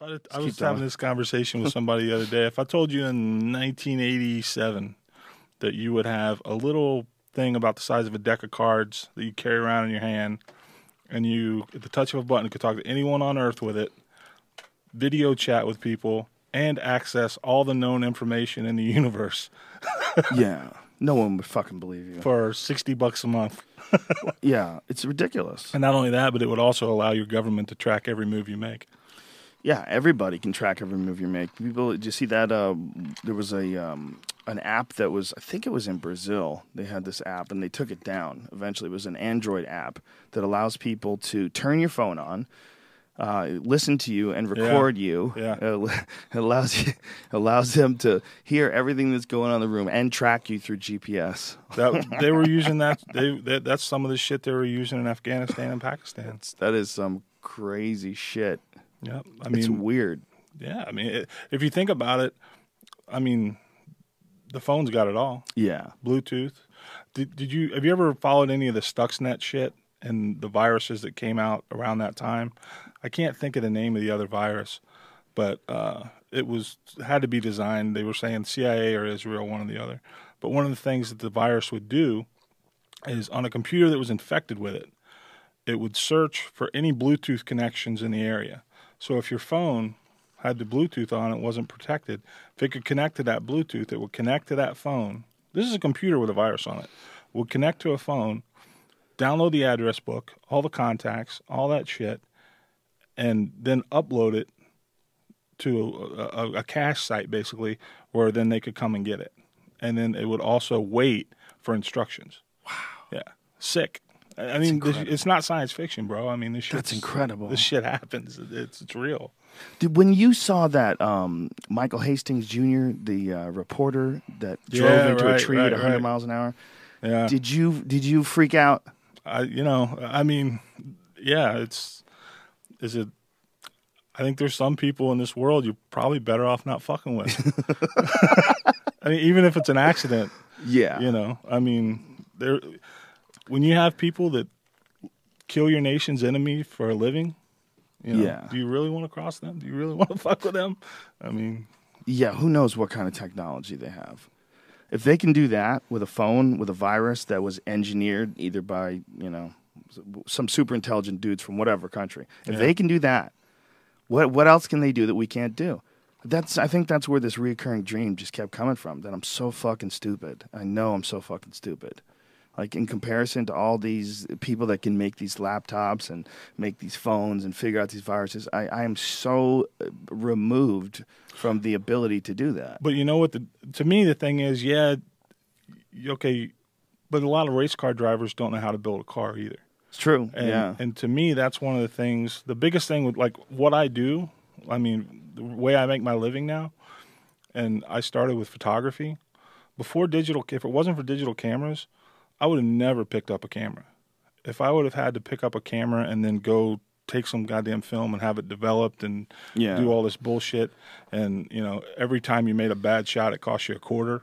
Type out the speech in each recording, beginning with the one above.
I, I was having this conversation with somebody the other day. If I told you in 1987 that you would have a little thing about the size of a deck of cards that you carry around in your hand, and you, at the touch of a button, could talk to anyone on Earth with it, video chat with people, and access all the known information in the universe yeah, no one would fucking believe you. for 60 bucks a month. Yeah, it's ridiculous. And not only that, but it would also allow your government to track every move you make. Yeah, everybody can track every move you make. People, did you see that? Uh, there was a um, an app that was, I think it was in Brazil. They had this app, and they took it down. Eventually, it was an Android app that allows people to turn your phone on, uh, listen to you, and record you. Yeah. Uh, it allows you, allows them to hear everything that's going on in the room and track you through GPS. That they were using that. They that, that's some of the shit they were using in Afghanistan and Pakistan. It's, that is some crazy shit. Yeah, I it's mean, weird. yeah, I mean, it, if you think about it, I mean, the phone's got it all. Yeah. Bluetooth. Did did you have you ever followed any of the Stuxnet shit and the viruses that came out around that time? I can't think of the name of the other virus, but uh, it was had to be designed. They were saying CIA or Israel, one or the other. But one of the things that the virus would do is on a computer that was infected with it, it would search for any Bluetooth connections in the area. So if your phone had the Bluetooth on, it wasn't protected. If it could connect to that Bluetooth, it would connect to that phone. This is a computer with a virus on it. Would connect to a phone, download the address book, all the contacts, all that shit, and then upload it to a, a, a cache site basically, where then they could come and get it. And then it would also wait for instructions. Wow. Yeah. Sick. I mean, this, it's not science fiction, bro. I mean, this shit. That's incredible. This shit happens. It's it's real. Did, when you saw that um, Michael Hastings Jr., the uh, reporter that drove Yeah, into a tree right, at 100 right. miles an hour, Yeah. did you did you freak out? I you know, I mean, yeah, it's is it I think there's some people in this world you're probably better off not fucking with. I mean, even if it's an accident, Yeah, you know. I mean, there when you have people that kill your nation's enemy for a living, you know, Yeah. do you really want to cross them? Do you really want to fuck with them? I mean, yeah. Who knows what kind of technology they have? If they can do that with a phone with a virus that was engineered either by you know some super intelligent dudes from whatever country, if Yeah. they can do that, what what else can they do that we can't do? That's I think that's where this reoccurring dream just kept coming from. That I'm so fucking stupid. I know I'm so fucking stupid. Like in comparison to all these people that can make these laptops and make these phones and figure out these viruses, I, I am so uh, removed from the ability to do that. But you know what? The to me the thing is, yeah, okay, but a lot of race car drivers don't know how to build a car either. It's true. And, yeah. And to me, that's one of the things. The biggest thing with like what I do. I mean, the way I make my living now, and I started with photography. Before digital, if it wasn't for digital cameras, I would have never picked up a camera. If I would have had to pick up a camera and then go take some goddamn film and have it developed and Yeah. do all this bullshit, and you know, every time you made a bad shot, it cost you a quarter.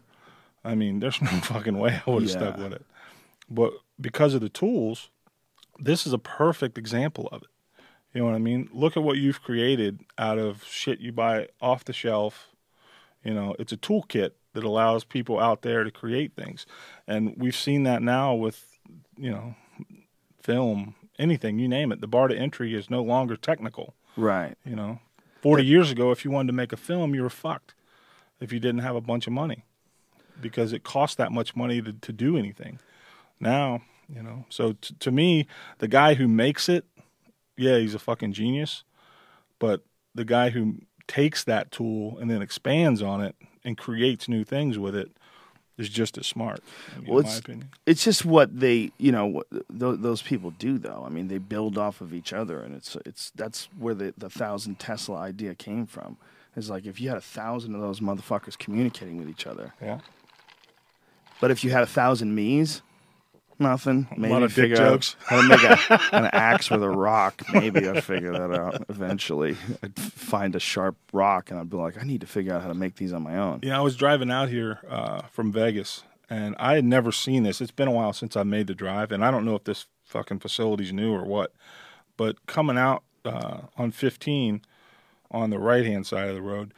I mean, there's no fucking way I would have stuck with it. But because of the tools, this is a perfect example of it. You know what I mean? Look at what you've created out of shit you buy off the shelf. You know, it's a toolkit that allows people out there to create things. And we've seen that now with, you know, film, anything, you name it. The bar to entry is no longer technical. right. You know, 40 years ago, if you wanted to make a film, you were fucked if you didn't have a bunch of money because it cost that much money to, to do anything. Now, you know, so t- to me, the guy who makes it, yeah, he's a fucking genius. But the guy who takes that tool and then expands on it and creates new things with it is just as smart, in Well, my it's- opinion. It's just what they, you know, what th- those people do though. I mean, they build off of each other, and it's it's that's where the the thousand Tesla idea came from. It's like if you had a thousand of those motherfuckers communicating with each other, Yeah. but if you had a thousand me's, nothing. Maybe lot of dick figure jokes. out how to make a, an axe with a rock. Maybe I'd figure that out eventually. I'd find a sharp rock, and I'd be like, I need to figure out how to make these on my own. Yeah, I was driving out here uh, from Vegas, and I had never seen this. It's been a while since I made the drive, and I don't know if this fucking facility's new or what. But coming out uh, on 15 on the right hand side of the road.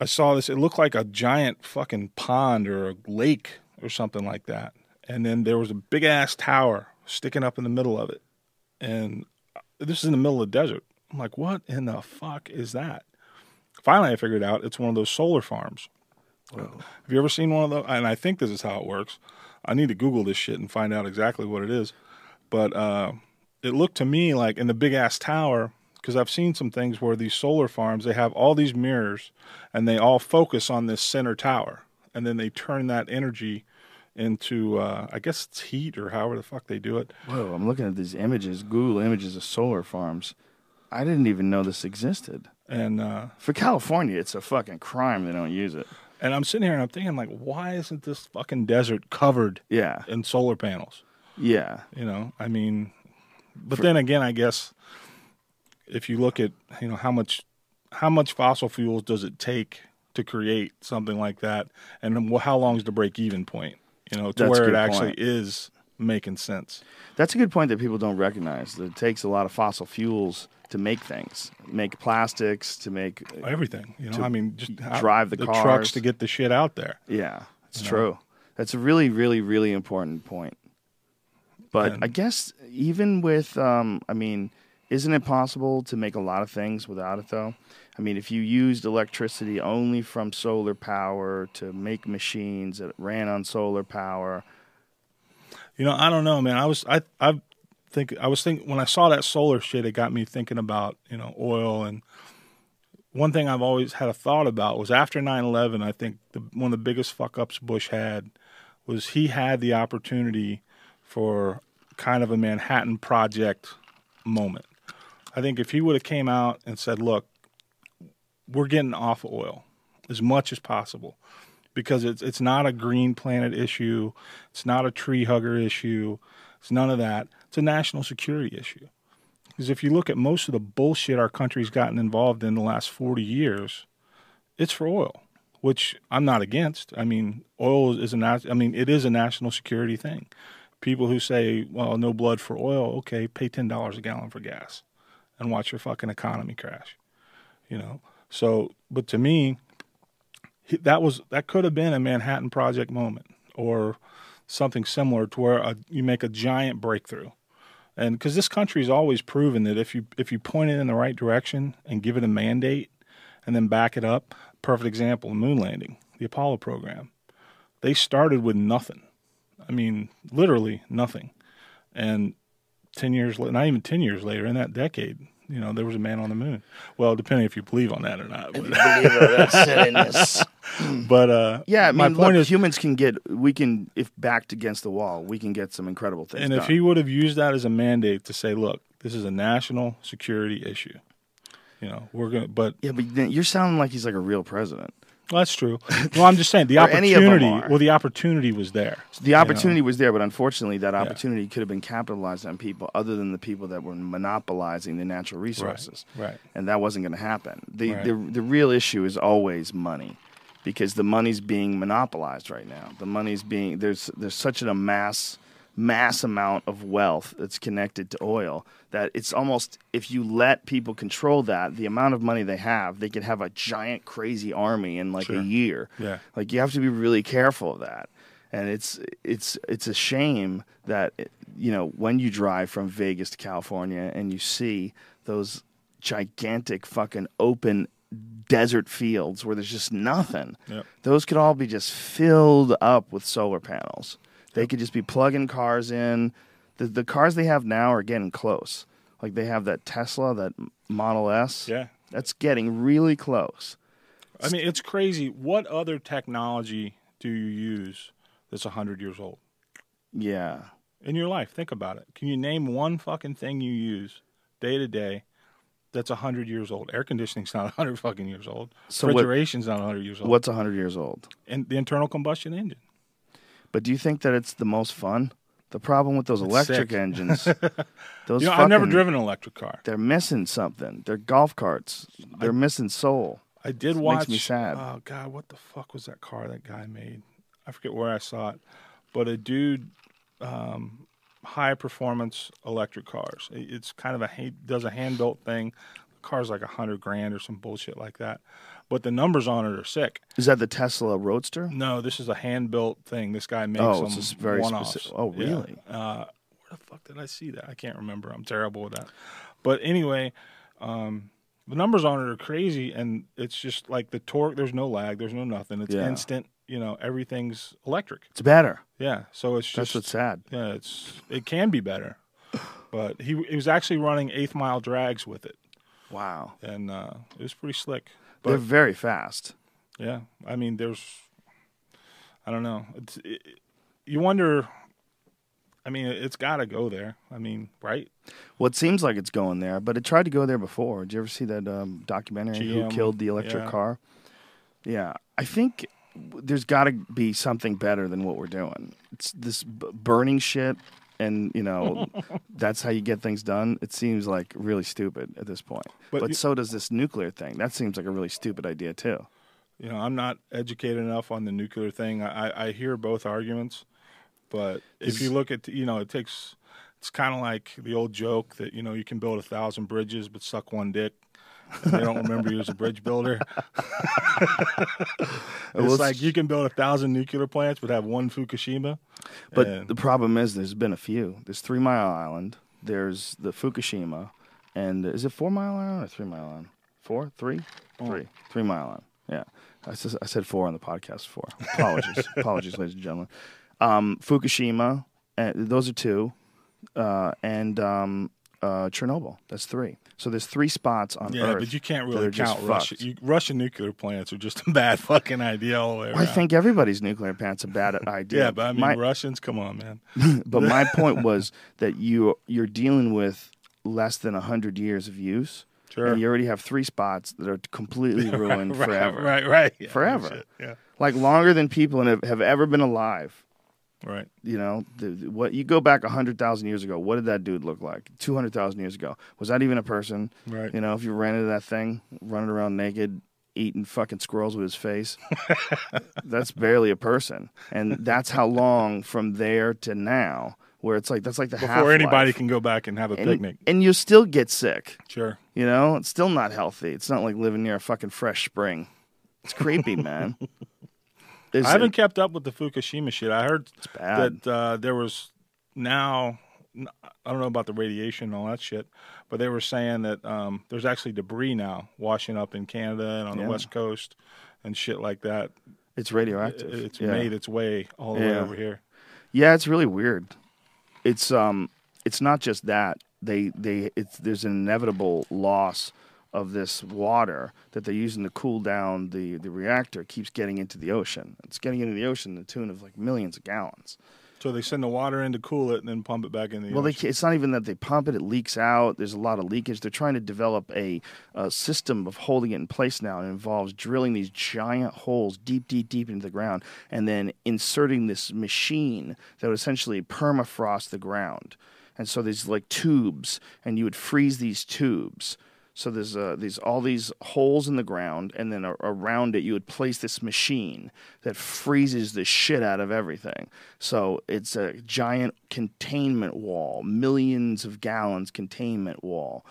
I saw this. It looked like a giant fucking pond or a lake or something like that. And then there was a big ass tower sticking up in the middle of it. And this is in the middle of the desert. I'm like, what in the fuck is that? Finally, I figured out it's one of those solar farms. Have you ever seen one of those? And I think this is how it works. I need to Google this shit and find out exactly what it is. But uh, it looked to me like in the big ass tower, because I've seen some things where these solar farms, they have all these mirrors and they all focus on this center tower. And then they turn that energy into, uh, I guess it's heat or however the fuck they do it. Whoa, I'm looking at these images, Google images of solar farms. I didn't even know this existed. And uh, For California, it's a fucking crime they don't use it. and I'm sitting here and I'm thinking like, why isn't this fucking desert covered Yeah. in solar panels? Yeah. You know, I mean, but then again, I guess if you look at you know how much how much fossil fuels does it take to create something like that, and how long is the break even point? You know, to That's where it actually point. is making sense. That's a good point that people don't recognize. That it takes a lot of fossil fuels to make things, make plastics, to make. Everything, you know, I mean, just drive the trucks cars. to get the shit out there. Yeah, it's You know? true. That's a really, really, really important point. But And- I guess even with, um, I mean, isn't it possible to make a lot of things without it though? I mean, if you used electricity only from solar power to make machines that ran on solar power, You know, I don't know, man. I was I I think I was thinking when I saw that solar shit, it got me thinking about you know oil and one thing I've always had a thought about was after 9/11. I think the, one of the biggest fuck ups Bush had was he had the opportunity for kind of a Manhattan Project moment. I think if he would have came out and said, "Look, we're getting off oil as much as possible." because it's it's not a green planet issue, it's not a tree hugger issue, it's none of that. It's a national security issue. Because if you look at most of the bullshit our country's gotten involved in the last 40 years, it's for oil, which I'm not against. I mean, oil is a nat- I mean, it is a national security thing. People who say, "Well, no blood for oil," okay, pay ten dollars a gallon for gas, and watch your fucking economy crash. You know. So, but to me, that was that could have been a Manhattan Project moment or something similar to where a, you make a giant breakthrough. And because this country has always proven that if you if you point it in the right direction and give it a mandate and then back it up, perfect example, the moon landing, the Apollo program. They started with nothing. I mean, literally nothing. And 10 years not even 10 years later, in that decade, you know, there was a man on the moon. Well, depending if you believe on that or not. But, but uh, yeah, I my point look, is, humans can get, we can, if backed against the wall, we can get some incredible things and done. if he would have used that as a mandate to say, look, this is a national security issue, you know, we're going to, but yeah, but then you're sounding like he's like a real president. Well, that's true. Well, I'm just saying the Or any of them opportunity, well, the opportunity was there. The you know? opportunity was there, but unfortunately, that opportunity could have been capitalized on people other than the people that were monopolizing the natural resources. Right. And that wasn't going to happen. The, Right. the the real issue is always money, because the money's being monopolized right now. The money's being there's there's such an amass mass amount of wealth that's connected to oil that it's almost if you let people control that the amount of money they have they could have a giant crazy army in like Sure. a year Yeah. like you have to be really careful of that and it's it's it's a shame that you know when you drive from Vegas to California and you see those gigantic fucking open desert fields where there's just nothing Yep. those could all be just filled up with solar panels they could just be plugging cars in the the cars they have now are getting close like they have that Tesla that Model S Yeah. that's getting really close I mean, it's crazy. What other technology do you use that's 100 years old yeah in your life? Think about it. Can you name one fucking thing you use day to day that's 100 years old? Air conditioning's not 100 fucking years old. So what- Refrigeration's not 100 years old. what's 100 years old And the internal combustion engine. But do you think that it's the most fun? The problem with those electric sick. engines, those You know, I've never driven an electric car. They're missing something. They're golf carts. They're missing soul. I did It watch. makes me sad. Oh God, what the fuck was that car that guy made? I forget where I saw it, but a dude, um, high performance electric cars. It- It's kind of a does a hand built thing. The car's like a hundred grand or some bullshit like that. But the numbers on it are sick. Is that the Tesla Roadster? No, this is a hand built thing. This guy makes Oh, them very one-offs. specific- oh, Yeah. really? Uh, where the fuck did I see that? I can't remember. I'm terrible with that. But anyway, um, the numbers on it are crazy, and it's just like the torque. There's no lag. There's no nothing. It's Yeah. instant. You know, everything's electric. It's better. Yeah. So it's That's just what's sad. yeah. It's it can be better, but he he was actually running eighth mile drags with it, Wow. and uh, it was pretty slick. They're very fast. yeah, I mean, there's, I don't know. It's it, you wonder. I mean, it's got to go there. I mean, right? Well, it seems like it's going there, but it tried to go there before. Did you ever see that um, documentary, Who Killed the Electric yeah. Car? Yeah. I think there's got to be something better than what we're doing. It's this b- burning shit, and, you know, that's how you get things done. It seems like really stupid at this point. But But, you- so does this nuclear thing. That seems like a really stupid idea, too. You know, I'm not educated enough on the nuclear thing. I, I- I hear both arguments, but if you look at, you know, it takes. It's kind of like the old joke that you know you can build a thousand bridges but suck one dick. They don't remember you as a bridge builder. it's Well, like you can build a thousand nuclear plants but have one Fukushima. But And- the problem is, there's been a few. There's Three Mile Island. There's the Fukushima, and is it Four Mile Island or Three Mile Island? Four, three, three, Three Mile Island. Yeah, I, said- I said four on the podcast. Four. Apologies, apologies, ladies and gentlemen. Um, Fukushima. Uh, those are two, uh, and um, uh, Chernobyl. That's three. So there's three spots on yeah, Earth. but you can't really count Russia. You, Russian nuclear plants are just a bad fucking idea all the way around. I think everybody's nuclear plant's a bad idea. Yeah, but I mean, My- Russians, come on, man. but my point was that you you're dealing with less than hundred years of use, Sure. and you already have three spots that are completely ruined right, forever, Right, right. Yeah, Forever. Yeah, like longer than people have, have ever been alive. Right. You know, the, what you go back hundred thousand years ago. What did that dude look like? Two hundred thousand years ago. Was that even a person? Right. You know, if you ran into that thing, running around naked, eating fucking squirrels with his face, that's barely a person. And that's how long from there to now, where it's like that's like the Before half-life. anybody can go back and have a and, picnic. and you'll still get sick. Sure. You know, it's still not healthy. It's not like living near a fucking fresh spring. It's creepy, man. There's I haven't kept up with the Fukushima shit. I heard bad. that uh, there was now. I don't know about the radiation and all that shit, but they were saying that um, there's actually debris now washing up in Canada and on Yeah. the west coast and shit like that. it's radioactive. It's yeah. made its way all the way over here. Yeah, it's really weird. It's um, it's not just that they they it's there's an inevitable loss of this water that they're using to cool down the the reactor keeps getting into the ocean. It's getting into the ocean to the tune of like millions of gallons. So they send the water in to cool it and then pump it back in the Well, ocean. ca- it's not even that they pump it; it leaks out. There's a lot of leakage. They're trying to develop a, a system of holding it in place now. It involves drilling these giant holes deep, deep, deep into the ground, and then inserting this machine that would essentially permafrost the ground. And so there's like tubes, and you would freeze these tubes. So there's uh, these all these holes in the ground, and then a- around it you would place this machine that freezes the shit out of everything. So it's a giant containment wall, millions of gallons containment wall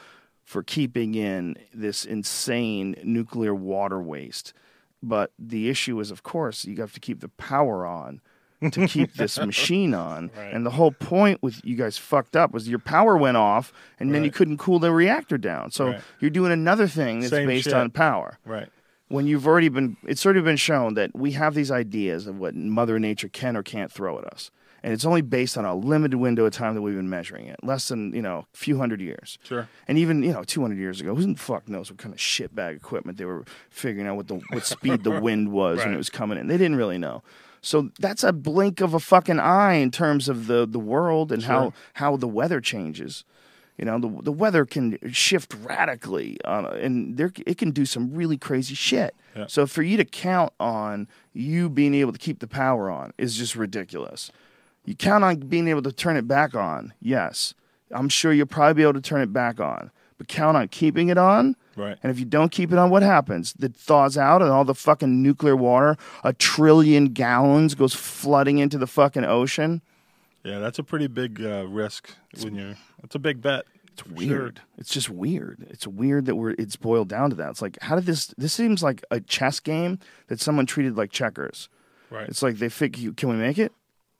for keeping in this insane nuclear water waste. But the issue is, of course, you have to keep the power on to keep this machine on. Right. And the whole point with you guys fucked up was your power went off and then you couldn't cool the reactor down. So Right. you're doing another thing that's Same based shit. on power. right. When you've already been, it's already been shown that we have these ideas of what Mother Nature can or can't throw at us. And it's only based on a limited window of time that we've been measuring it, less than, you know, a few hundred years. Sure. And even, you know, 200 years ago, who the fuck knows what kind of shitbag equipment they were figuring out what the what speed the wind was when it was coming in. They didn't really know. So that's a blink of a fucking eye in terms of the, the world and how, how the weather changes. You know, the, the weather can shift radically, uh, and there it can do some really crazy shit. Yeah. So for you to count on you being able to keep the power on is just ridiculous. You count on being able to turn it back on. Yes, I'm sure you'll probably be able to turn it back on. But count on keeping it on. Right. And if you don't keep it on, what happens? It thaws out, and all the fucking nuclear water, a trillion gallons, goes flooding into the fucking ocean. Yeah, that's a pretty big uh, risk when you're. It's a big bet. It's weird. It's just weird. It's weird that we're it's boiled down to that. It's like how did this this seems like a chess game that someone treated like checkers. Right. It's like they think can we make it?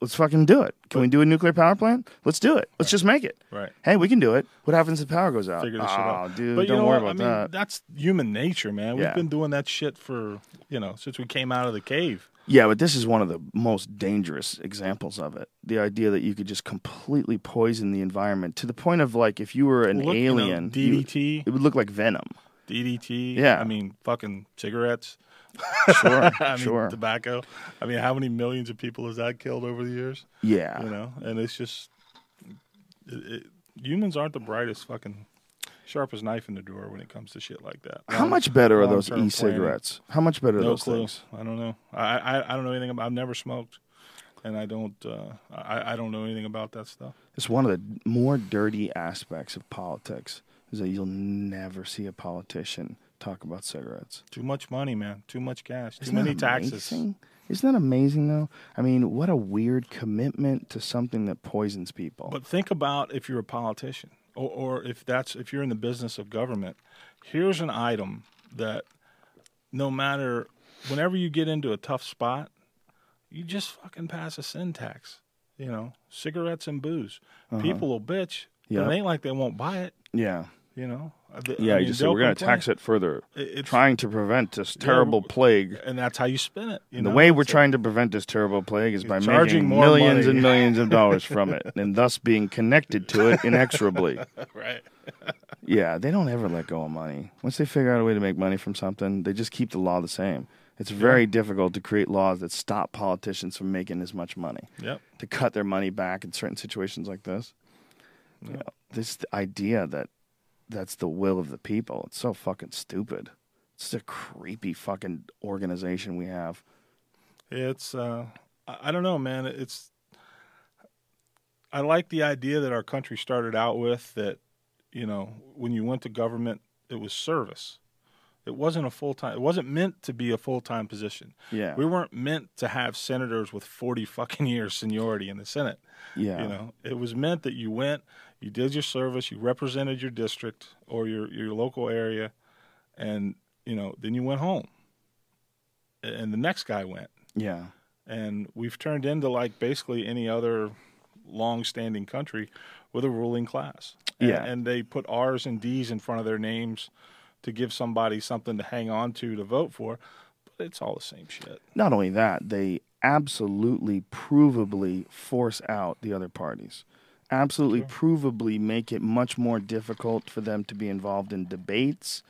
Let's fucking do it. Can we do a nuclear power plant? Let's do it. Let's just make it. Right. Hey, we can do it. What happens if power goes out? Figure this oh, shit out. dude, but don't know worry what? about I mean, that. that's human nature, man. We've Yeah. been doing that shit for you know since we came out of the cave. Yeah, but this is one of the most dangerous examples of it. The idea that you could just completely poison the environment to the point of like if you were an Look, you know, alien, you- DDT, it would look like venom. DDT. Yeah. I mean, fucking cigarettes. Sure, I mean, sure. tobacco. I mean, how many millions of people has that killed over the years? Yeah. You know, and it's just it, it, humans aren't the brightest fucking sharpest knife in the drawer when it comes to shit like that. How much better are those e-cigarettes? How much better are No those clue. things? I don't know. I, I I don't know anything about. I've never smoked, and I don't. Uh, I I don't know anything about that stuff. It's one of the more dirty aspects of politics is that you'll never see a politician talk about cigarettes. Too much money, man. Too much cash. Too Isn't many that taxes. amazing? Isn't that amazing though? I mean, what a weird commitment to something that poisons people. But think about if you're a politician, or, or if that's if you're in the business of government. Here's an item that, no matter, whenever you get into a tough spot, you just fucking pass a sin tax. You know, cigarettes and booze. People will bitch, Uh-huh. Yeah. it ain't like they won't buy it. yeah. You know. I th- Yeah, I you just say we're going to tax it further, it's- trying to prevent this terrible w- plague. and that's how you spin it. You And the way we're It's trying to prevent this terrible plague is by charging making millions money. and millions of dollars from it, and thus being connected to it inexorably. right. Yeah, they don't ever let go of money. Once they figure out a way to make money from something, they just keep the law the same. It's very difficult to create laws that stop politicians from making as much money, Yep. to cut their money back in certain situations like this. You know, this idea that that's the will of the people, it's so fucking stupid. It's a creepy fucking organization we have. It's uh I I don't know, man. It's I like the idea that our country started out with that, you know, when you went to government, it was service. It wasn't a full time. It wasn't meant to be a full time position. Yeah. We weren't meant to have senators with forty fucking years seniority in the Senate. yeah. You know, it was meant that you went, you did your service, you represented your district or your your local area, and you know, then you went home. And the next guy went Yeah. and we've turned into like basically any other long-standing country with a ruling class. And, Yeah. and they put R's and D's in front of their names to give somebody something to hang on to to vote for, but it's all the same shit. Not only that, they absolutely provably force out the other parties. Absolutely provably make it much more difficult for them to be involved in debates.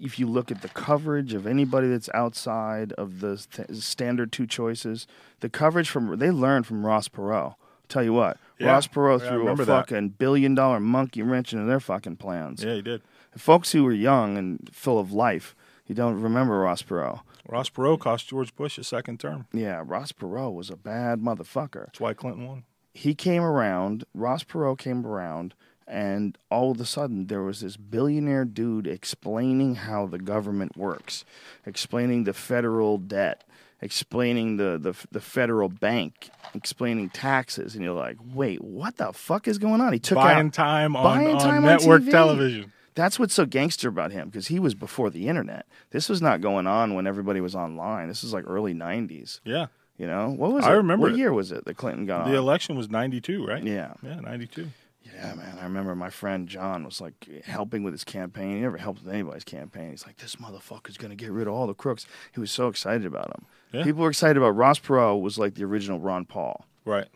If you look at the coverage of anybody that's outside of the st- standard two choices, the coverage from they learned from Ross Perot. Tell you what, Yeah. Ross Perot Yeah, threw a remember that. fucking billion dollar monkey wrench into their fucking plans. Yeah, he did. Folks who were young and full of life, you don't remember Ross Perot. Ross Perot cost George Bush a second term. Yeah, Ross Perot was a bad motherfucker. That's why Clinton won. He came around, Ross Perot came around, and all of a sudden there was this billionaire dude explaining how the government works, explaining the federal debt, explaining the, the, the federal bank, explaining taxes. And you're like, wait, what the fuck is going on? He took Buying out. time on, buying on time on network TV. television. That's what's so gangster about him because he was before the internet. This was not going on when everybody was online. This was like early 90s. Yeah. You know, what was I it? remember What it. year was it that Clinton got The on? election was 92, right? yeah. Yeah, 92. Yeah, man. I remember my friend John was like helping with his campaign. He never helped with anybody's campaign. He's like, this motherfucker's going to get rid of all the crooks. He was so excited about him. Yeah. People were excited about Ross Perot was like the original Ron Paul. Right.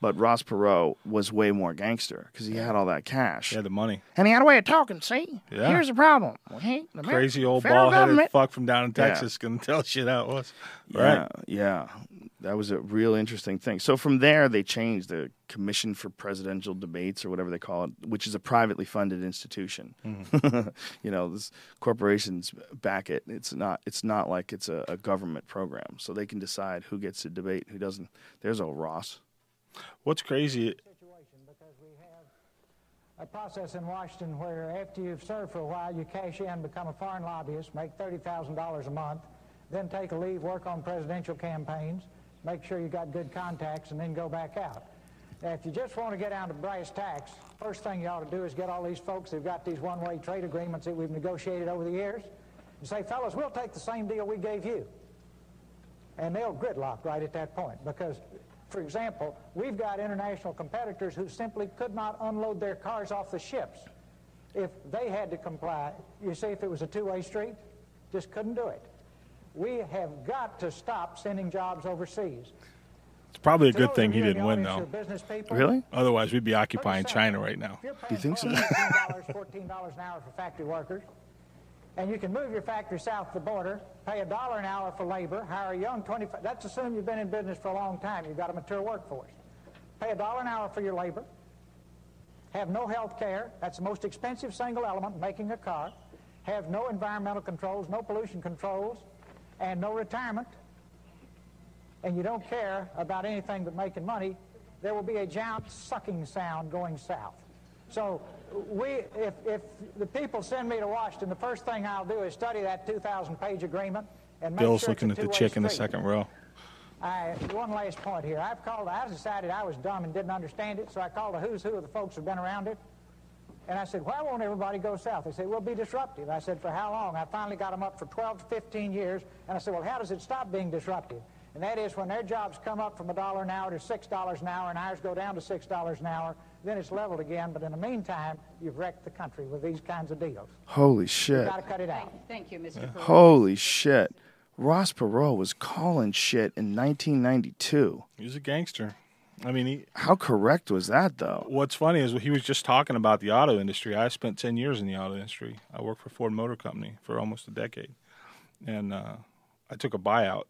But Ross Perot was way more gangster because he had all that cash. Yeah, the money. And he had a way of talking, see? Yeah. Here's the problem. The Crazy old bald headed fuck from down in Yeah. Texas can tell shit how it was. Yeah, yeah. That was a real interesting thing. So from there, they changed the Commission for Presidential Debates, or whatever they call it, which is a privately funded institution. Mm-hmm. you know, this corporations back it. It's not. It's not like it's a, a government program, so they can decide who gets to debate, who doesn't. There's old Ross. What's crazy, situation because we have a process in Washington where after you've served for a while, you cash in, become a foreign lobbyist, make $30,000 a month, then take a leave, work on presidential campaigns, make sure you got good contacts, and then go back out. Now, if you just want to get down to brass tacks, first thing you ought to do is get all these folks who've got these one-way trade agreements that we've negotiated over the years and say, fellas, we'll take the same deal we gave you. And they'll gridlock right at that point because, for example, we've got international competitors who simply could not unload their cars off the ships if they had to comply. You see, if it was a two-way street, just couldn't do it. We have got to stop sending jobs overseas. It's probably a good thing he didn't win, though. people, Really? Otherwise, we'd be occupying China right now. If you're think so? $14 an hour for factory workers, and you can move your factory south of the border, pay a dollar an hour for labor, hire a young 25, that's assume you've been in business for a long time, you've got a mature workforce. Pay a dollar an hour for your labor, have no health care, that's the most expensive single element making a car, have no environmental controls, no pollution controls, and no retirement, and you don't care about anything but making money, there will be a giant sucking sound going south. So we, if, if the people send me to Washington, the first thing I'll do is study that 2,000-page agreement and make Bill's sure a looking at the chick in the second row. I, one last point here. I've called, I decided I was dumb and didn't understand it, so I called the who's who of the folks who've been around it. And I said, why won't everybody go south? They said, we'll be disruptive. I said, for how long? I finally got them up for 12 to 15 years. And I said, well, how does it stop being disruptive? And that is when their jobs come up from a dollar an hour to $6 an hour and ours go down to $6 an hour, then it's leveled again. But in the meantime, you've wrecked the country with these kinds of deals. Holy You've shit. got to cut it out. Thank you, Mr. Perot. Holy shit. Ross Perot was calling shit in 1992. He was a gangster. I mean, he, How correct was that, though? what's funny is he was just talking about the auto industry. I spent 10 years in the auto industry. I worked for Ford Motor Company for almost a decade. And uh, I took a buyout.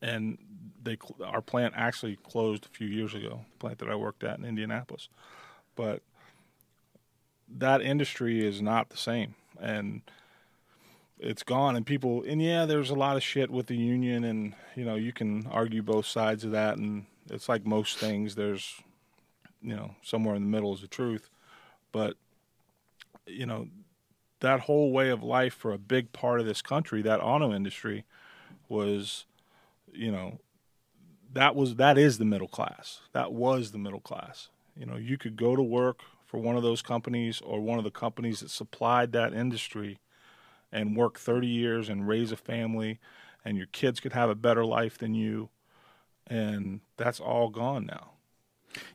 And they our plant actually closed a few years ago, the plant that I worked at in Indianapolis. But that industry is not the same. And it's gone and people and yeah there's a lot of shit with the union and you know you can argue both sides of that and it's like most things there's you know somewhere in the middle is the truth. But you know that whole way of life for a big part of this country that auto industry was you know that was that is the middle class. That was the middle class. You know you could go to work for one of those companies or one of the companies that supplied that industry and work 30 years and raise a family and your kids could have a better life than you and that's all gone now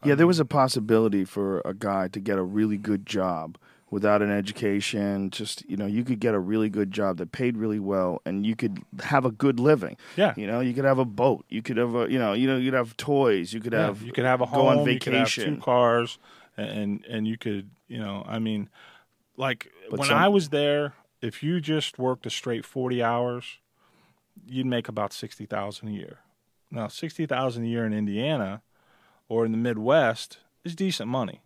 Yeah, there um, was a possibility for a guy to get a really good job without an education. Just, you know, you could get a really good job that paid really well and you could have a good living. Yeah. You know, you could have a boat. You could have a, you know, you know, you'd have toys. You could Yeah, have you could have a go on home you could have vacation. two cars and and you could you know i mean like But when some- i was there if you just worked a straight 40 hours you'd make about 60,000 a year now 60,000 a year in indiana or in the midwest is decent money.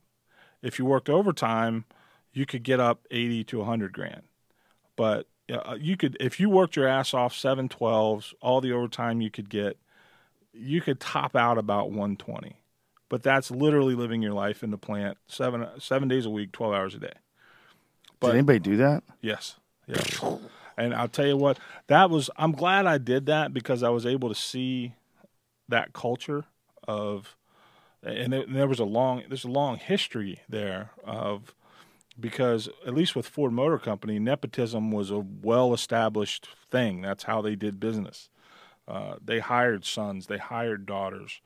If you worked overtime you could get up 80 to 100 grand. But uh, you could if you worked your ass off 712s all the overtime you could get you could top out about 120 but that's literally living your life in the plant seven seven days a week 12 hours a day. Did anybody do that? yes. Yes and i'll tell you what that was i'm glad i did that because i was able to see that culture of and there, there was a long there's a long history there of because at least with Ford Motor Company, nepotism was a well established thing. That's how they did business. Uh, they hired sons, they hired daughters.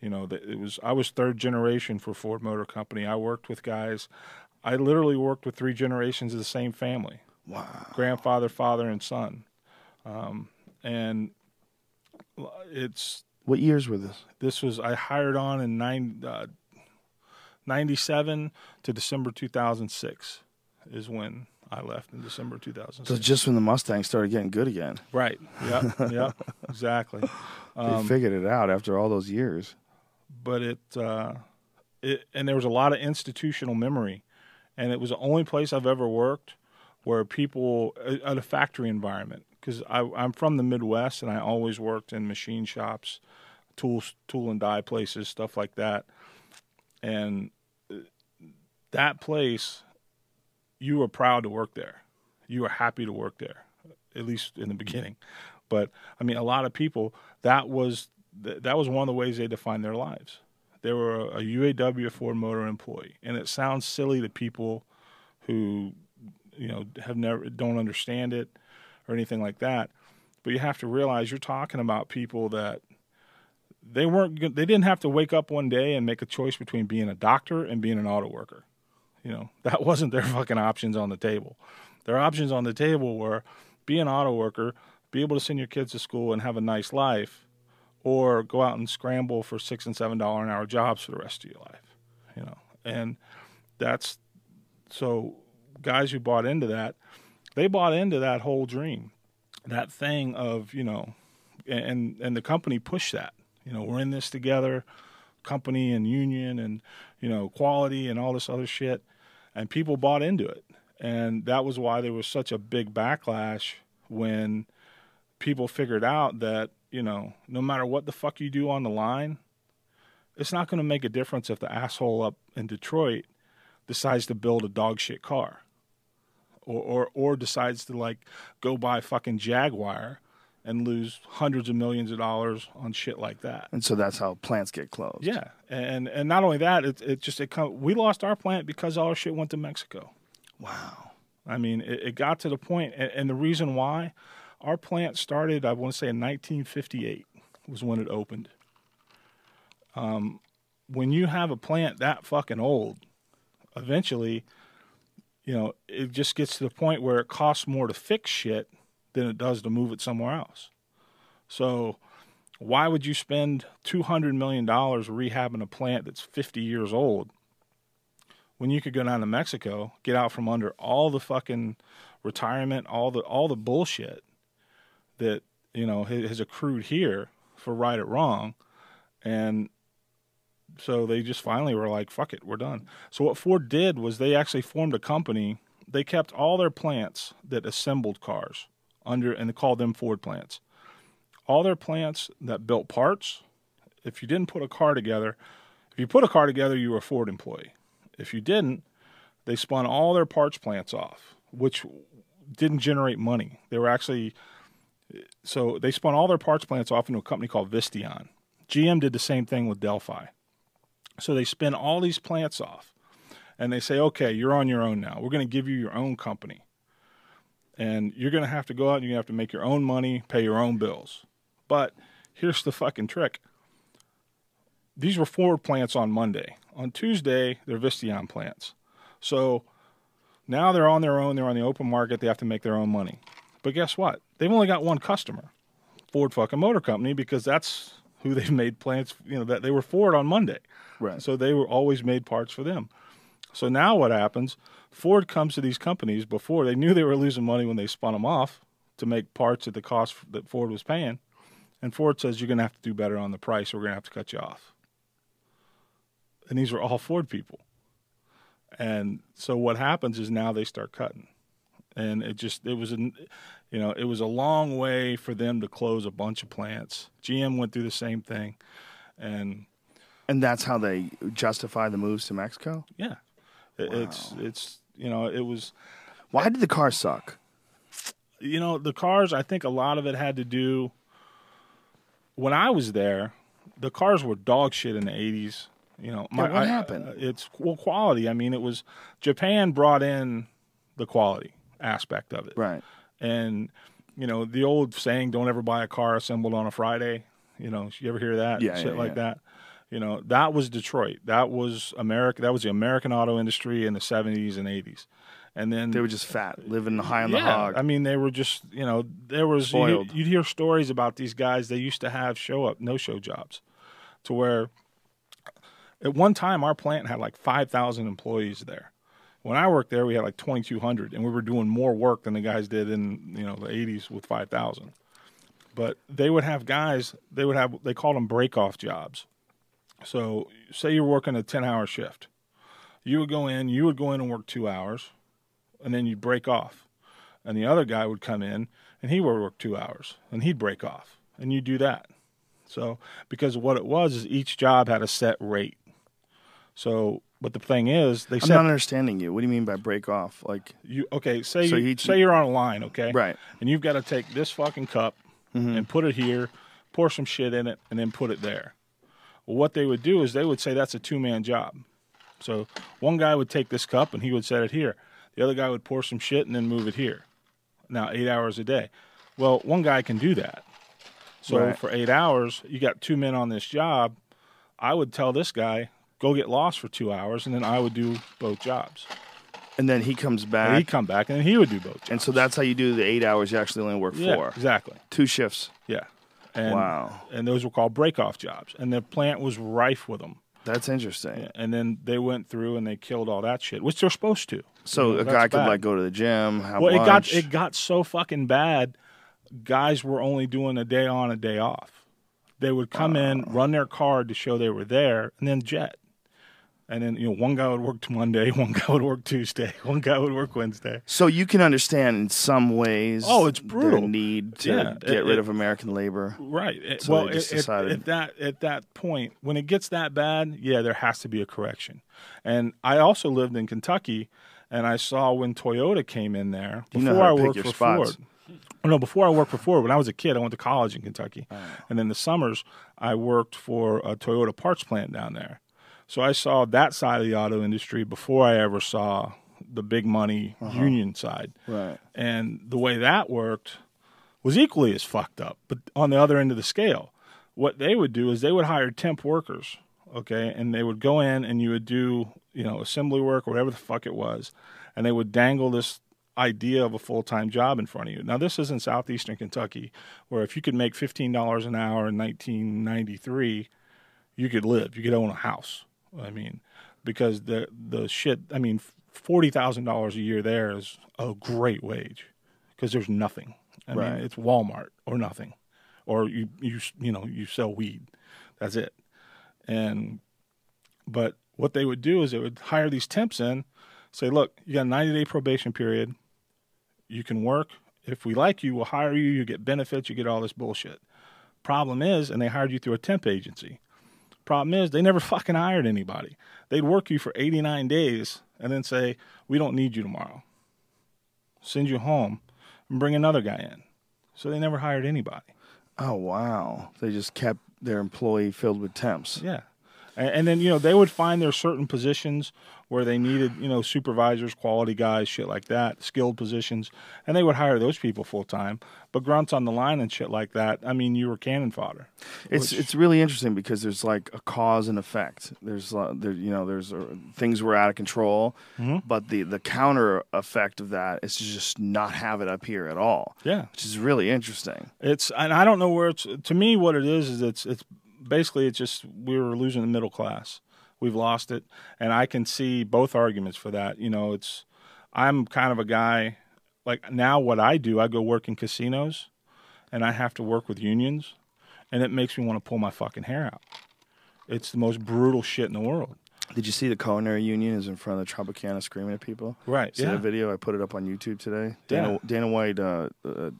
You know, it was I was third generation for Ford Motor Company. I worked with guys. I literally worked with three generations of the same family. Wow. Grandfather, father, and son. Um, and it's What years were this? this was I hired on in nine, uh, 97 to December 2006 is when I left in December 2006. So just when the Mustang started getting good again, right. Yeah. Yeah. exactly. they figured it out after all those years. But it, uh, it, and there was a lot of institutional memory, and it was the only place I've ever worked where people at a factory environment because I'm from the Midwest and I always worked in machine shops, tools, tool and die places, stuff like that, and uh, that place, you were proud to work there, you were happy to work there, at least in the beginning, but I mean a lot of people that was that was one of the ways they defined their lives. They were a UAW Ford Motor employee, and it sounds silly to people who, you know, have never don't understand it or anything like that. But you have to realize you're talking about people that they weren't they didn't have to wake up one day and make a choice between being a doctor and being an auto worker. You know, that wasn't their fucking options on the table. Their options on the table were be an auto worker, be able to send your kids to school and have a nice life, or go out and scramble for six and seven dollar an hour jobs for the rest of your life. You know, and that's so guys who bought into that, they bought into that whole dream, that thing of you know, and and the company pushed that. You know, we're in this together, company and union and you know quality and all this other shit, and people bought into it, and that was why there was such a big backlash when people figured out that you know no matter what the fuck you do on the line, it's not going to make a difference if the asshole up in Detroit decides to build a dog shit car, or or or decides to like go buy fucking Jaguar and lose hundreds of millions of dollars on shit like that. And so that's how plants get closed. Yeah, and and not only that, it it just it come, we lost our plant because all our shit went to Mexico. Wow. I mean, it, it got to the point, and, and the reason why our plant started, I want to say in 1958 was when it opened. Um, when you have a plant that fucking old, eventually, you know, it just gets to the point where it costs more to fix shit than it does to move it somewhere else. So, why would you spend $200 million rehabbing a plant that's 50 years old when you could go down to Mexico, get out from under all the fucking retirement, all the all the bullshit that, you know, has accrued here for right or wrong and so they just finally were like, fuck it, we're done. So what Ford did was they actually formed a company. They kept all their plants that assembled cars under, and they called them Ford plants. All their plants that built parts. If you didn't put a car together, if you put a car together, you were a Ford employee. If you didn't, they spun all their parts plants off, which didn't generate money. They were actually so they spun all their parts plants off into a company called Visteon. GM did the same thing with Delphi. So they spin all these plants off and they say, okay, you're on your own now. We're going to give you your own company. And you're going to have to go out and to have to make your own money, pay your own bills. But here's the fucking trick these were Ford plants on Monday. On Tuesday, they're Visteon plants. So now they're on their own. They're on the open market. They have to make their own money. But guess what? They've only got one customer, Ford fucking Motor Company, because that's who they've made plants. You know that they were Ford on Monday. Right. So they were always made parts for them. So now what happens? Ford comes to these companies before they knew they were losing money when they spun them off to make parts at the cost that Ford was paying. And Ford says, You're going to have to do better on the price, or we're going to have to cut you off. And these were all Ford people. And so what happens is now they start cutting. And it just, it was, an, you know, it was a long way for them to close a bunch of plants. GM went through the same thing. And And that's how they justify the moves to Mexico? yeah, it, it's, it's, you know, it was, Why did the car suck? you know, the cars, I think a lot of it had to do. When I was there, the cars were dog shit in the 80s. You know, my what I- happened? it's well, quality. I mean, it was Japan brought in the quality aspect of it. Right. And, you know, the old saying, don't ever buy a car assembled on a Friday. You know, you ever hear that? Yeah, Shit yeah, like yeah. that. You know, that was Detroit. That was America. That was the American auto industry in the 70s and 80s. And then They were just fat, living high on the hog. I mean, they were just you know there was you'd, you'd hear stories about these guys. They used to have show up no show jobs, to where at one time our plant had like five thousand employees there. When I worked there, we had like twenty two hundred, and we were doing more work than the guys did in you know the eighties with five thousand. But they would have guys. They would have they called them break off jobs. So say you're working a ten hour shift, you would go in. You would go in and work two hours and then you'd break off. And the other guy would come in and he would work two hours and he'd break off and you do that. So, because what it was is each job had a set rate. So, but the thing is, they I'm said not understanding you. What do you mean by break off? Like, you okay. Say So you, say you're on a line, okay, Right. and you've got to take this fucking cup mm-hmm. and put it here, pour some shit in it, and then put it there. Well, what they would do is they would say that's a two man job. So one guy would take this cup and he would set it here. The other guy would pour some shit and then move it here. Now eight hours a day. Well, one guy can do that. So Right. for eight hours, you got two men on this job. I would tell this guy go get lost for two hours, and then I would do both jobs. And then he comes And back. he'd come back, and then he would do both. Jobs. and so that's how you do the eight hours. You actually only work yeah, four. exactly. Two shifts. Yeah. And, Wow. And those were called break-off jobs, and the plant was rife with them. That's interesting. And then they went through and they killed all that shit, which they're supposed to. So You know, a guy could bad. like go to the gym, have Well, it got it got so fucking bad. Guys were only doing a day on, a day off. They would come in, run their card to show they were there, and then jet. And then you know, one guy would work Monday, one guy would work Tuesday, one guy would work Wednesday. so you can understand in some ways. Oh, it's brutal. need to Yeah, get it- rid it- of American labor. Right. It- So well, at- at- that at that point, when it gets that bad, yeah, there has to be a correction. And I also lived in Kentucky, and I saw when Toyota came in there You before know I worked for spots. Ford. No, before I worked for Ford, when I was a kid, I went to college in Kentucky, Oh. and in the summers I worked for a Toyota parts plant down there. So I saw that side of the auto industry before I ever saw the big money Uh-huh. union side. Right. And the way that worked was equally as fucked up, but on the other end of the scale. What they would do is they would hire temp workers, okay, and they would go in and you would do, you know, assembly work or whatever the fuck it was, and they would dangle this idea of a full time job in front of you. Now, this is in southeastern Kentucky, where if you could make $15 an hour in 1993, you could live, you could own a house. I mean, because the the shit, I mean, forty thousand dollars a year there is a great wage because there's nothing. I Right. mean, it's Walmart or nothing, or you you you know you sell weed, that's it. And but what they would do is they would hire these temps in, say, look, you got a ninety day probation period, you can work. If we like you, we'll hire you. You get benefits. You get all this bullshit. Problem is, and they hired you through a temp agency. Problem is, they never fucking hired anybody. They'd work you for 89 days and then say, We don't need you tomorrow. Send you home and bring another guy in. So they never hired anybody. Oh wow. They just kept their employee filled with temps. Yeah. And, and then, you know, they would find there certain positions where they needed, you know, supervisors, quality guys, shit like that, skilled positions, and they would hire those people full time. But grunts on the line and shit like that, I mean, you were cannon fodder. It's Which- it's really interesting because there's like a cause and effect. There's uh, there you know there's uh, things were out of control, Mm-hmm. but the the counter effect of that is to just not have it up here at all. Yeah. which is really interesting. It's and I don't know where it's to me what it is is it's it's basically it's just we were losing the middle class. We've lost it and I can see both arguments for that. You know, it's I'm kind of a guy like now what I do, I go work in casinos and I have to work with unions and it makes me want to pull my fucking hair out. It's the most brutal shit in the world. Did you see the culinary union is in front of the Tropicana screaming at people? Right. See yeah. that video? I put it up on YouTube today. Dana Yeah. Dana White uh, uh,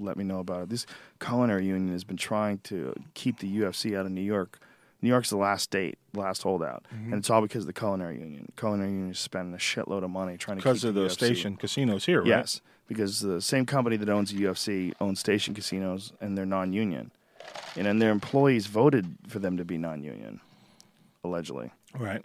let me know about it. This culinary union has been trying to keep the UFC out of New York. New York's the last state, last holdout, Mm-hmm. and it's all because of the culinary union. Culinary union is spending a shitload of money trying to the because of the UFC. station casinos here, right? Yes, because the same company that owns the UFC owns station casinos, and they're non-union, and then their employees voted for them to be non-union, allegedly, Right.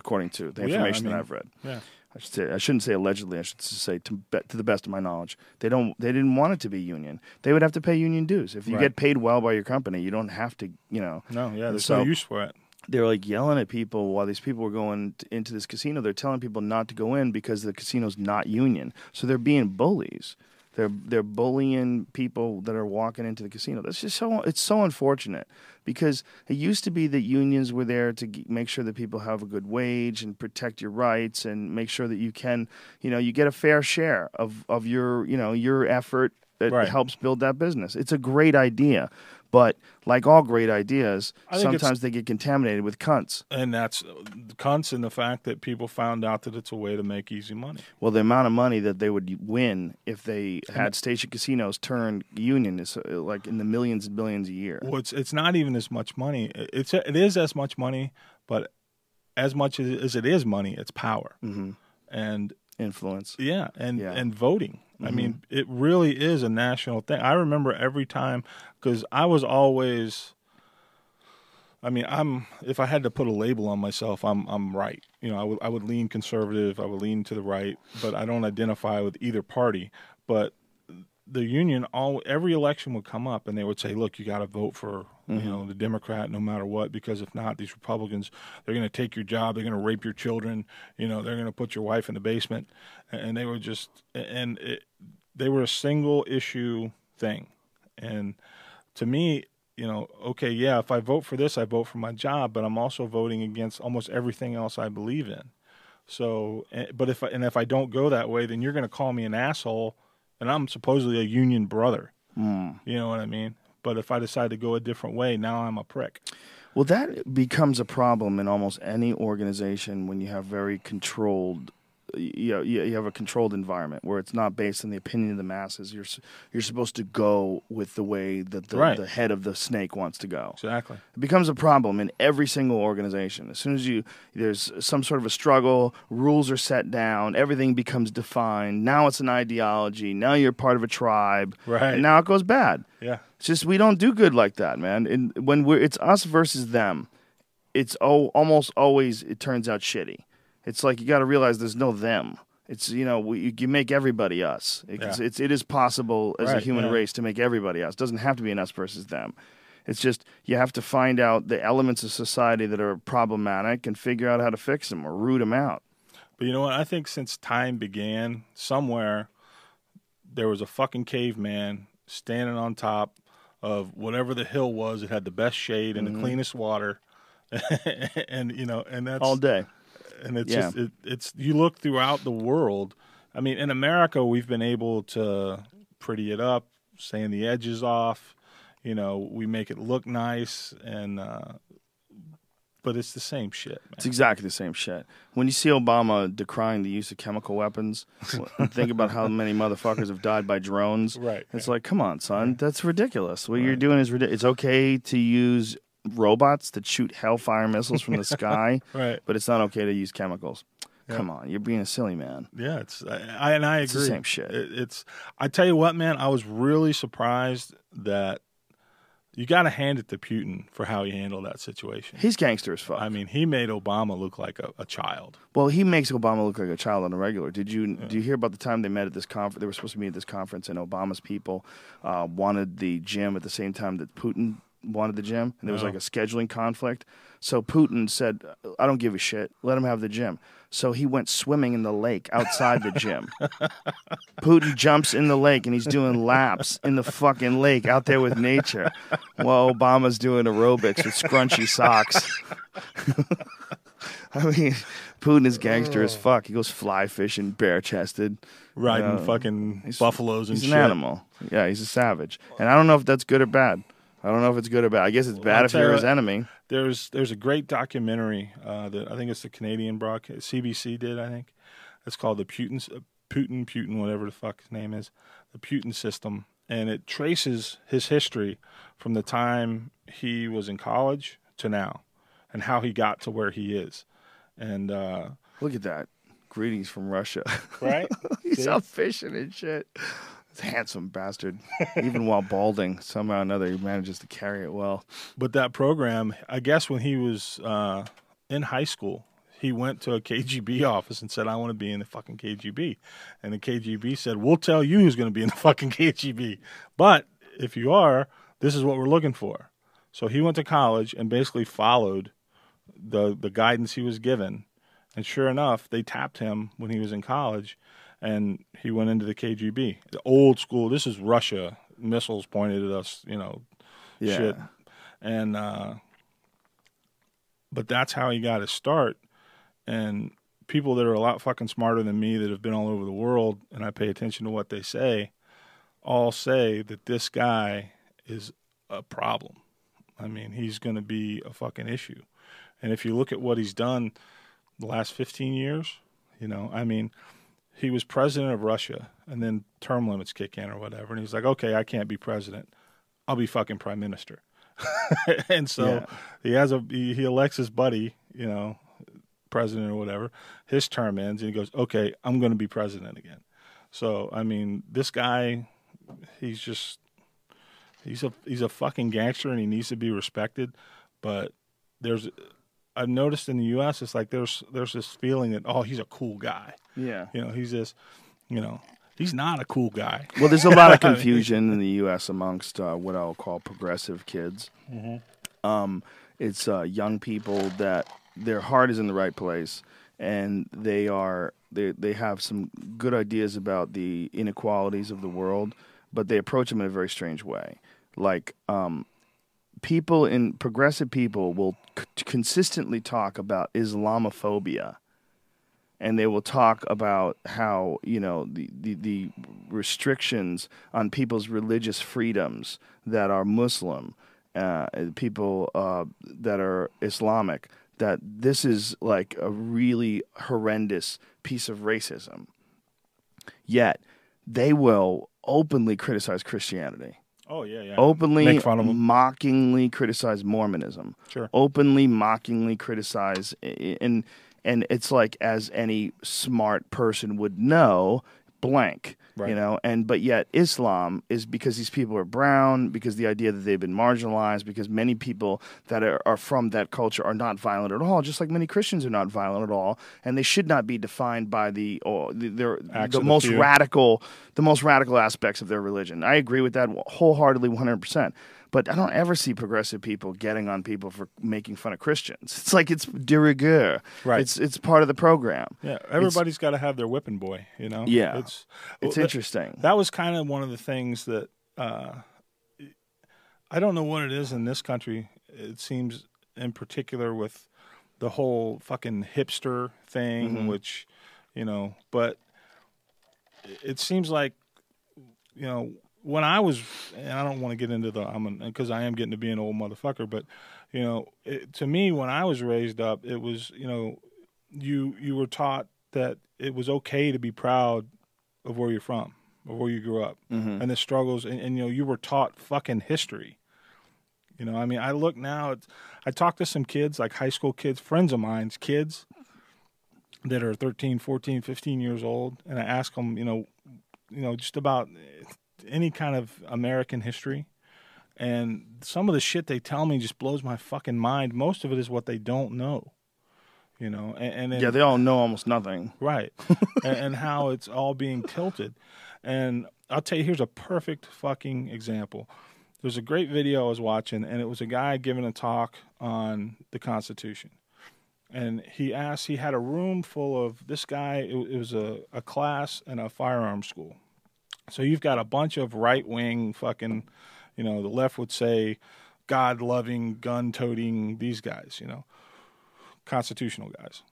According to the Well, yeah, I information mean- that I've read. Yeah. I should say I shouldn't say allegedly. I should say to, to the best of my knowledge, they don't. They didn't want it to be union. They would have to pay union dues. If you Right. get paid well by your company, you don't have to. You know. No, yeah, there's so no use for it. they were like yelling at people while these people were going t- into this casino. They're telling people not to go in because the casino's not union. So they're being bullies. They're they're bullying people that are walking into the casino. That's just so it's so unfortunate because it used to be that unions were there to g- make sure that people have a good wage and protect your rights and make sure that you can you know you get a fair share of of your you know your effort that Right. helps build that business. It's a great idea, but like all great ideas, I think it's- sometimes they get contaminated with cunts. And that's the cunts and the fact that people found out that it's a way to make easy money. Well, the amount of money that they would win if they had station casinos turn union is uh, like in the millions and billions a year. Well, it's it's not even as much money. It's it is as much money, but as much as, as it is money, it's power. Mm-hmm. And Influence. yeah, and Yeah. and voting. I mean, it really is a national thing. I remember every time because I was always I mean, I'm if I had to put a label on myself, I'm I'm right. You know, I would I would lean conservative, I would lean to the right, but I don't identify with either party. But the union all every election would come up and they would say, "Look, you got to vote for you mm-hmm. know the Democrat no matter what because if not, these Republicans they're going to take your job, they're going to rape your children, you know, they're going to put your wife in the basement." And they were just and it, they were a single issue thing. And to me, you know, okay, yeah, if I vote for this, I vote for my job, but I'm also voting against almost everything else I believe in. So, eh, but if I, and if I don't go that way, then you're going to call me an asshole, and I'm supposedly a union brother. Mm. You know what I mean? But if I decide to go a different way, now I'm a prick. Well, that becomes a problem in almost any organization when you have very controlled. You, know, you have a controlled environment where it's not based on the opinion of the masses. You're you're supposed to go with the way that the, Right. the head of the snake wants to go. Exactly. It becomes a problem in every single organization. As soon as you there's some sort of a struggle, rules are set down, everything becomes defined. Now it's an ideology. Now you're part of a tribe. Right. And now it goes bad. Yeah. It's just we don't do good like that, man. And when we're it's us versus them, it's oh, almost always it turns out shitty. It's like you got to realize there's no them. It's you know we, you make everybody us. It's, Yeah. it's it is possible as a human yeah. race to make everybody us. It doesn't have to be an us versus them. It's just you have to find out the elements of society that are problematic and figure out how to fix them or root them out. But you know what? I think since time began, somewhere there was a fucking caveman standing on top of whatever the hill was. It had the best shade and the mm-hmm. cleanest water, and you know, and that's All day. And it's Yeah. just it, it's you look throughout the world. I mean, in America, we've been able to pretty it up, sand the edges off. You know, we make it look nice, and uh, but it's the same shit. It's exactly the same shit. When you see Obama decrying the use of chemical weapons, think about how many motherfuckers have died by drones. Right. It's like, come on, son, that's ridiculous. What you're doing is ridiculous. It's okay to use robots that shoot hellfire missiles from the sky, Right. but it's not okay to use chemicals. Yeah. Come on, you're being a silly man. Yeah, it's I, I and I It's the agree. same shit. It, it's I tell you what, man, I was really surprised that you got to hand it to Putin for how he handled that situation. He's gangster as fuck. I mean, he made Obama look like a, a child. Well, he makes Obama look like a child on a regular. Did you do you hear about the time they met at this conference? They were supposed to meet at this conference, and Obama's people uh, wanted the gym at the same time that Putin wanted the gym, and there was Oh. like a scheduling conflict. So Putin said, "I don't give a shit. Let him have the gym." So he went swimming in the lake outside the gym. Putin jumps in the lake and he's doing laps in the fucking lake out there with nature, while Obama's doing aerobics with scrunchy socks. I mean, Putin is gangster as fuck. He goes fly fishing, bare chested. Riding fucking He's- buffaloes and He's shit. an animal. Yeah, he's a savage. And I don't know if that's good or bad. I don't know if it's good or bad. I guess it's bad I'll if you're his enemy. There's there's a great documentary uh, that I think it's the Canadian broadcast CBC did. I think it's called the Putin uh, Putin Putin whatever the fuck his name is, the Putin system, and it traces his history from the time he was in college to now, and how he got to where he is, and uh, Look at that. Greetings from Russia. right. he's See? out fishing and shit. Handsome bastard. Even while balding, somehow or another, he manages to carry it well. But that program, I guess, when he was uh, in high school, he went to a KGB office and said, "I want to be in the fucking KGB," and the KGB said, "We'll tell you who's going to be in the fucking KGB, but if you are, this is what we're looking for." So he went to college and basically followed the the guidance he was given, and sure enough, they tapped him when he was in college, and he went into the KGB, the old school. This is Russia. Missiles pointed at us, you know, Yeah. shit. And uh but that's how he got his start. And people that are a lot fucking smarter than me that have been all over the world and I pay attention to what they say, all say that this guy is a problem. I mean, he's going to be a fucking issue. And if you look at what he's done the last 15 years, you know, I mean, he was president of Russia and then term limits kick in or whatever. And he's like, okay, I can't be president. I'll be fucking prime minister. and so Yeah. he has a he, he elects his buddy, you know, president or whatever. His term ends, and he goes, "Okay, I'm going to be president again." So I mean, this guy, he's just he's a he's a fucking gangster, and he needs to be respected. But there's I've noticed in the U.S. it's like there's there's this feeling that oh he's a cool guy. Yeah. You know he's just, you know he's not a cool guy. Well, there's a lot of confusion in the U.S. amongst uh, what I'll call progressive kids. Um, it's uh, young people that their heart is in the right place, and they are they they have some good ideas about the inequalities of the world, but they approach them in a very strange way. Like um, people in progressive people will c- consistently talk about Islamophobia and they will talk about how you know the, the, the restrictions on people's religious freedoms that are Muslim, uh, people uh, that are Islamic. That this is like a really horrendous piece of racism. Yet they will openly criticize Christianity Oh yeah, yeah. openly make fun of him. mockingly criticize Mormonism. Sure. Openly mockingly criticize and and it's like as any smart person would know blank Right. you know? And but yet islam is because these people are brown because the idea that they've been marginalized because many people that are, are from that culture are not violent at all just like many christians are not violent at all. And they should not be defined by the or the, their, the most radical the most radical aspects of their religion. I agree with that wholeheartedly 100% but I don't ever see progressive people getting on people for making fun of Christians. It's like it's de rigueur. Right. It's it's part of the program. Yeah, everybody's got to have their whipping boy. You know. Yeah. It's It's well, interesting. That was kind of one of the things that uh, I don't know what it is in this country. It seems in particular with the whole fucking hipster thing, Mm-hmm. which you know, but it seems like you know when I was, and I don't want to get into the I'm because I am getting to be an old motherfucker, but you know, it, to me when I was raised up, it was you know, you you were taught that it was okay to be proud of where you're from of where you grew up mm-hmm. and the struggles and, and you know you were taught fucking history. You know i mean i look now i talk to some kids like high school kids friends of mine's kids that are 13 14 15 years old and i ask them you know you know just about any kind of american history. And some of the shit they tell me just blows my fucking mind. Most of it is what they don't know you know? And, and then, yeah, they all know almost nothing. right. And, and how it's all being tilted. And i'll tell you here's a perfect fucking example. There's a great video i was watching and it was a guy giving a talk on the constitution. And he asked he had a room full of this guy it, it was a, a class in a firearms school so you've got a bunch of right wing fucking you know the left would say god loving gun toting these guys you know constitutional guys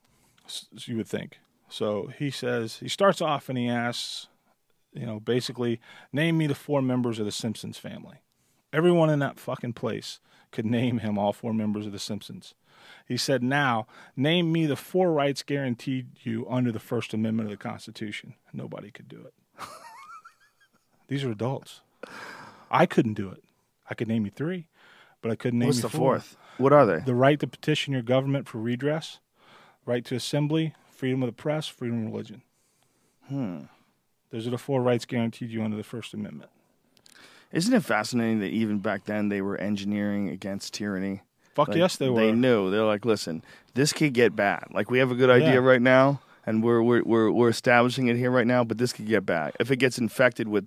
you would think. So he says he starts off and he asks, you know, basically, name me the four members of the Simpsons family. Everyone in that fucking place could name him all four members of the Simpsons. He said, now name me the four rights guaranteed you under the First Amendment of the Constitution. Nobody could do it. These are adults. I couldn't do it. I could name you three, but I couldn't name What's you the fourth. What are they? the right to petition your government for redress, right to assembly, freedom of the press, freedom of religion. Hmm. Those are the four rights guaranteed you under the First Amendment. Isn't it fascinating that even back then they were engineering against tyranny? Fuck Like, yes, they were. They knew. They're like, listen, this could get bad. Like we have a good idea Yeah. right now, and we're we're we're we're establishing it here right now, but this could get bad if it gets infected with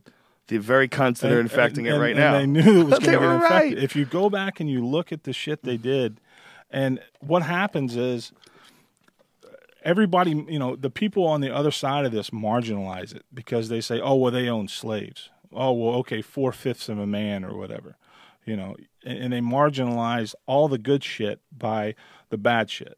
the very cunts that are infecting and- it right now. They knew it was going to get infected. right. If you go back and you look at the shit they did, and what happens is everybody, you know, the people on the other side of this marginalize it because they say, "Oh, well, they own slaves." Oh, well, okay, four fifths of a man or whatever, you know, and, and they marginalize all the good shit by the bad shit,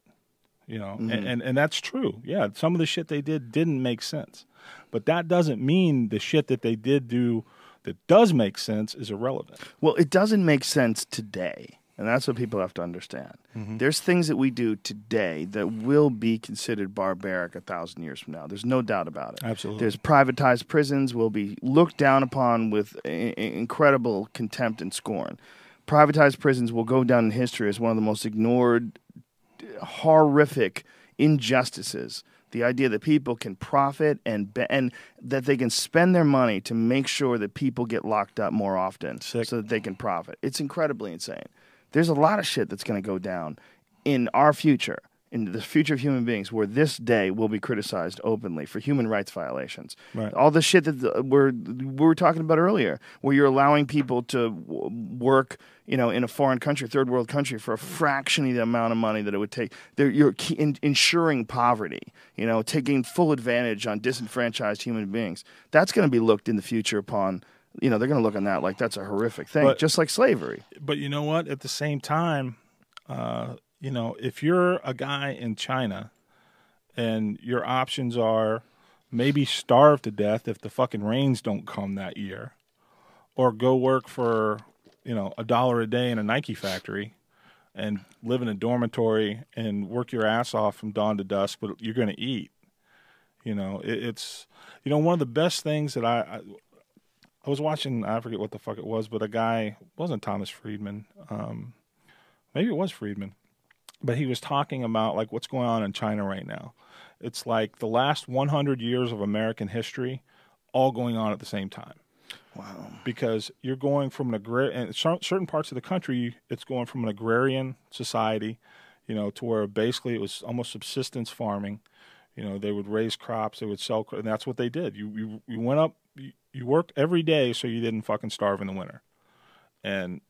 you know, Mm-hmm. and, and and that's true. Yeah, some of the shit they did didn't make sense, but that doesn't mean the shit that they did do that does make sense is irrelevant. Well, it doesn't make sense today. And that's what people have to understand. Mm-hmm. There's things that we do today that will be considered barbaric a thousand years from now. There's no doubt about it. Absolutely. There's privatized prisons will be looked down upon with i- incredible contempt and scorn. Privatized prisons will go down in history as one of the most ignored, horrific injustices. The idea that people can profit and be- and that they can spend their money to make sure that people get locked up more often, Sick. so that they can profit. It's incredibly insane. There's a lot of shit that's going to go down in our future, in the future of human beings, where this day will be criticized openly for human rights violations. Right. All the shit that the, we're we were talking about earlier, where you're allowing people to w- work, you know, in a foreign country, third world country, for a fraction of the amount of money that it would take. They're, you're in, ensuring poverty, you know, taking full advantage on disenfranchised human beings. That's going to be looked in the future upon. You know, they're going to look on that like that's a horrific thing, But- just like slavery. but you know what? At the same time, uh, you know, if you're a guy in China and your options are maybe starve to death if the fucking rains don't come that year, or go work for, you know, a dollar a day in a Nike factory and live in a dormitory and work your ass off from dawn to dusk, but you're going to eat. You know, it, it's, you know, one of the best things that I, I I was watching, I forget what the fuck it was, but a guy wasn't Thomas Friedman. Um, maybe it was Friedman, but he was talking about like what's going on in China right now. It's like the last 100 years of American history, all going on at the same time. Wow. Because you're going from an agrarian, and certain parts of the country, it's going from an agrarian society, you know, to where basically it was almost subsistence farming. You know, they would raise crops, they would sell, and that's what they did. You you, you went up, you, you worked every day so you didn't fucking starve in the winter. And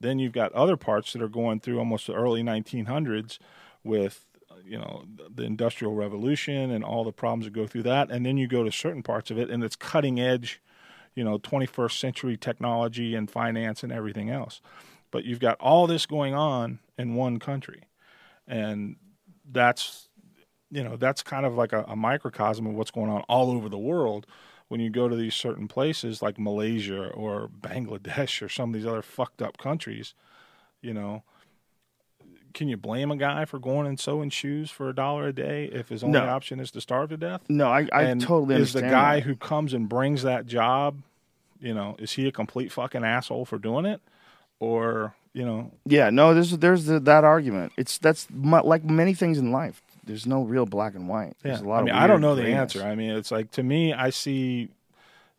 then you've got other parts that are going through almost the early 1900s with you know the industrial revolution and all the problems that go through that. And then you go to certain parts of it and it's cutting edge you know 21st century technology and finance and everything else. But you've got all this going on in one country. And that's you know that's kind of like a, a microcosm of what's going on all over the world when you go to these certain places like Malaysia or Bangladesh or some of these other fucked up countries, you know, can you blame a guy for going and sewing shoes for a dollar a day if his only No. option is to starve to death? No, I, I and totally understand. is the guy that. who comes and brings that job, you know, is he a complete fucking asshole for doing it, or you know, Yeah, no, there's there's the, that argument. It's that's mu- like many things in life. There's no real black and white. There's a lot I mean, of I don't know the answer. I mean, it's like to me, I see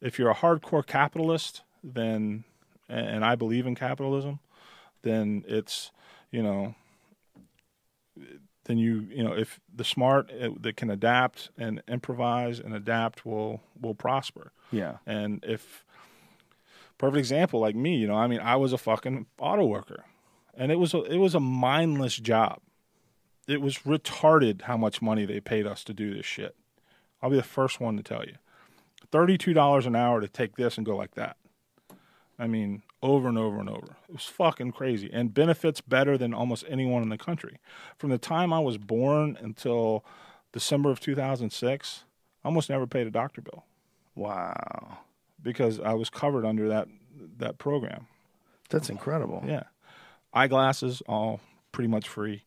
if you're a hardcore capitalist, then and I believe in capitalism, then it's you know, then you you know if the smart uh, that can adapt and improvise and adapt will will prosper. Yeah, And if perfect example like me, you know, I mean, I was a fucking auto worker, and it was a, it was a mindless job. It was retarded how much money they paid us to do this shit. I'll be the first one to tell you. Thirty-two dollars an hour to take this and go like that. I mean, over and over and over. It was fucking crazy, and benefits better than almost anyone in the country. From the time I was born until December of two thousand six, I almost never paid a doctor bill wow, because I was covered under that that program. that's incredible. Yeah, eyeglasses all pretty much free.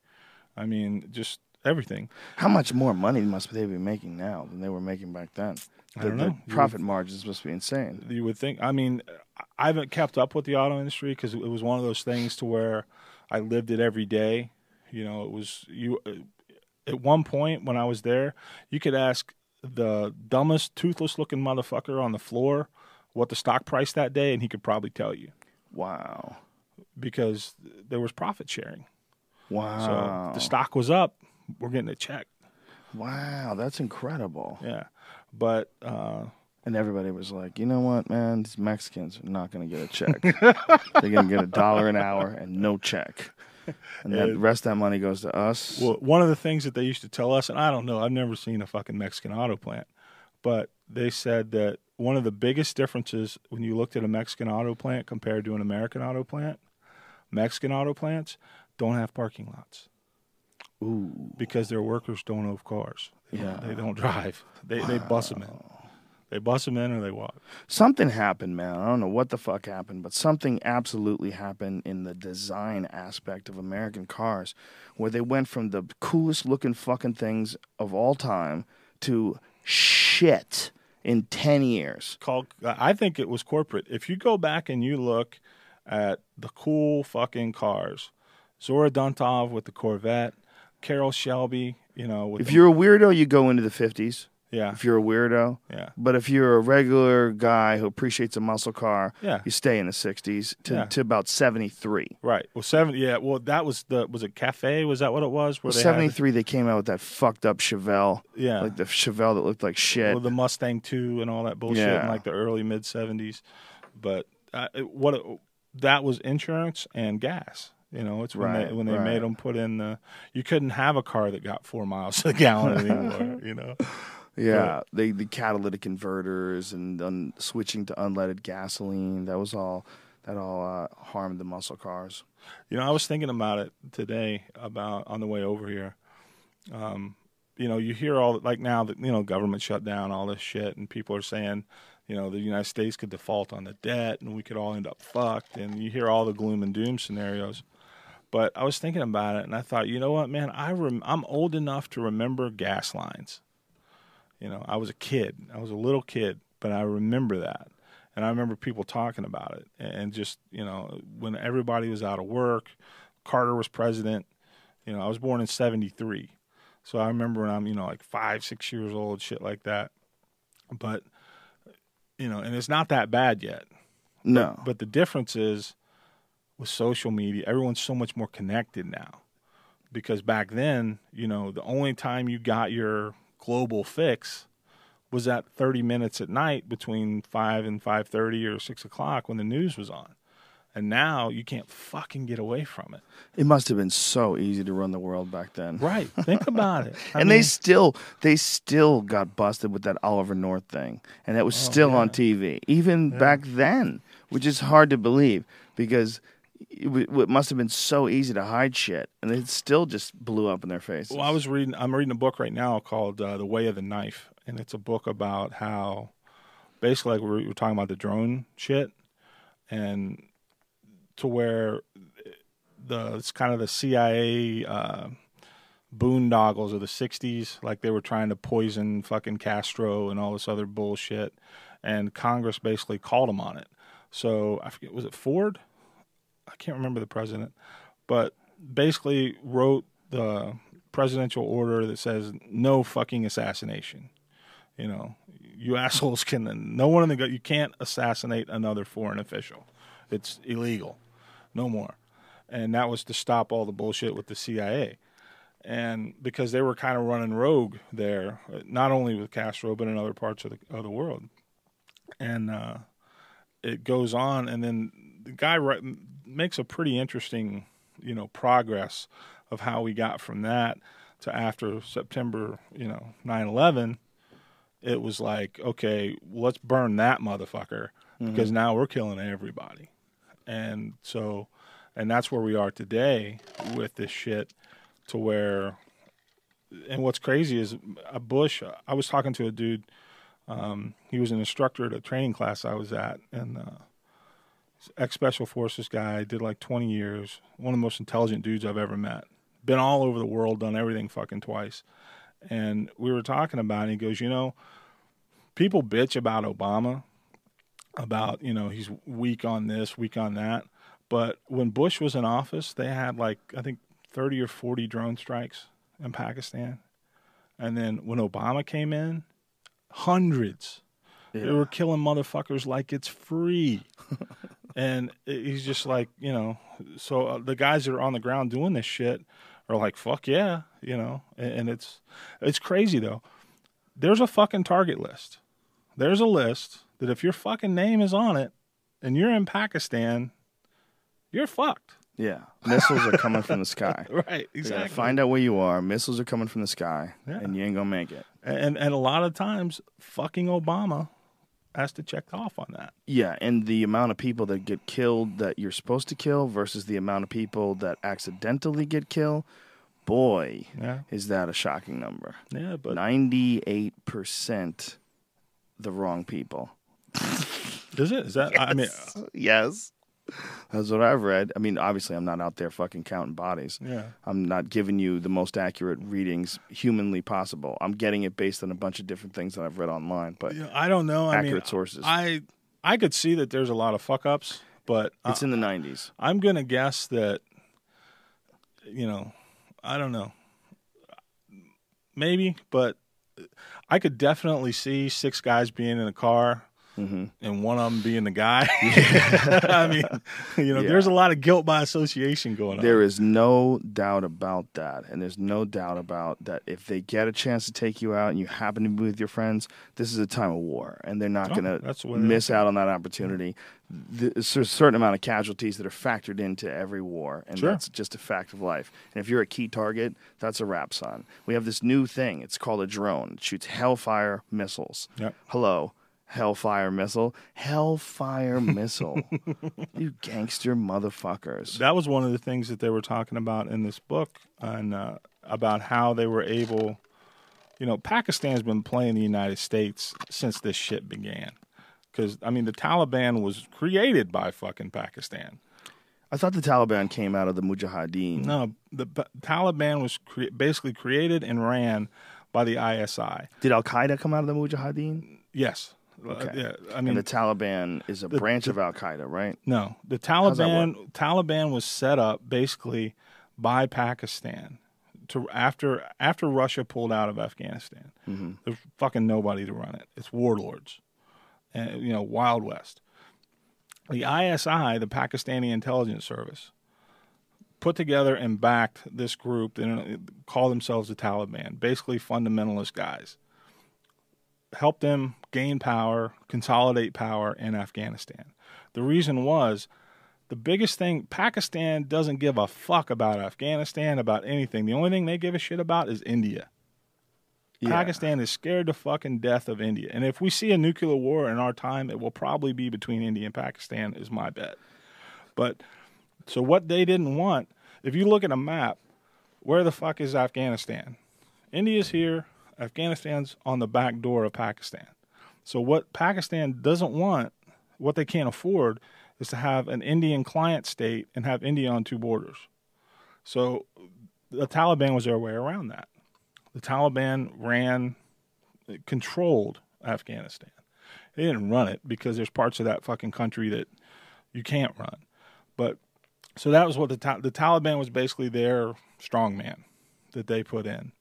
I mean, just everything. How much more money must they be making now than they were making back then? I The, don't know. Profit margins must be insane. You would think. I mean, I haven't kept up with the auto industry because it was one of those things to where I lived it every day. You know, it was you. At one point when I was there, you could ask the dumbest, toothless-looking motherfucker on the floor what the stock price that day, and he could probably tell you Wow, because there was profit sharing. Wow, So the stock was up, we're getting a check. wow, that's incredible. Yeah, but uh, And everybody was like, you know what, man? These Mexicans are not going to get a check. They're going to get a dollar an hour and no check. And the rest of that money goes to us. well, one of the things that they used to tell us, and I don't know, I've never seen a fucking Mexican auto plant, but they said that one of the biggest differences when you looked at a Mexican auto plant compared to an American auto plant, Mexican auto plants don't have parking lots Ooh, because their workers don't own cars. They, Yeah. don't, they don't drive. They they bus them in. They bus them in or they walk. something happened, man. I don't know what the fuck happened, but something absolutely happened in the design aspect of American cars where they went from the coolest looking fucking things of all time to shit in 10 years. called I think it was corporate. If you go back and you look at the cool fucking cars, Zora Duntov with the Corvette, Carroll Shelby, you know, with If the- you're a weirdo, you go into the 50s. Yeah. If you're a weirdo. Yeah. But if you're a regular guy who appreciates a muscle car, Yeah. you stay in the 60s to, Yeah. to about 73. Right. Well, seven. Yeah. Well, that was the was it Cafe? Was that what it was? Where they had- 73, they came out with that fucked up Chevelle. Yeah. Like the Chevelle that looked like shit. Well, the Mustang two and all that bullshit Yeah. in like the early mid seventies. But uh, what that was insurance and gas. You know, it's when Right, they when they right. made them put in the. You couldn't have a car that got four miles to the gallon anymore. you know. Yeah, they the catalytic converters and un, switching to unleaded gasoline. That was all. That all uh, harmed the muscle cars. You know, I was thinking about it today about on the way over here. Um, you know, you hear all like now that you know government shut down all this shit, and people are saying, you know, the United States could default on the debt, and we could all end up fucked. And you hear all the gloom and doom scenarios. But I was thinking about it, and I thought, you know what, man, I rem- I'm old enough to remember gas lines. You know, I was a kid. I was a little kid, but I remember that. And I remember people talking about it. And just, you know, when everybody was out of work, Carter was president. You know, I was born in 73. So I remember when I'm, you know, like five, six years old, shit like that. But, you know, and it's not that bad yet. No, But the difference is with social media, everyone's so much more connected now. Because back then, you know, the only time you got your global fix was at 30 minutes at night between 5 and 5.30 or 6 o'clock when the news was on. And now you can't fucking get away from it. it must have been so easy to run the world back then. Right. Think about it. And they still they still got busted with that Oliver North thing, and that was oh, still on TV even back then, which is hard to believe because it, w- it must have been so easy to hide shit, and it still just blew up in their face. Well, I was reading. I'm reading a book right now called uh, "The Way of the Knife," and it's a book about how, basically, like we we're, we talking about the drone shit, and to where the it's kind of the CIA uh, boondoggles of the '60s, like they were trying to poison fucking Castro and all this other bullshit, and Congress basically called them on it. So I forget, was it Ford? I can't remember the president, but basically wrote the presidential order that says no fucking assassination. You know, you assholes can no one in the you can't assassinate another foreign official. It's illegal. No more. And that was to stop all the bullshit with the CIA. And because they were kind of running rogue there, not only with Castro but in other parts of the of the world. And uh, it goes on, and then the guy makes a pretty interesting, you know, progress of how we got from that to after September, you know, 9/11. It was like, okay, let's burn that motherfucker because now we're killing everybody, and so, and that's where we are today with this shit, to where, and what's crazy is a Bush. I was talking to a dude. Um, he was an instructor at a training class I was at, and uh, ex special forces guy, did like 20 years, one of the most intelligent dudes I've ever met. Been all over the world, done everything fucking twice. And we were talking about it. And he goes, You know, people bitch about Obama, about, you know, he's weak on this, weak on that. But when Bush was in office, they had like, I think 30 or 40 drone strikes in Pakistan. And then when Obama came in, hundreds. They were killing motherfuckers like it's free. and he's just like, you know, so uh, the guys that are on the ground doing this shit are like, fuck yeah, you know, and, and it's it's crazy though. There's a fucking target list. There's a list that if your fucking name is on it and you're in Pakistan, you're fucked. yeah, missiles are coming from the sky. Right, exactly. find out where you are. Missiles are coming from the sky, Yeah. and you ain't gonna make it. and and a lot of times, fucking Obama has to check off on that. Yeah, and the amount of people that get killed that you're supposed to kill versus the amount of people that accidentally get killed, boy, Yeah, is that a shocking number. yeah, but 98% the wrong people. is it? Is that? I mean, Yes. That's what I've read. I mean, obviously, I'm not out there fucking counting bodies. yeah. I'm not giving you the most accurate readings humanly possible. I'm getting it based on a bunch of different things that I've read online. But Yeah, I don't know. I mean, Accurate sources. I I could see that there's a lot of fuck ups, but I, it's in the 90s. I'm gonna guess that you know, I don't know, maybe, but I could definitely see six guys being in a car. Mm-hmm. And one of them being the guy. I mean, you know, Yeah. there's a lot of guilt by association going on. There is no doubt about that. And there's no doubt about that if they get a chance to take you out and you happen to be with your friends, this is a time of war. And they're not Oh, going to the way they miss out on that opportunity. There's a certain amount of casualties that are factored into every war. And Sure. that's just a fact of life. And if you're a key target, that's a wrap, son. We have this new thing. It's called a drone. It shoots Hellfire missiles. Yep. Hello. Hellfire missile. Hellfire missile. you gangster motherfuckers. that was one of the things that they were talking about in this book and uh, about how they were able you know pakistan's been playing the united states since this shit began because i mean the taliban was created by fucking pakistan I thought the Taliban came out of the Mujahideen. no the taliban was cre- basically created and ran by the isi Did Al Qaeda come out of the Mujahideen? yes Uh, Okay. yeah i mean, And the Taliban is a branch of Al Qaeda, right? No, the Taliban Taliban was set up basically by Pakistan to after after Russia pulled out of Afghanistan. Mm-hmm. There's fucking nobody to run it. It's warlords, and you know Wild West. The ISI, the Pakistani intelligence service, put together and backed this group that call themselves the Taliban, basically fundamentalist guys. Helped them gain power, consolidate power in Afghanistan. The reason was the biggest thing Pakistan doesn't give a fuck about Afghanistan, about anything. The only thing they give a shit about is India. Yeah. Pakistan is scared to fucking death of India. And if we see a nuclear war in our time, it will probably be between India and Pakistan, is my bet. But so what they didn't want, if you look at a map, where the fuck is Afghanistan? India's here, Afghanistan's on the back door of Pakistan. So what Pakistan doesn't want, what they can't afford, is to have an Indian client state and have India on two borders. So the Taliban was their way around that. The Taliban ran, controlled Afghanistan. They didn't run it because there's parts of that fucking country that you can't run. But so that was what the the Taliban was basically their strongman that they put in.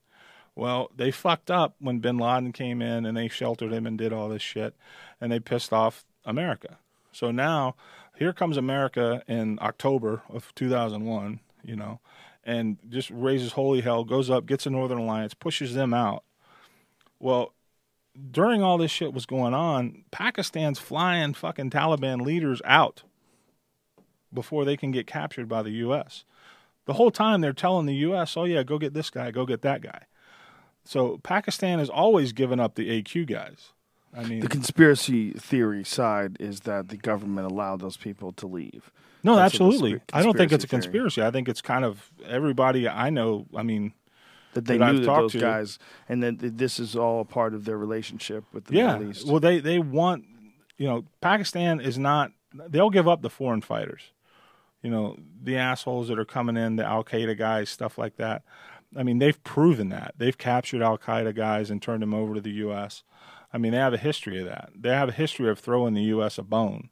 Well, they fucked up when Bin Laden came in and they sheltered him and did all this shit, and they pissed off America. So now here comes America in October of 2001, you know, and just raises holy hell, goes up, gets a Northern Alliance, pushes them out. Well, during all this shit was going on, Pakistan's flying fucking Taliban leaders out before they can get captured by the U.S. The whole time they're telling the U.S., "Oh yeah, go get this guy, go get that guy." So Pakistan has always given up the AQ guys. I mean, The conspiracy theory side is that the government allowed those people to leave. no, that's absolutely. sp- I don't think it's a conspiracy theory. I think it's kind of everybody I know. I mean, That they that I've knew that those to- guys, and that this is all a part of their relationship with the yeah. Middle East. Well, they they want you know Pakistan is not. They'll give up the foreign fighters. You know the assholes that are coming in, the Al Qaeda guys, stuff like that. I mean, they've proven that they've captured Al Qaeda guys and turned them over to the U.S. I mean, they have a history of that. They have a history of throwing the U.S. a bone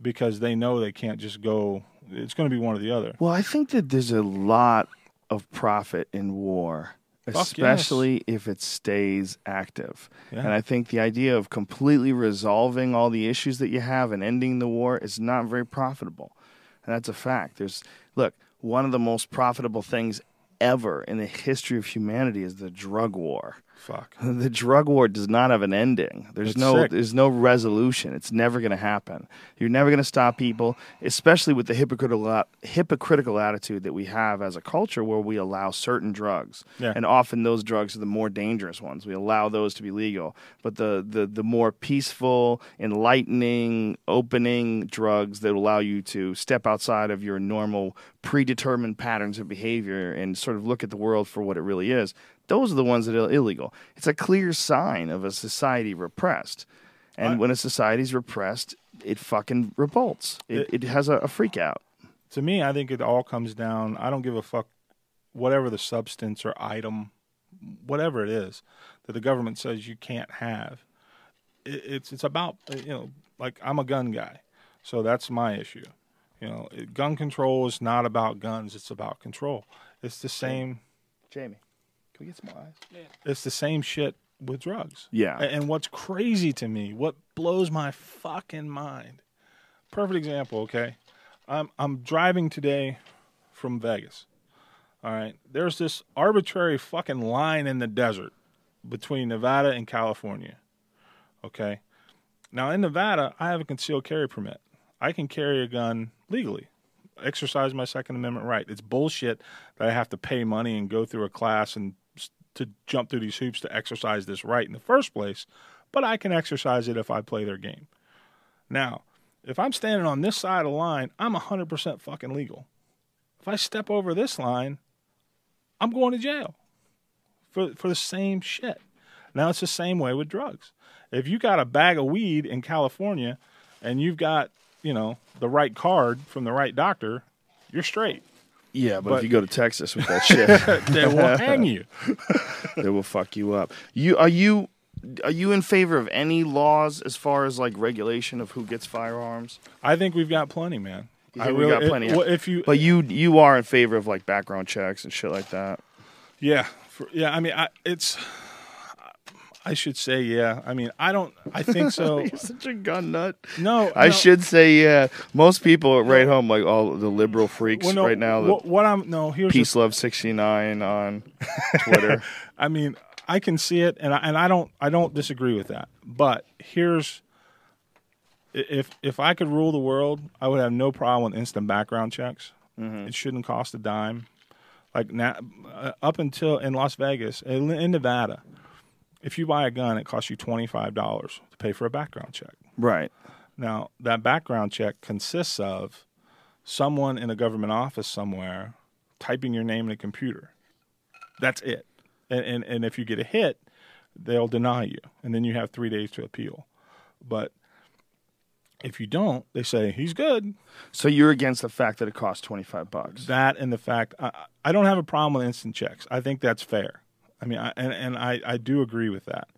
because they know they can't just go. It's going to be one or the other. Well, I think that there's a lot of profit in war, yes. especially if it stays active. Yeah. And I think the idea of completely resolving all the issues that you have and ending the war is not very profitable. And that's a fact. There's look, one of the most profitable things ever in the history of humanity is the drug war. Fuck. The drug war does not have an ending. There's no sick. there's no resolution. It's never going to happen. You're never going to stop people, especially with the hypocritical hypocritical attitude that we have as a culture where we allow certain drugs. Yeah. And often those drugs are the more dangerous ones. We allow those to be legal. But the the the more peaceful, enlightening, opening drugs that allow you to step outside of your normal predetermined patterns of behavior and sort of look at the world for what it really is those are the ones that are illegal. It's a clear sign of a society repressed. And I- when a society's repressed, it fucking revolts. It, it has a, a freak out. to me, I think it all comes down. I don't give a fuck whatever the substance or item, whatever it is that the government says you can't have. It, it's it's about you know like I'm a gun guy, so that's my issue. You know, gun control is not about guns; it's about control. It's the same. Jamie, we get some more eyes? It's the same shit with drugs. Yeah. And what's crazy to me, what blows my fucking mind. Perfect example, okay? I'm I'm driving today from Vegas. All right. There's this arbitrary fucking line in the desert between Nevada and California. Okay. Now in Nevada, I have a concealed carry permit. I can carry a gun legally. Exercise my Second Amendment right. It's bullshit that I have to pay money and go through a class and s- to jump through these hoops to exercise this right in the first place, but I can exercise it if I play their game. Now, if I'm standing on this side of the line, I'm 100% fucking legal. If I step over this line, I'm going to jail for for the same shit. Now it's the same way with drugs. If you got a bag of weed in California and you've got, you know, the right card from the right doctor, you're straight. Yeah, but, But- if you go to Texas with that shit, They will hang you. they will fuck you up. You are you are you in favor of any laws as far as like regulation of who gets firearms? I think we've got plenty, man. I we got it- plenty? well, if you, But you you are in favor of like background checks and shit like that. yeah, for, yeah. I mean, I, it's. I should say, yeah. I mean, I don't. I think so. You're such a gun nut. No, I no. should say yeah. Most people right home like all the liberal freaks Well, no, right now. What, what I'm no here's the Peace Love sixty nine on Twitter. I mean, I can see it, and I, and I don't I don't disagree with that. But here's if if I could rule the world, I would have no problem with instant background checks. It shouldn't cost a dime. Like now, uh, up until in Las Vegas, in, in Nevada, if you buy a gun, it costs you twenty five dollars to pay for a background check. right. Now, that background check consists of someone in a government office somewhere typing your name in a computer. That's it. And, and, and if you get a hit, they'll deny you. And then you have three days to appeal. But if you don't, they say, he's good. So you're against the fact that it costs twenty five bucks. That and the fact, I, I don't have a problem with instant checks. I think that's fair. I mean, I, and, and I, I do agree with that.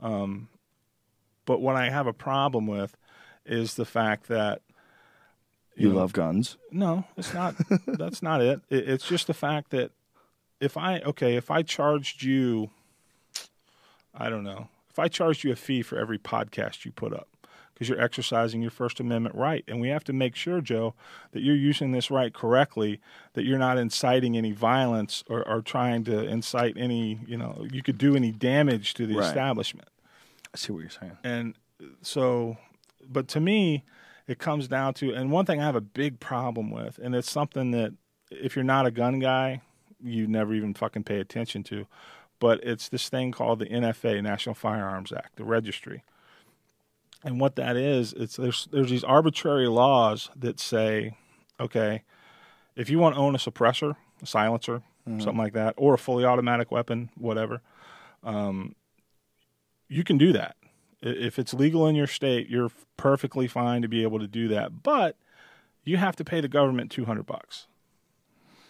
Um, but what I have a problem with is the fact that You know, love guns. No, it's not. that's not it. it. It's just the fact that if I okay, if I charged you, I don't know, if I charged you a fee for every podcast you put up because you're exercising your First Amendment right, and we have to make sure, Joe, that you're using this right correctly, that you're not inciting any violence or, or trying to incite any, you know, you could do any damage to the Right. establishment. I see what you're saying. And so, but to me, it comes down to, and one thing I have a big problem with, and it's something that if you're not a gun guy, you never even fucking pay attention to, but it's this thing called the NFA, National Firearms Act, the registry. And what that is, it's there's there's these arbitrary laws that say, okay, if you want to own a suppressor, a silencer, something like that, or a fully automatic weapon, whatever, um, you can do that. If it's legal in your state, you're perfectly fine to be able to do that. But you have to pay the government 200 bucks.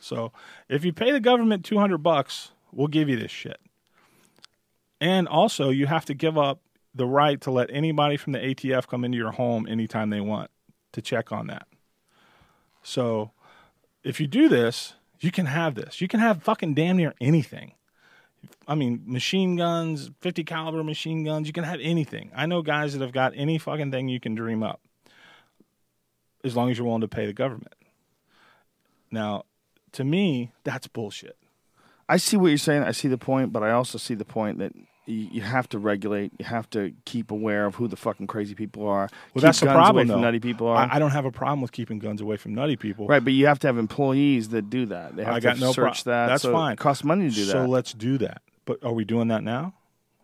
So if you pay the government 200 bucks, we'll give you this shit. And also, you have to give up the right to let anybody from the ATF come into your home anytime they want to check on that. So if you do this, you can have this. You can have fucking damn near anything. I mean, machine guns, 50 caliber machine guns, you can have anything. I know guys that have got any fucking thing you can dream up as long as you're willing to pay the government. Now, to me, that's bullshit. I see what you're saying. I see the point, but I also see the point that you, you have to regulate. You have to keep aware of who the fucking crazy people are. Well, Keep that's the problem, Away though. nutty people are. I, I don't have a problem with keeping guns away from nutty people. right, but you have to have employees that do that. They have I to got no pro- search that. That's so fine. It costs money to do so that. So let's do that. But are we doing that now?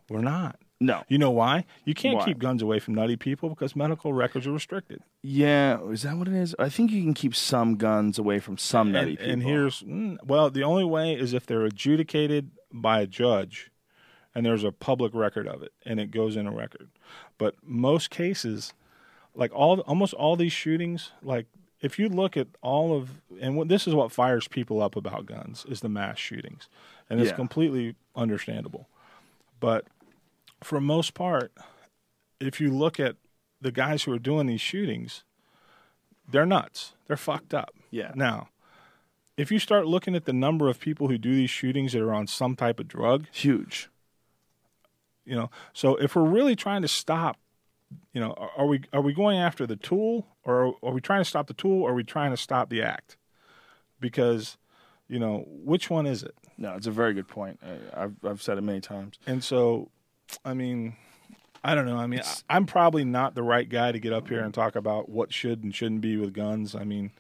We're not. no. You know why? You can't Why? keep guns away from nutty people because medical records are restricted. Yeah, is that what it is? I think you can keep some guns away from some nutty and, people. and here's mm, well, the only way is if they're adjudicated by a judge, and there's a public record of it, and it goes in a record. But most cases, like all almost all these shootings, like if you look at all of and what, this is what fires people up about guns is the mass shootings, and it's Yeah. completely understandable. But for most part, if you look at the guys who are doing these shootings, they're nuts. They're fucked up. Yeah. Now, if you start looking at the number of people who do these shootings that are on some type of drug, huge. You know, so if we're really trying to stop, you know, are, are we are we going after the tool, or are we trying to stop the tool, or are we trying to stop the act? Because, you know, which one is it? No, it's a very good point. I, I've I've said it many times. And so, I mean, I don't know. I mean, I'm probably not the right guy to get up here and talk about what should and shouldn't be with guns. I mean,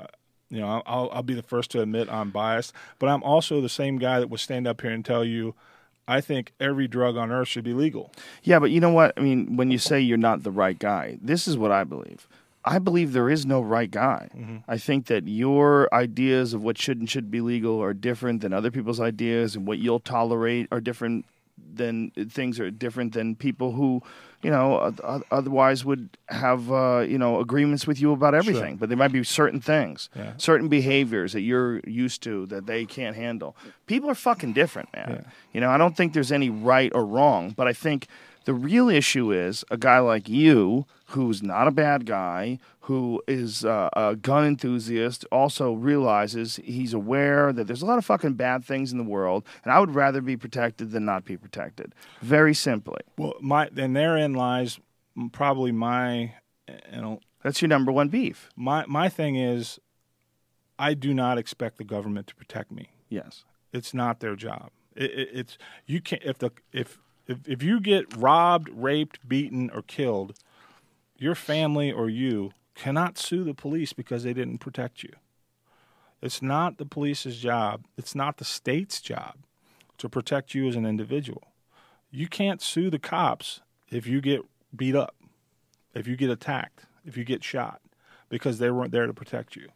uh, you know, I'll, I'll be the first to admit I'm biased, but I'm also the same guy that will stand up here and tell you, I think every drug on earth should be legal. Yeah, but you know what? I mean, when you say you're not the right guy, this is what I believe. I believe there is no right guy. Mm-hmm. I think that your ideas of what should and should be legal are different than other people's ideas, and what you'll tolerate are different than things are different than people who, you know, oth- oth- otherwise would have uh, you know agreements with you about everything. But there might be certain things, Yeah. certain behaviors that you're used to that they can't handle. People are fucking different, man. You know, I don't think there's any right or wrong, but I think the real issue is a guy like you, who's not a bad guy, who is uh, a gun enthusiast, also realizes he's aware that there's a lot of fucking bad things in the world, and I would rather be protected than not be protected. Very simply. Well, my and therein lies probably my, you know, That's your number one beef. my my thing is, I do not expect the government to protect me. Yes. It's not their job. It, it, it's you can't if the if, if if you get robbed, raped, beaten, or killed, your family or you cannot sue the police because they didn't protect you. It's not the police's job. It's not the state's job to protect you as an individual. You can't sue the cops if you get beat up, if you get attacked, if you get shot, because they weren't there to protect you.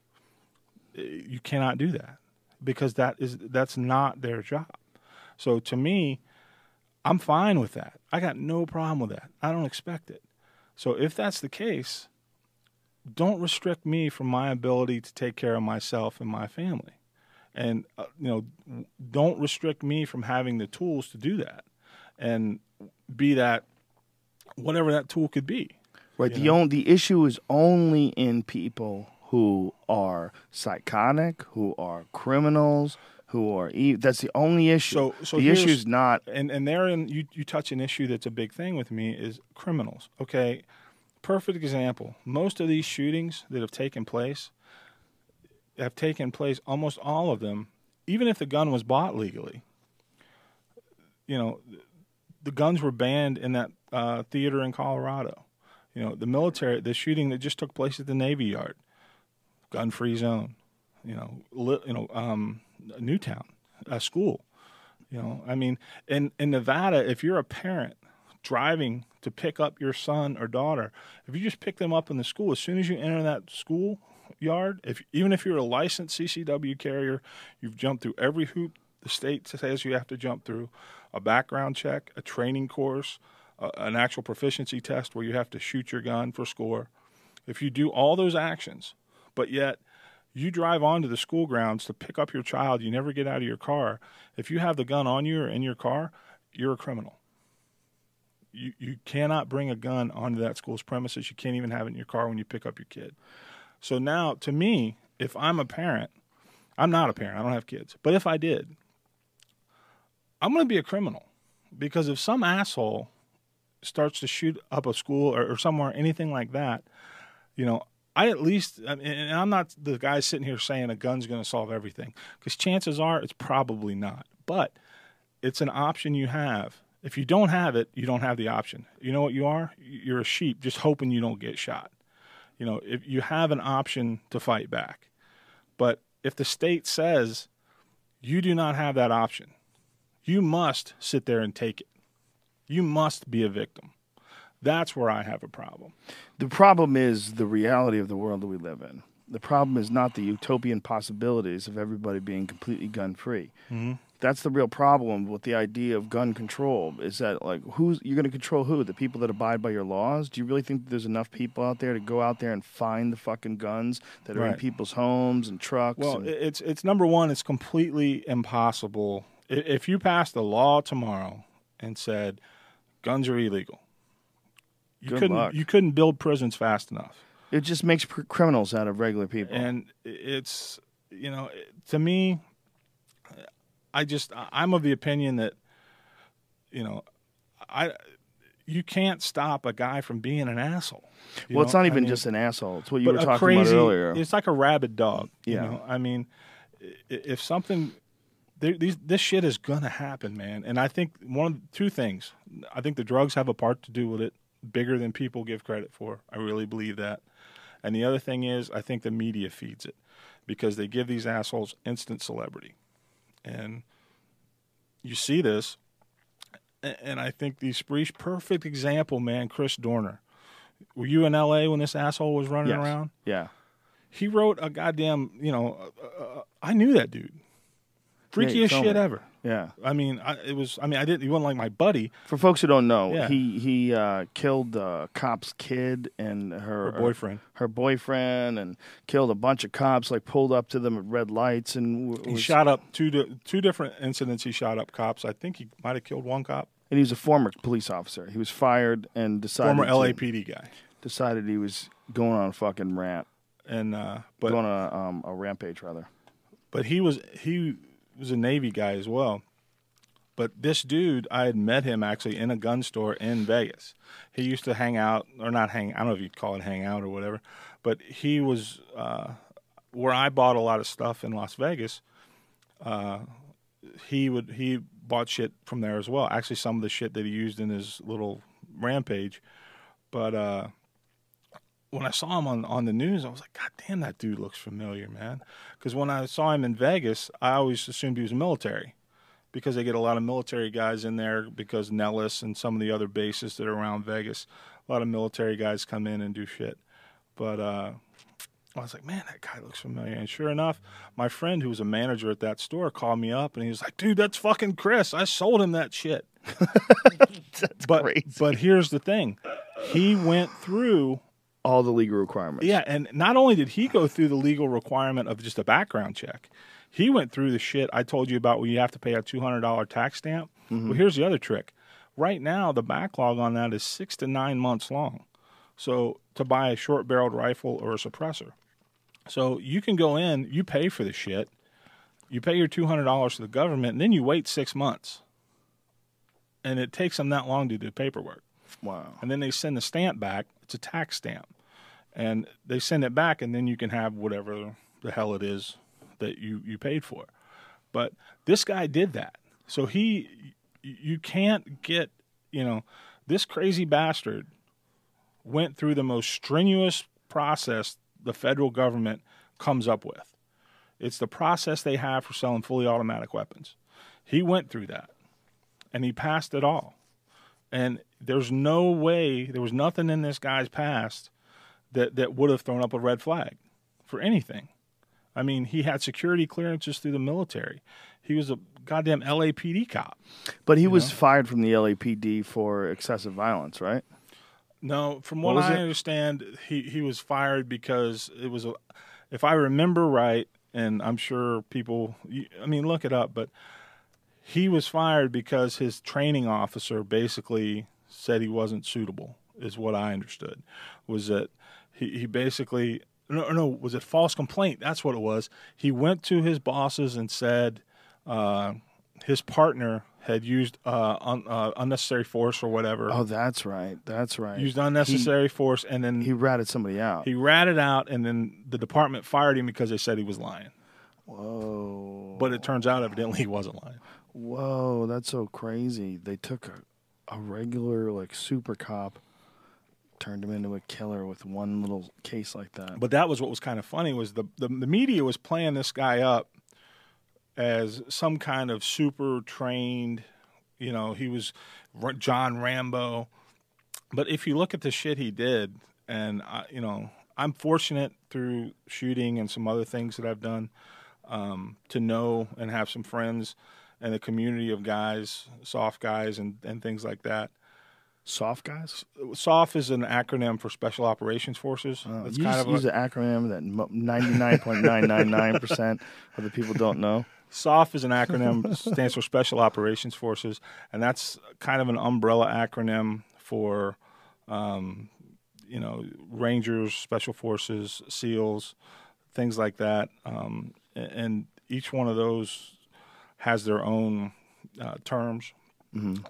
Eh, You cannot do that because that is that's not their job. So to me, I'm fine with that. I got no problem with that. I don't expect it. So if that's the case, don't restrict me from my ability to take care of myself and my family. And uh, you know, don't restrict me from having the tools to do that. And be that whatever that tool could be. Right. The only the issue is only in people who are psychotic, who are criminals, who are e- that's the only issue. So- so the issue is not and and therein you you touch an issue that's a big thing with me is criminals. Okay, perfect example. Most of these shootings that have taken place have taken place. Almost all of them, even if the gun was bought legally. You know, the guns were banned in that uh, theater in Colorado. You know, the military, the shooting that just took place at the Navy Yard, gun-free zone. You know, li- you know, um, Newtown, a school. You know, I mean, in in Nevada, if you're a parent driving to pick up your son or daughter, if you just pick them up in the school, as soon as you enter that school yard, if even if you're a licensed CCW carrier, you've jumped through every hoop the state says you have to jump through, a background check, a training course, an actual proficiency test where you have to shoot your gun for score. If you do all those actions, but yet you drive onto the school grounds to pick up your child, you never get out of your car. If you have the gun on you or in your car, you're a criminal. You you cannot bring a gun onto that school's premises. You can't even have it in your car when you pick up your kid. So now, to me, if I'm a parent, I'm not a parent. I don't have kids, but if I did, I'm going to be a criminal because if some asshole starts to shoot up a school or, or somewhere, anything like that, you know, I at least, and I'm not the guy sitting here saying a gun's going to solve everything because chances are it's probably not. But it's an option you have. If you don't have it, you don't have the option. You know what you are? You're a sheep just hoping you don't get shot. You know, if you have an option to fight back. But if the state says you do not have that option, you must sit there and take it. You must be a victim. That's where I have a problem. The problem is the reality of the world that we live in. The problem is not the utopian possibilities of everybody being completely gun free. Mm-hmm. That's the real problem with the idea of gun control. Is that like who's you're going to control who? The people that abide by your laws? Do you really think that there's enough people out there to go out there and find the fucking guns that are in people's homes and trucks? Well, and- it's it's number one. It's completely impossible. If you passed a law tomorrow and said guns are illegal, you Good couldn't luck. you couldn't build prisons fast enough. it just makes pr- criminals out of regular people. and it's you know to me i just i'm of the opinion that you know I you can't stop a guy from being an asshole. you well, it's know? not I even mean, just an asshole. It's what you were talking crazy, about earlier. It's like a rabid dog. You Yeah. know? I mean, if something, these, this shit is gonna happen, man. And I think one of two things. I think the drugs have a part to do with it, bigger than people give credit for. I really believe that. And the other thing is, I think the media feeds it because they give these assholes instant celebrity, and you see this. And I think the Spree's perfect example, man. Chris Dorner. Were you in L.A. when this asshole was running Yes. around? yeah. he wrote a goddamn you know uh, uh, i knew that dude freakiest shit me. ever Yeah. i mean I, it was i mean i didn't he wasn't like my buddy For folks who don't know, Yeah. he he uh, killed the cop's kid and her, Her boyfriend. her boyfriend, and killed a bunch of cops. Like pulled up to them at red lights and w- he was, shot up two two different incidents he shot up cops i think he might have killed one cop And he was a former police officer. He was fired and decided former to- lapd guy decided he was going on a fucking rant, and uh but going on a, um, a rampage rather. but he was he was a navy guy as well. But this dude i had met him actually in a gun store in vegas. He used to hang out or not hang i don't know if you'd call it hang out or whatever but he was uh, where i bought a lot of stuff in las vegas uh, he would he bought shit from there as well. Actually some of the shit that he used in his little rampage. But uh when I saw him on, on the news, I was like, God damn, that dude looks familiar, man. Because when I saw him in Vegas, I always assumed he was military because they get a lot of military guys in there because Nellis and some of the other bases that are around Vegas, a lot of military guys come in and do shit. But uh, I was like, man, that guy looks familiar. And sure enough, my friend who was a manager at that store called me up and he was like, dude, that's fucking Chris. I sold him that shit. but, crazy. But here's the thing he went through All the legal requirements. yeah, and not only did he go through the legal requirement of just a background check, he went through the shit I told you about where you have to pay a two hundred dollar tax stamp. Mm-hmm. Well, here's the other trick. Right now, the backlog on that is six to nine months long. So to buy a short barreled rifle or a suppressor, so you can go in, you pay for the shit, you pay your two hundred dollars to the government, and then you wait six months, and it takes them that long to do paperwork Wow. and then they send the stamp back. It's a tax stamp, and they send it back, and then you can have whatever the hell it is that you you paid for. But this guy did that, so he you can't get you know this crazy bastard went through the most strenuous process the federal government comes up with. It's the process they have for selling fully automatic weapons. He went through that, and he passed it all and there's no way there was nothing in this guy's past that that would have thrown up a red flag for anything. I mean, he had security clearances through the military. He was a goddamn LAPD cop. But he was fired from the LAPD for excessive violence, right? No, from What what, I it? understand, he he was fired because it was a, if I remember right, and I'm sure people, I mean, look it up, but he was fired because his training officer basically said he wasn't suitable. Is what I understood. Was that he he basically no no was it false complaint? That's what it was. He went to his bosses and said uh, his partner had used uh, un, uh, unnecessary force or whatever Oh, that's right. That's right. used unnecessary force, and then he he, ratted somebody out. he ratted out, and then the department fired him because they said he was lying. Whoa. But it turns out evidently he wasn't lying. Whoa, that's so crazy. They took a, a regular like super cop, turned him into a killer with one little case like that. But that was what was kind of funny was the, the the media was playing this guy up as some kind of super trained, you know, he was John Rambo. But if you look at the shit he did, and I, you know, I'm fortunate through shooting and some other things that I've done um, to know and have some friends and a community of guys, SOF guys, and, and things like that. SOF guys. SOF is an acronym for Special Operations Forces. Uh, it's you kind just of use an acronym that ninety nine point nine nine nine percent of the people don't know. SOF is an acronym, stands for Special Operations Forces, and that's kind of an umbrella acronym for, um, you know, Rangers, Special Forces, SEALs, things like that. Um, and each one of those has their own uh, terms.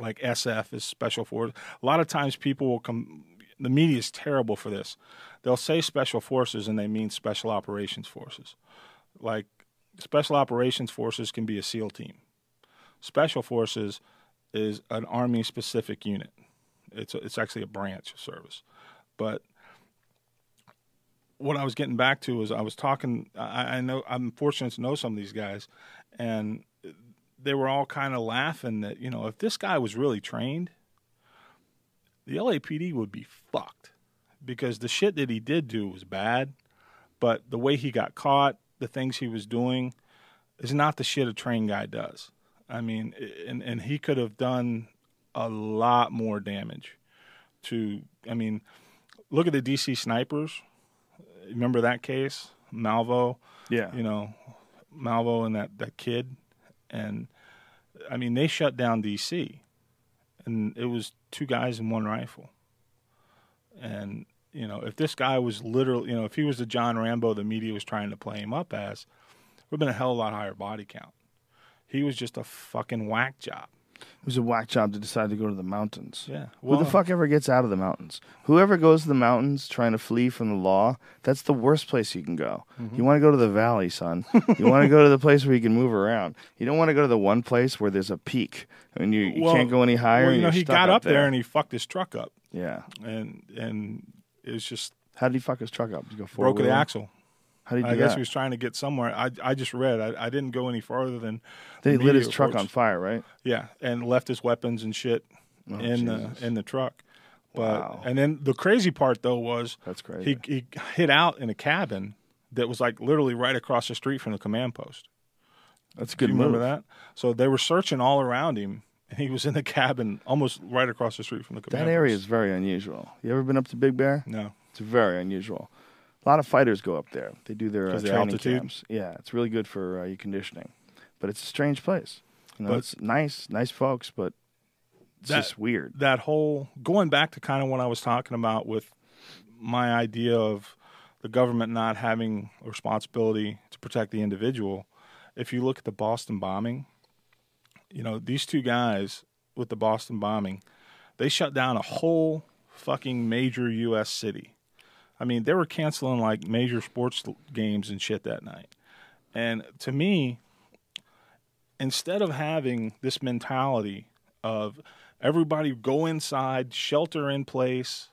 like SF is special force. A lot of times people will come. The media is terrible for this. They'll say special forces and they mean special operations forces. Like special operations forces can be a SEAL team. Special forces is an army specific unit. It's a, it's actually a branch of service, but what I was getting back to was I was talking. I, I know I'm fortunate to know some of these guys, and they were all kind of laughing that you know if this guy was really trained, the LAPD would be fucked because the shit that he did do was bad, but the way he got caught, the things he was doing, is not the shit a trained guy does. I mean, and and he could have done a lot more damage. To I mean, look at the DC snipers. Remember that case, Malvo? Yeah. you know, Malvo and that, that kid. And I mean, they shut down DC, and it was two guys and one rifle. And, you know, if this guy was literally, you know, if he was the John Rambo the media was trying to play him up as, would have been a hell of a lot higher body count. He was just a fucking whack job. It was a whack job to decide to go to the mountains. Yeah. Who the fuck ever gets out of the mountains? Whoever goes to the mountains trying to flee from the law, that's the worst place you can go. Mm-hmm. You want to go to the valley, son. you want to go to the place where you can move around. You don't want to go to the one place where there's a peak and you, you Well- can't go any higher. Well, you know, he got up there. there and he fucked his truck up, yeah. and and it was just How did he fuck his truck up? Did he go broke the axle. How did do I guess that? he was trying to get somewhere. I I just read. I, I didn't go any farther than. Then he the lit his truck on fire, right? Yeah, and left his weapons and shit Oh, in Jesus. the in the truck. But Wow. and then the crazy part though was That's crazy. he he hid out in a cabin that was like literally right across the street from the command post. That's a Do good you remember that? So they were searching all around him, and he was in the cabin almost right across the street from the command That area is very unusual. You ever been up to Big Bear? no. It's very unusual. A lot of fighters go up there. They do their uh, training altitude? camps. Yeah, it's really good for uh, your conditioning. But it's a strange place. You know, But- it's nice, nice folks, but it's That- just weird. that whole going back to kind of what I was talking about with my idea of the government not having a responsibility to protect the individual. If you look at the Boston bombing, you know, these two guys with the Boston bombing, they shut down a whole fucking major US city. I mean, they were canceling like major sports games and shit that night. And to me, instead of having this mentality of everybody go inside, shelter in place,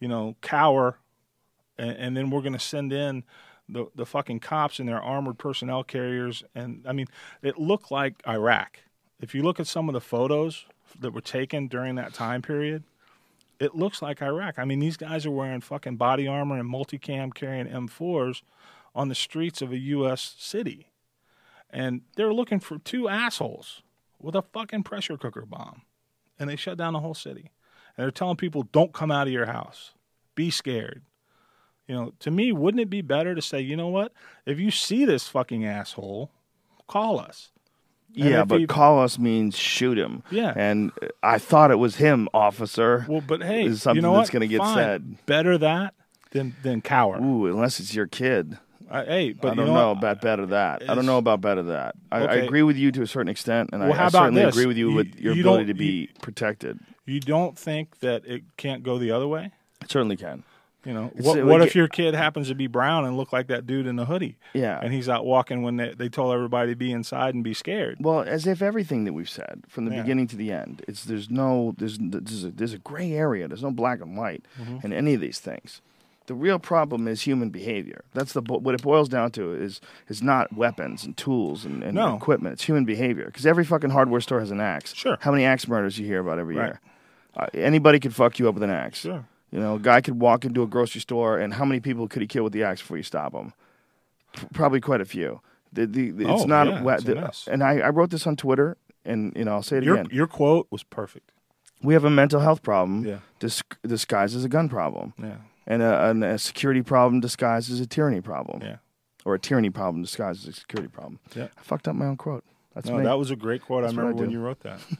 you know, cower, and, and then we're going to send in the the fucking cops in their armored personnel carriers. And I mean, it looked like Iraq. If you look at some of the photos that were taken during that time period, it looks like Iraq. I mean, these guys are wearing fucking body armor and multicam carrying M4s on the streets of a U.S. city. And they're looking for two assholes with a fucking pressure cooker bomb. And they shut down the whole city. And they're telling people, don't come out of your house. Be scared. You know, to me, wouldn't it be better to say, you know what? If you see this fucking asshole, call us. Yeah, but he- call us means shoot him. Yeah. And uh, I thought it was him, officer. Well, but hey, Is something you know that's gonna get Fine. said. Better that than than cower. Ooh, unless it's your kid. I, hey, but I don't know, know, about better that. I don't know about better that. I, I agree with you to a certain extent, and Well, I, I certainly this? agree with you, You- with your you ability to be you- protected. You don't think that it can't go the other way? It certainly can. You know, It's- what, what we if your kid happens to be brown and look like that dude in the hoodie? Yeah. and he's out walking when they, they told everybody to be inside and be scared. Well, as if everything that we've said from the Yeah. beginning to the end, it's there's no there's there's a, there's a gray area. There's no black and white Mm-hmm. in any of these things. The real problem is human behavior. That's the what it boils down to is is not weapons and tools and, and No. equipment. It's human behavior. Because every fucking hardware store has an axe. Sure. How many axe murders you hear about every Right. year? Uh, anybody could fuck you up with an axe. Sure. You know, a guy could walk into a grocery store, and how many people could he kill with the axe before you stop him? P- Probably quite a few. The, the, the- it's Oh, not, yeah, it's a the- mess. and I, I wrote this on Twitter, and you know, I'll say it Your again. your quote was perfect. We have a mental health problem Yeah. dis- disguised as a gun problem, Yeah, and a, and a security problem disguised as a tyranny problem, yeah. or a tyranny problem disguised as a security problem. Yeah. I fucked up my own quote. That's No, me. that was a great quote. That's I remember I when you wrote that.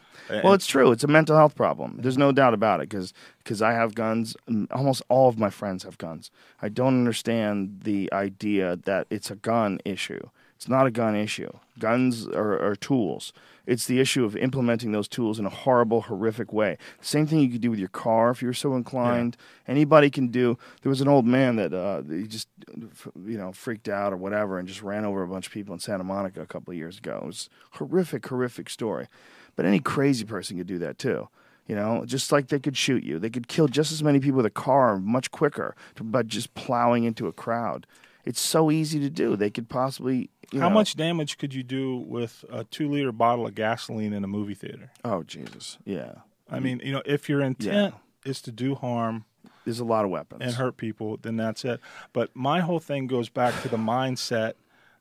Well, it's true. It's a mental health problem. There's no doubt about it because because I have guns. Almost all of my friends have guns. I don't understand the idea that it's a gun issue. It's not a gun issue. Guns are, are tools. It's the issue of implementing those tools in a horrible, horrific way. Same thing you could do with your car if you're so inclined. Anybody can do. There was an old man that uh, he just, you know, freaked out or whatever and just ran over a bunch of people in Santa Monica a couple of years ago. It was horrific, horrific story. But any crazy person could do that too. You know, just like they could shoot you, they could kill just as many people with a car much quicker by just plowing into a crowd. It's so easy to do. They could possibly. You How know- much damage could you do with a two liter bottle of gasoline in a movie theater? Oh Jesus! Yeah, I mean, you know, if your intent is to do harm there's a lot of weapons. and hurt people, then that's it. But my whole thing goes back to the mindset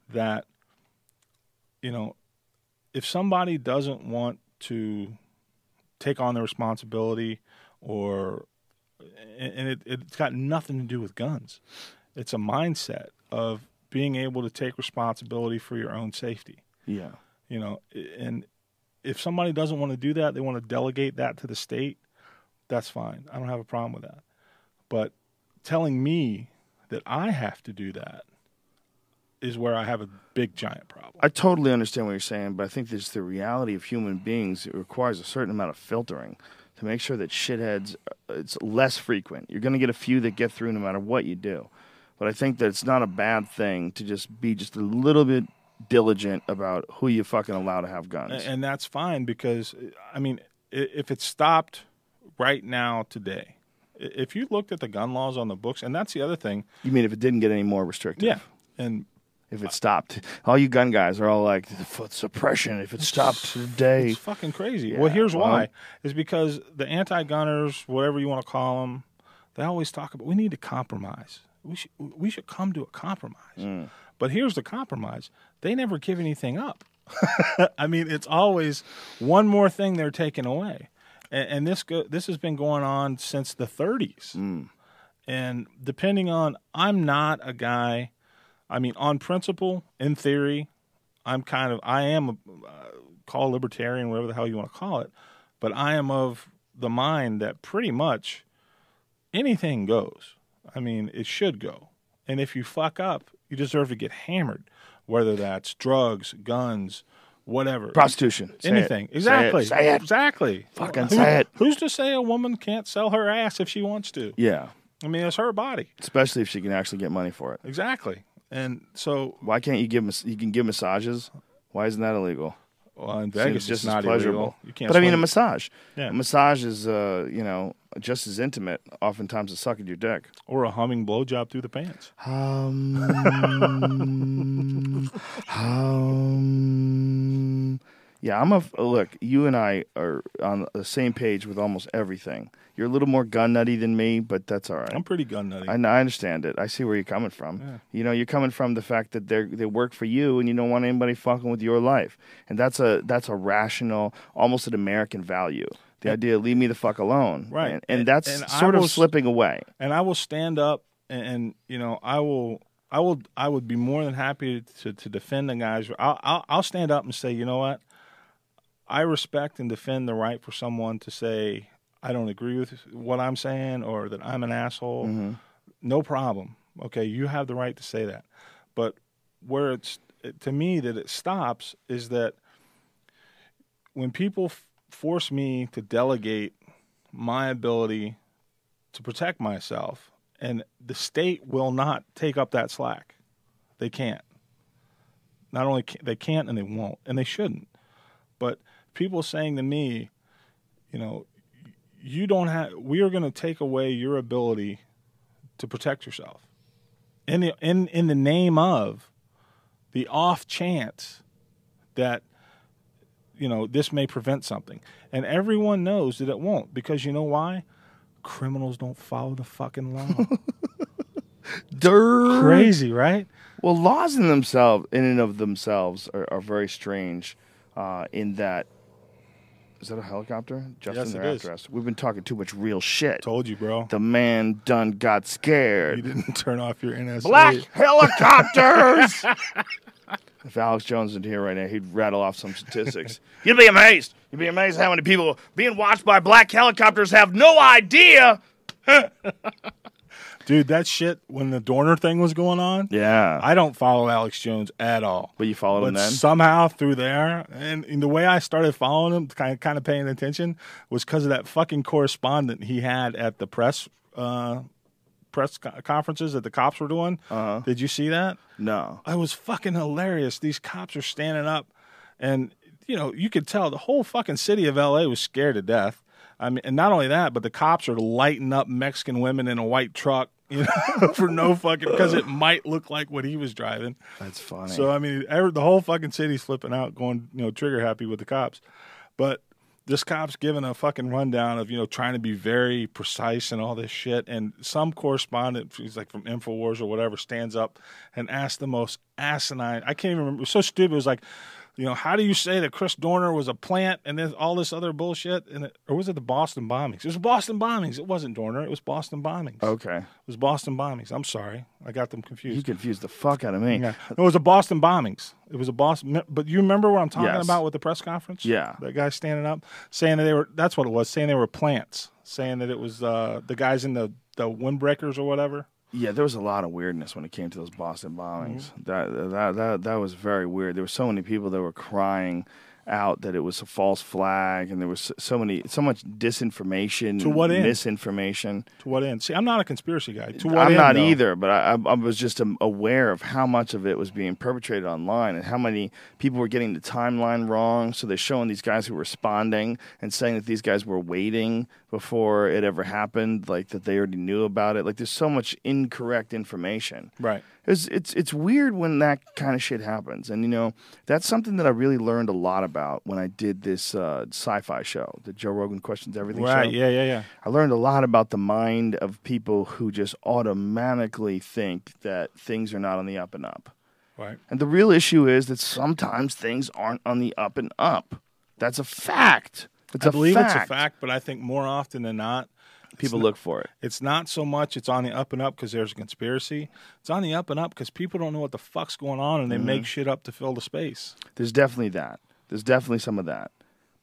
that, you know, if somebody doesn't want to take on the responsibility or, and and it, it's got nothing to do with guns, it's a mindset of being able to take responsibility for your own safety Yeah. you know and if somebody doesn't want to do that they want to delegate that to the state that's fine i don't have a problem with that but telling me that i have to do that is where i have a big giant problem I totally understand what you're saying, but I think there's the reality of human beings. It requires a certain amount of filtering to make sure that shitheads uh, it's less frequent. You're going to get a few that get through no matter what you do. But I think that it's not a bad thing to just be just a little bit diligent about who you fucking allow to have guns. and, that's fine because i mean if it stopped right now today if you looked at the gun laws on the books and that's the other thing you mean if it didn't get any more restrictive? yeah and If it stopped, all you gun guys are all like foot suppression. If it stopped today, It's fucking crazy. Yeah, well, here's well- why: is because the anti-gunners, whatever you want to call them, they always talk about we need to compromise. We should we should come to a compromise. Mm. But here's the compromise: they never give anything up. I mean, it's always one more thing they're taking away, and, and this go, this has been going on since the 30s. Mm. And depending on, I'm not a guy. I mean, on principle, in theory, I'm kind of I am a uh, call libertarian, whatever the hell you want to call it, but I am of the mind that pretty much anything goes. I mean, it should go, and if you fuck up, you deserve to get hammered, whether that's drugs, guns, whatever, prostitution, Say it. anything. Say it. Exactly. Say it. Exactly. Fucking Who- say it. Who's to say a woman can't sell her ass if she wants to? Yeah, I mean, it's her body. especially if she can actually get money for it. Exactly. And so, Why can't you give you can give massages? Why isn't that illegal? Well, in Vegas, just it's not pleasurable. illegal. You can't. But I mean, a massage. Yeah. A massage is, uh, you know, just as intimate, oftentimes, as sucking your dick. or a humming blowjob through the pants. Um, um, yeah, I'm a look. You and I are on the same page with almost everything. You're a little more gun nutty than me, but that's all right. I'm pretty gun nutty. I, I understand it. I see where you're coming from. Yeah. You know, you're coming from the fact that they they work for you, and you don't want anybody fucking with your life. And that's a that's a rational, almost an American value. The idea, leave me the fuck alone. Right. And, and And- that's and sort of slipping away. and I will stand up and, and you know I will I will I would be more than happy to to defend the guys. I'll, I'll I'll stand up and say, you know what, I respect and defend the right for someone to say I don't agree with what I'm saying or that I'm an asshole. Mm-hmm. No problem. Okay, you have the right to say that. But where it's to me that it stops is that when people f- force me to delegate my ability to protect myself, and the state will not take up that slack. They can't. Not only can, they can't, and they won't, and they shouldn't. But people saying to me, you know, you don't have. We are going to take away your ability to protect yourself in the in in the name of the off chance that you know this may prevent something and everyone knows that it won't because you know why criminals don't follow the fucking law crazy right Well, laws in themselves, in and of themselves, are, are very strange. Uh, in that, is that a helicopter? Justin, Yes, they're it after is. us. We've been talking too much real shit. told you bro The man done got scared. you didn't turn off your NSA Black helicopters. if Alex Jones was here right now, he'd rattle off some statistics. You'd be amazed. You'd be amazed how many people being watched by black helicopters have no idea. Dude, that shit when the Dorner thing was going on. Yeah, I don't follow Alex Jones at all. but you followed him then. somehow through there, and, and the way I started following him, kind of, kind of paying attention, was because of that fucking correspondent he had at the press uh, press co- conferences that the cops were doing. Uh-huh. Did you see that? no, It was fucking hilarious. These cops are standing up, and you know you could tell the whole fucking city of L.A. was scared to death. I mean, and not only that, but the cops are lighting up Mexican women in a white truck, you know, for no fucking because it might look like what he was driving. that's funny. So I mean, every, the whole fucking city's flipping out, going you know trigger happy with the cops, but this cop's giving a fucking rundown of you know trying to be very precise and all this shit, and some correspondent, he's like from Infowars or whatever, stands up and asks the most asinine. I can't even remember. It was so stupid. It was like. You know, how do you say that Chris Dorner was a plant and then all this other bullshit? And it, or was it the Boston bombings? It was Boston bombings. It wasn't Dorner. It was Boston bombings. okay, It was Boston bombings. I'm sorry, I got them confused. you confused the fuck out of me. Yeah, it was a Boston bombings. It was a Boston. But you remember what I'm talking Yes. about with the press conference? Yeah. that guy standing up saying that they were. That's what it was. Saying they were plants. Saying that it was uh, the guys in the the windbreakers or whatever. Yeah, there was a lot of weirdness when it came to those Boston bombings. Mm-hmm. That that that that was very weird. There were so many people that were crying out that it was a false flag, and there was so- many so much disinformation, To what end? misinformation. To what end? See, I'm not a conspiracy guy. To what I'm end, not though? either, but I, I I was just um, aware of how much of it was being perpetrated online and how many people were getting the timeline wrong. So they're showing these guys who were responding and saying that these guys were waiting before it ever happened, like that they already knew about it. Like there's so much incorrect information. Right. It's it's it's weird when that kind of shit happens, and you know that's something that I really learned a lot about when I did this uh, sci-fi show, the Joe Rogan Questions Everything show. Right. show. Yeah. Yeah. Yeah. I learned a lot about the mind of people who just automatically think that things are not on the up and up. Right. And the real issue is that sometimes things aren't on the up and up. That's a fact. It's I a believe fact. it's a fact, but I think more often than not, People not- look for it. It's not so much it's on the up and up because there's a conspiracy. It's on the up and up because people don't know what the fuck's going on and they Mm-hmm. make shit up to fill the space. There's definitely that. There's definitely some of that.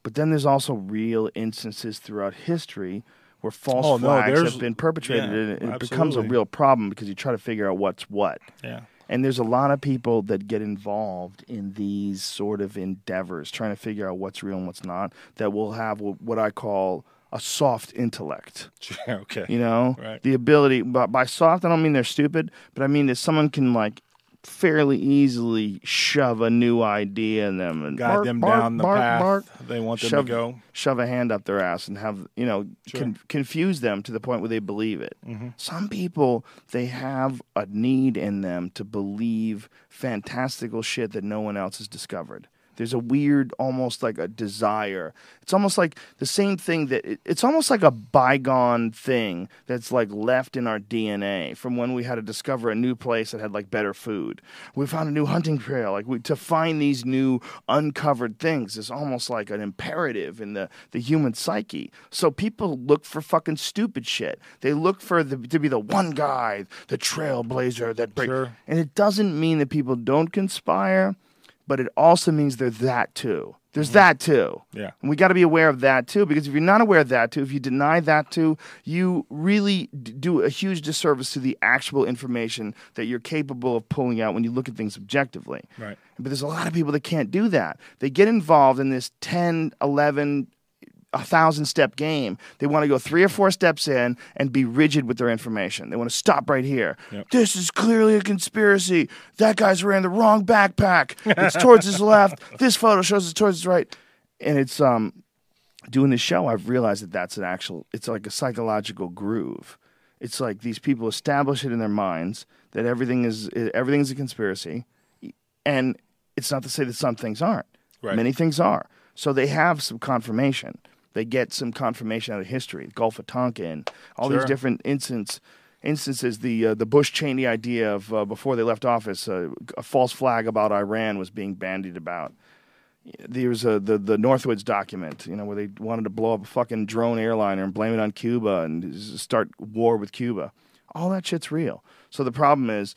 But then there's also real instances throughout history where false Oh, no, flags there's- have been perpetrated, yeah, and it it becomes a real problem because you try to figure out what's what. Yeah. And there's a lot of people that get involved in these sort of endeavors, trying to figure out what's real and what's not, that will have what I call a soft intellect. okay. You know, Right. the ability. But by soft, I don't mean they're stupid, but I mean that someone can like fairly easily shove a new idea in them and Guide bark, them bark, down the bark, path bark, they want them shove, to go. shove a hand up their ass and have you know Sure. con- confuse them to the point where they believe it. Mm-hmm. Some people they have a need in them to believe fantastical shit that no one else has discovered. There's a weird, almost like a desire. It's almost like the same thing that it- it's almost like a bygone thing that's like left in our DNA from when we had to discover a new place that had like better food. We found a new hunting trail. Like we, to find these new uncovered things is almost like an imperative in the, the human psyche. So people look for fucking stupid shit. They look for the, to be the one guy, the trailblazer that break. Sure. And it doesn't mean that people don't conspire, but it also means they're that too. There's mm-hmm. that too. Yeah. And we got to be aware of that too, because if you're not aware of that too, if you deny that too, you really d- do a huge disservice to the actual information that you're capable of pulling out when you look at things objectively. Right. But there's a lot of people that can't do that. They get involved in this 10, 11, a thousand step game. They want to go three or four steps in and be rigid with their information. They want to stop right here. Yep. This is clearly a conspiracy. That guy's wearing the wrong backpack. It's towards his left. This photo shows it's towards his right. And it's um doing this show, I've realized that that's an actual. It's like a psychological groove. It's like these people establish it in their minds that everything is everything is a conspiracy, and it's not to say that some things aren't. Right. Many things are. So they have some confirmation. They get some confirmation out of history, the Gulf of Tonkin, all these different instance, instances. The uh, the Bush Cheney idea of uh, before they left office, uh, a false flag about Iran was being bandied about. There was a, the the Northwoods document, you know, where they wanted to blow up a fucking drone airliner and blame it on Cuba and start war with Cuba. All that shit's real. So the problem is,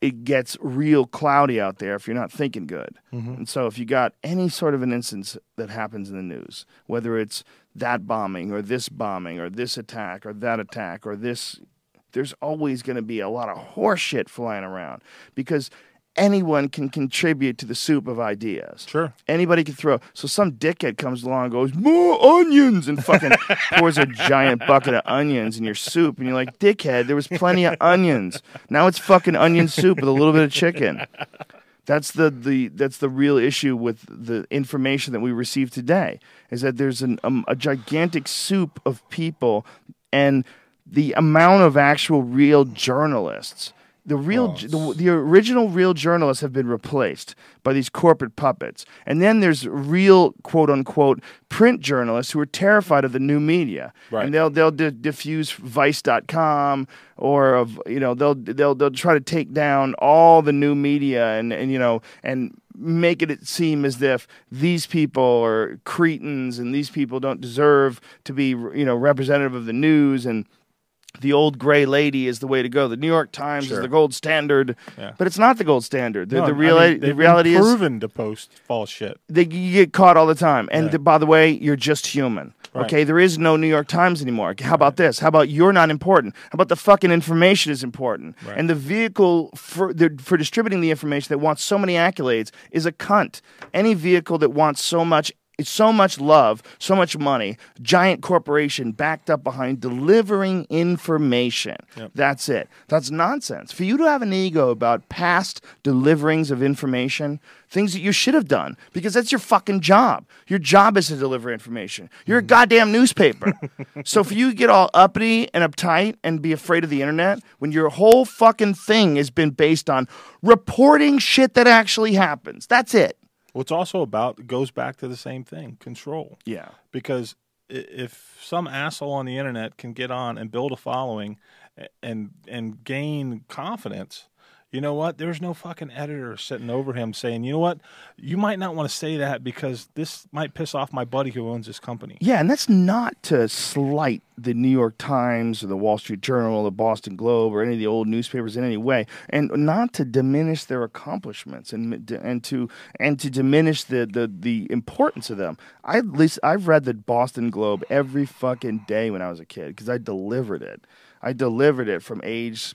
it gets real cloudy out there if you're not thinking good. Mm-hmm. And so if you got any sort of an instance that happens in the news, whether it's that bombing or this bombing or this attack or that attack or this there's always going to be a lot of horseshit flying around because anyone can contribute to the soup of ideas. Sure. Anybody can throw. So some dickhead comes along and goes, more onions, and fucking pours a giant bucket of onions in your soup. And you're like, dickhead, there was plenty of onions. Now it's fucking onion soup with a little bit of chicken. That's the, the that's the real issue with the information that we receive today is that there's an, um, a gigantic soup of people and the amount of actual real journalists the real the, the original real journalists have been replaced by these corporate puppets. And then there's real quote unquote print journalists who are terrified of the new media. Right. and they'll they'll di- diffuse vice.com or of you know they'll they'll they'll try to take down all the new media and and you know and make it seem as if these people are cretins and these people don't deserve to be you know representative of the news. And the old gray lady is the way to go. The New York Times Sure. is the gold standard, Yeah. but it's not the gold standard. The, No, the, I mean, the reality been is proven to post false shit. they, you get caught all the time. And Yeah. th- by the way, you're just human. Right. Okay, there is no New York Times anymore. How about this? How about you're not important? How about the fucking information is important? Right. And the vehicle for the, for distributing the information that wants so many accolades is a cunt. Any vehicle that wants so much so much love, so much money, giant corporation backed up behind delivering information. Yep. That's it. That's nonsense. For you to have an ego about past deliverings of information, things that you should have done, because that's your fucking job. Your job is to deliver information. You're a mm-hmm. goddamn newspaper. so for you to get all uppity and uptight and be afraid of the internet when your whole fucking thing has been based on reporting shit that actually happens. That's it. Well, it's also about goes back to the same thing: control. Yeah. because if some asshole on the internet can get on and build a following and and gain confidence you know what there's no fucking editor sitting over him saying you know what you might not want to say that because this might piss off my buddy who owns this company Yeah, and that's not to slight the New York Times or the Wall Street Journal or the Boston Globe or any of the old newspapers in any way, and not to diminish their accomplishments and and to and to diminish the the, the importance of them. I at least I've read the Boston Globe every fucking day when I was a kid because I delivered it. I delivered it from age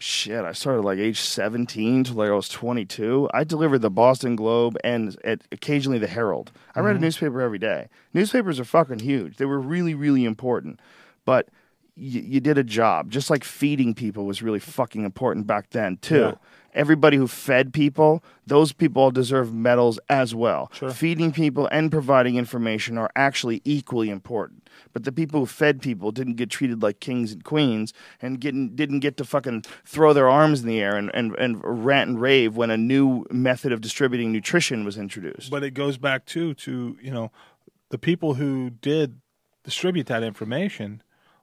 shit, I started like age 17 till like I was 22. I delivered the Boston Globe and at, occasionally the Herald. I read a mm-hmm. newspaper every day. Newspapers are fucking huge. They were really, really important. But y- you did a job. Just like feeding people was really fucking important back then, too. Yeah. Everybody who fed people, those people all deserve medals as well. Sure. Feeding people and providing information are actually equally important. But the people who fed people didn't get treated like kings and queens and getting, didn't get to fucking throw their arms in the air and, and, and rant and rave when a new method of distributing nutrition was introduced. but it goes back too to you know the people who did distribute that information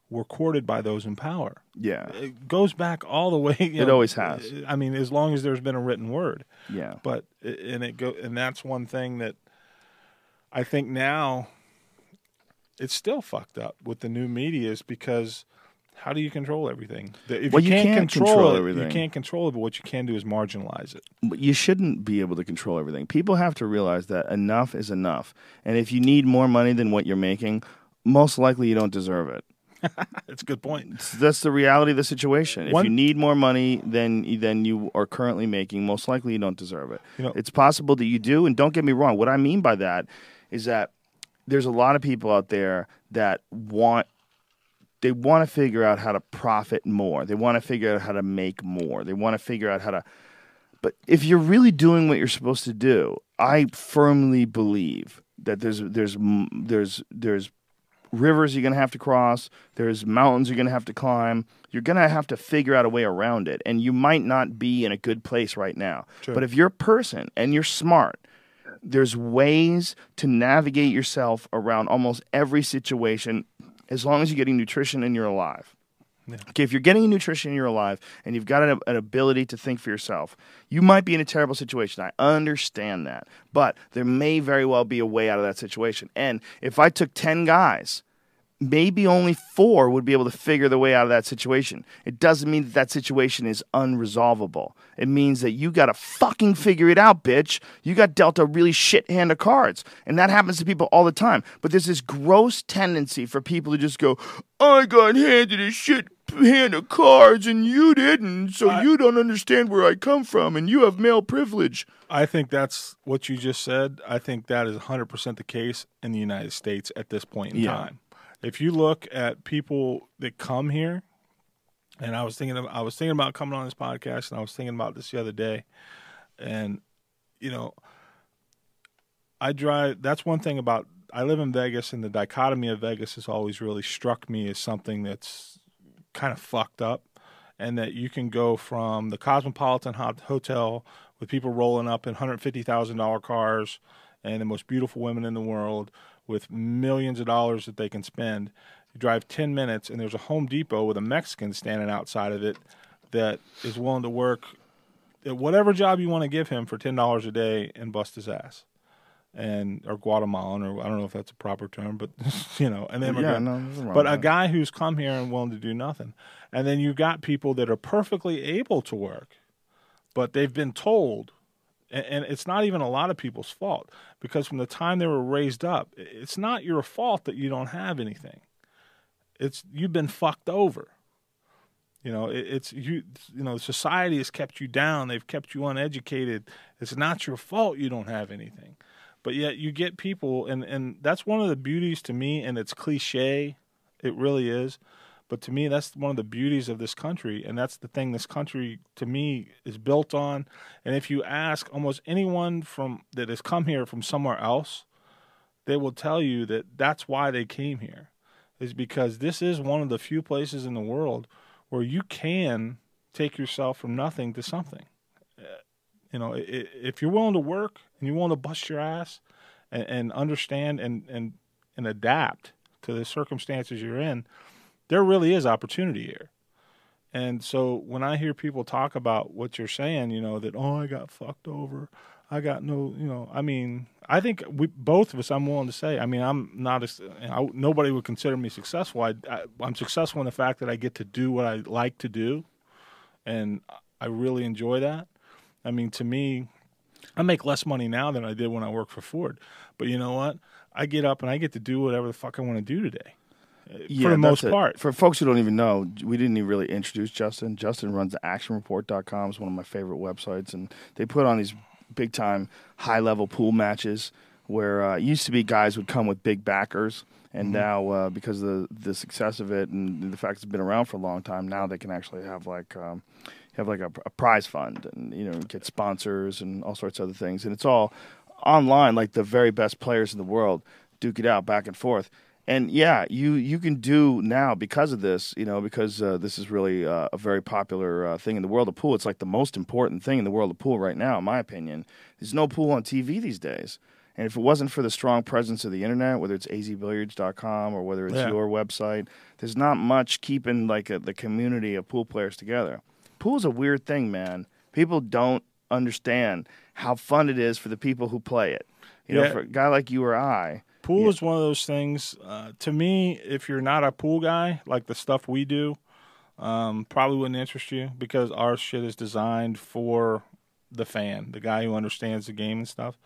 were courted by those in power yeah. it goes back all the way It know, always has. i mean as long as there's been a written word Yeah. but and it go and that's one thing that I think now it's still fucked up with the new media is because how do you control everything? If Well, you you can't, can't control, control it, everything. you can't control it. But what you can do is marginalize it. But you shouldn't be able to control everything. People have to realize that enough is enough. And if you need more money than what you're making, most likely you don't deserve it. That's a good point. That's the reality of the situation. If you need more money than than you are currently making, most likely you don't deserve it. You know- it's possible that you do, and don't get me wrong. What I mean by that is that there's a lot of people out there that want they want to figure out how to profit more. They want to figure out how to make more. They want to figure out how to but if you're really doing what you're supposed to do, I firmly believe that there's there's there's there's rivers you're going to have to cross, there's mountains you're going to have to climb. You're going to have to figure out a way around it and you might not be in a good place right now. Sure. But if you're a person and you're smart, there's ways to navigate yourself around almost every situation as long as you're getting nutrition and you're alive. Okay, if you're getting nutrition and you're alive and you've got an, an ability to think for yourself, you might be in a terrible situation. I understand that. But there may very well be a way out of that situation. And if I took 10 guys, maybe only four would be able to figure the way out of that situation. It doesn't mean that that situation is unresolvable. It means that you got to fucking figure it out, bitch. You got dealt a really shit hand of cards. And that happens to people all the time. But there's this gross tendency for people to just go, I got handed a shit hand of cards and you didn't, so I- you don't understand where I come from and you have male privilege. I think that's what you just said. I think that is 100% the case in the United States at this point in Yeah. time. If you look at people that come here, and I was thinking of, I was thinking about coming on this podcast, and I was thinking about this the other day, and you know, I drive. That's one thing about I live in Vegas, and the dichotomy of Vegas has always really struck me as something that's kind of fucked up, and that you can go from the Cosmopolitan Hotel with people rolling up in hundred fifty thousand dollar cars and the most beautiful women in the world with millions of dollars that they can spend. You drive ten minutes, and there's a Home Depot with a Mexican standing outside of it that is willing to work at whatever job you want to give him for ten dollars a day and bust his ass. And or Guatemalan or I don't know if that's a proper term, but you know, an Yeah, immigrant. no, but a guy who's come here and willing to do nothing. And then you've got people that are perfectly able to work, but they've been told and, it's not even a lot of people's fault because from the time they were raised up, it's not your fault that you don't have anything. It's you've been fucked over. You know, it, it's you. You know, society has kept you down. They've kept you uneducated. It's not your fault you don't have anything, but yet you get people, and and that's one of the beauties to me. And it's cliche, it really is, but to me, that's one of the beauties of this country, and that's the thing this country to me is built on. And if you ask almost anyone from that has come here from somewhere else, they will tell you that that's why they came here, is because this is one of the few places in the world where you can take yourself from nothing to something. Uh, You know, if you're willing to work and you're willing to bust your ass and, and understand and, and and adapt to the circumstances you're in, there really is opportunity here. And so when I hear people talk about what you're saying, you know, that oh I got fucked over, I got no, you know, I mean, I think we both of us. I'm willing to say. I mean, I'm not. A, I, nobody would consider me successful. I, I, I'm successful in the fact that I get to do what I like to do, and I really enjoy that. I mean, to me, I make less money now than I did when I worked for Ford. But you know what? I get up and I get to do whatever the fuck I want to do today. Yeah, for the most it. part. For folks who don't even know, we didn't even really introduce Justin. Justin runs the actionreport.com. It's one of my favorite websites. And they put on these big time, high level pool matches where uh, it used to be guys would come with big backers. And now, uh, because of the, the success of it and the fact it's been around for a long time, now they can actually have like um, have like a, a prize fund and you know get sponsors and all sorts of other things. And it's all online, like the very best players in the world duke it out back and forth. And yeah, you you can do now because of this, you know, because uh, this is really uh, a very popular uh, thing in the world of pool. It's like the most important thing in the world of pool right now, in my opinion. There's no pool on TV these days. And if it wasn't for the strong presence of the internet, whether it's azbilliards.com or whether it's Yeah. your website, there's not much keeping like a, the community of pool players together. Pool's a weird thing, man. People don't understand how fun it is for the people who play it. You know, for a guy like you or I, Pool Yeah. is one of those things. Uh, to me, if you're not a pool guy, like the stuff we do, um, probably wouldn't interest you because our shit is designed for the fan, the guy who understands the game and stuff.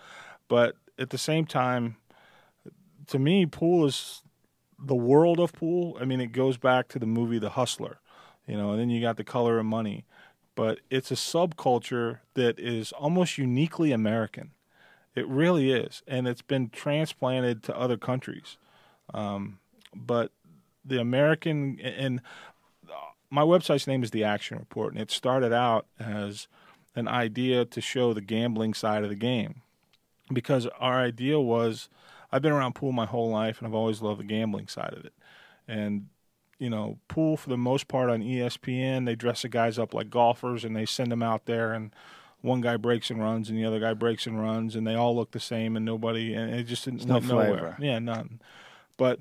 But at the same time, to me, pool is the world of pool. I mean, it goes back to the movie The Hustler, you know, and then you got the color of money. But it's a subculture that is almost uniquely American. It really is, and it's been transplanted to other countries. Um, but the American and my website's name is the Action Report, and it started out as an idea to show the gambling side of the game, because our idea was I've been around pool my whole life, and I've always loved the gambling side of it, and you know, pool for the most part on ESPN, they dress the guys up like golfers and they send them out there and one guy breaks and runs and the other guy breaks and runs and they all look the same and nobody and it just didn't no went nowhere. Yeah, none. But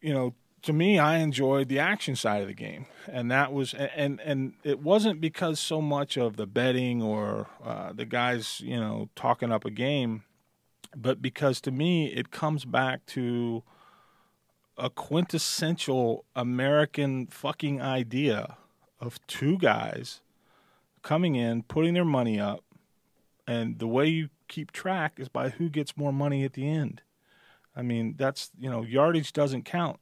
you know, to me, I enjoyed the action side of the game, and that was and and it wasn't because so much of the betting or uh, the guys, you know, talking up a game, but because to me it comes back to a quintessential American fucking idea of two guys coming in, putting their money up, and the way you keep track is by who gets more money at the end. I mean, that's you know, yardage doesn't count.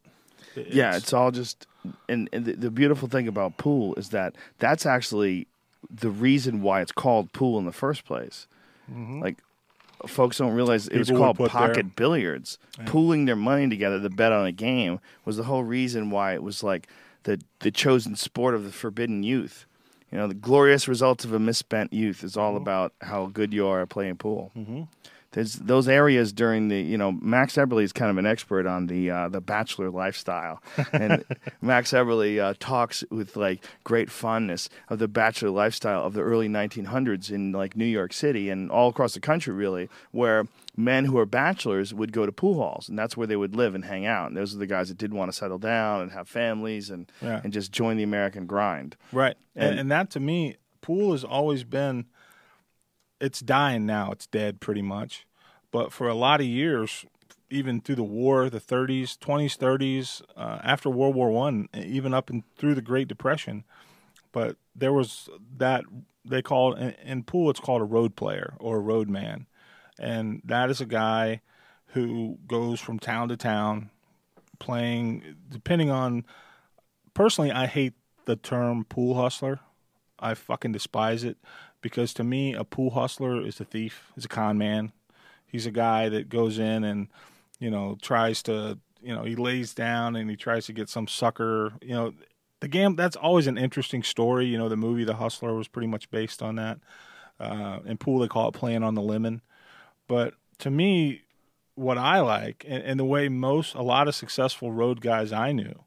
yeah, it's all just. And, and the, the beautiful thing about pool is that that's actually the reason why it's called pool in the first place. Mm-hmm. Like, folks don't realize it was People would called pocket their- billiards. Pooling their money together to bet on a game was the whole reason why it was like the the chosen sport of the forbidden youth. You know, the glorious results of a misspent youth is all about how good you are at playing pool. Mm-hmm. There's those areas during the, you know, Max Eberly is kind of an expert on the uh, the bachelor lifestyle, and Max Eberly uh, talks with like great fondness of the bachelor lifestyle of the early 1900s in like New York City and all across the country, really, where men who are bachelors would go to pool halls, and that's where they would live and hang out. And those are the guys that did want to settle down and have families and Yeah. and just join the American grind. Right. And, And- and that to me, pool has always been it's dying now. It's dead pretty much. But for a lot of years, even through the war, the 30s, 20s, 30s, uh, after World War One, even up and through the Great Depression, but there was that they call in, pool. It's called a road player or a road man, and that is a guy who goes from town to town, playing depending on personally, I hate the term pool hustler. I fucking despise it because to me, a pool hustler is a thief, is a con man. He's a guy that goes in and, you know, tries to, you know, he lays down and he tries to get some sucker. You know, the game, that's always an interesting story. You know, the movie The Hustler was pretty much based on that. Uh, in pool, they call it playing on the lemon. But to me, what I like and, and the way most, a lot of successful road guys I knew,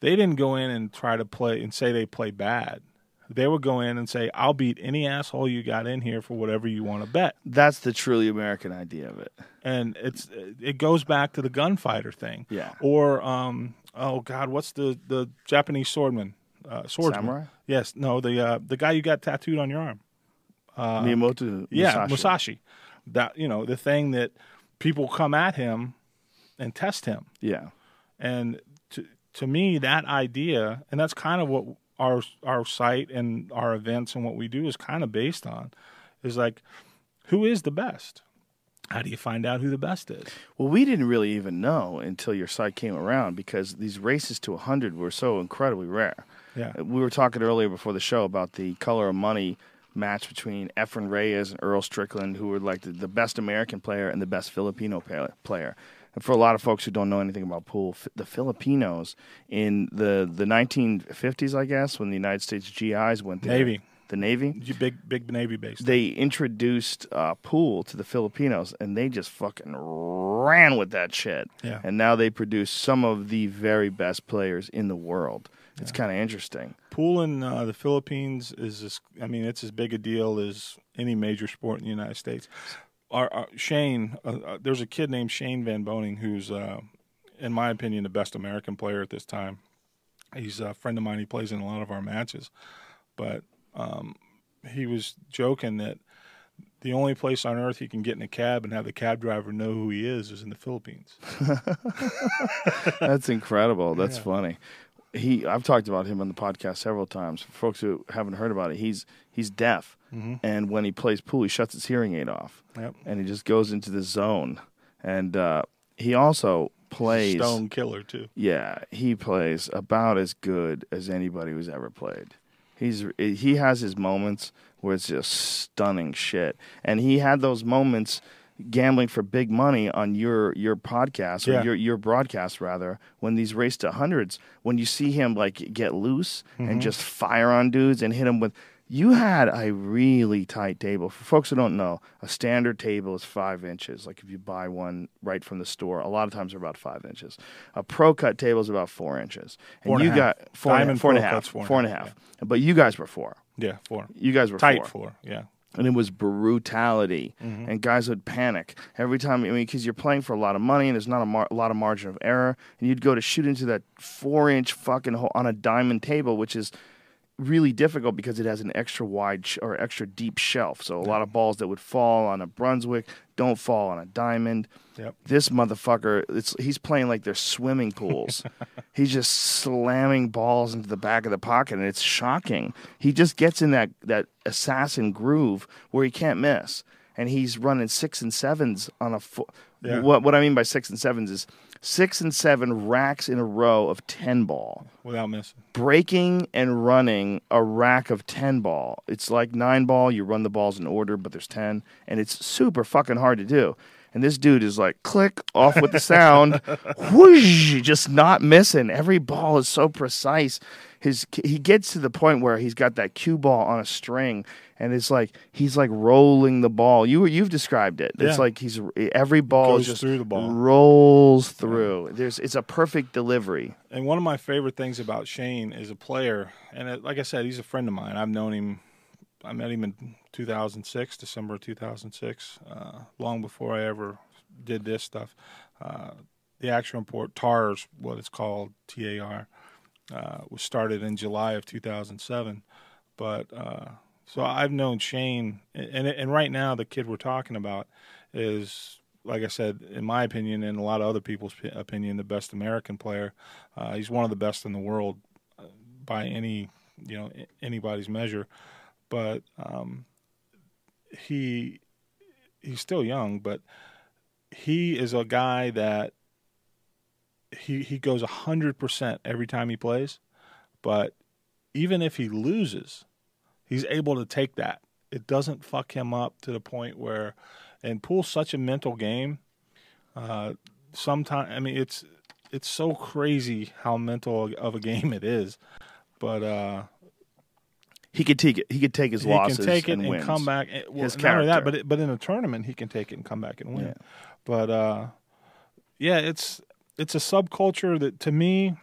they didn't go in and try to play and say they play bad. They would go in and say, "I'll beat any asshole you got in here for whatever you want to bet." That's the truly American idea of it. And it's it goes back to the gunfighter thing. Yeah. Or um oh god, what's the the Japanese swordman? Uh, swordsman. Samurai? Yes. No, the uh, the guy you got tattooed on your arm. Uh, Miyamoto Yeah, Musashi. Musashi. That you know the thing that people come at him and test him. Yeah. And to to me, that idea, and that's kind of what our our site and our events and what we do is kind of based on, is like, who is the best? How do you find out who the best is? Well, we didn't really even know until your site came around because these races to 100 were so incredibly rare. Yeah. Uh, we were talking earlier before the show about the Color of Money match between Efren Reyes and Earl Strickland, who were like the, the best American player and the best Filipino player. For a lot of folks who don't know anything about pool, the Filipinos in the, the 1950s, I guess, when the United States GIs went there. Navy. The Navy? Big big Navy base. they introduced uh, pool to the Filipinos, and they just fucking ran with that shit. Yeah. And now they produce some of the very best players in the world. It's kind of interesting. Pool in uh, the Philippines is, as, I mean, it's as big a deal as any major sport in the United States. Our, our Shane, uh, uh, there's a kid named Shane Van Boening who's, uh, in my opinion, the best American player at this time. He's a friend of mine. He plays in a lot of our matches, but um, he was joking that the only place on earth he can get in a cab and have the cab driver know who he is is in the Philippines. That's incredible. That's funny. He, I've talked about him on the podcast several times. For folks who haven't heard about it, he's he's deaf, and when he plays pool, he shuts his hearing aid off, Yep. and he just goes into the zone. And uh, he also plays Stone killer too. Yeah, he plays about as good as anybody who's ever played. He's he has his moments where it's just stunning shit, and he had those moments gambling for big money on your your podcast or Yeah. your your broadcast rather when these race to hundreds when you see him like get loose Mm-hmm. and just fire on dudes and hit them with you had a really tight table for folks who don't know a standard table is five inches like if you buy one right from the store a lot of times they're about five inches a pro cut table is about four inches and you got four and a- Diamond and half. four, and a half four, and a half, half but you guys were four Yeah, four. you guys were Tight four four. Yeah. And it was brutality, Mm-hmm. and guys would panic every time. I mean, because you're playing for a lot of money, and there's not a, mar- a lot of margin of error, and you'd go to shoot into that four inch fucking hole on a diamond table, which is really difficult because it has an extra wide sh- or extra deep shelf. So a lot of balls that would fall on a Brunswick don't fall on a diamond. Yep. This motherfucker, it's he's playing like they're swimming pools. he's just slamming balls into the back of the pocket, and it's shocking. He just gets in that that assassin groove where he can't miss, and he's running six and sevens on a. Fo- Yeah. What what I mean by six and sevens is six and seven racks in a row of 10 ball, without missing. breaking and running a rack of 10 ball. It's like nine ball, you run the balls in order, but there's 10, and it's super fucking hard to do. And this dude is like, click, off with the sound, whoosh, just not missing. Every ball is so precise. His he gets to the point where he's got that cue ball on a string, and it's like he's like rolling the ball. You you've described it. It's Yeah. like he's every ball Goes just through the ball. rolls through. There's it's a perfect delivery. And one of my favorite things about Shane is a player, and it, like I said, he's a friend of mine. I've known him. I met him in 2006, December of 2006, uh, long before I ever did this stuff. Uh, the action report, TARS, what it's called, T A R, uh, was started in July of 2007. But uh, so I've known Shane, and and right now the kid we're talking about is, like I said, in my opinion, and a lot of other people's opinion, the best American player. Uh, he's one of the best in the world uh, by any you know anybody's measure. But um, he he's still young, but he is a guy that he he goes hundred percent every time he plays. But even if he loses, he's able to take that. It doesn't fuck him up to the point where, and pool's such a mental game. Uh, sometimes I mean it's it's so crazy how mental of a game it is, but uh, He could take it. He could take his he losses can take it and, and, come back. and- Well, His only that, character. but it, but in a tournament he can take it and come back and win. Yeah. But uh, yeah, it's it's a subculture that to me,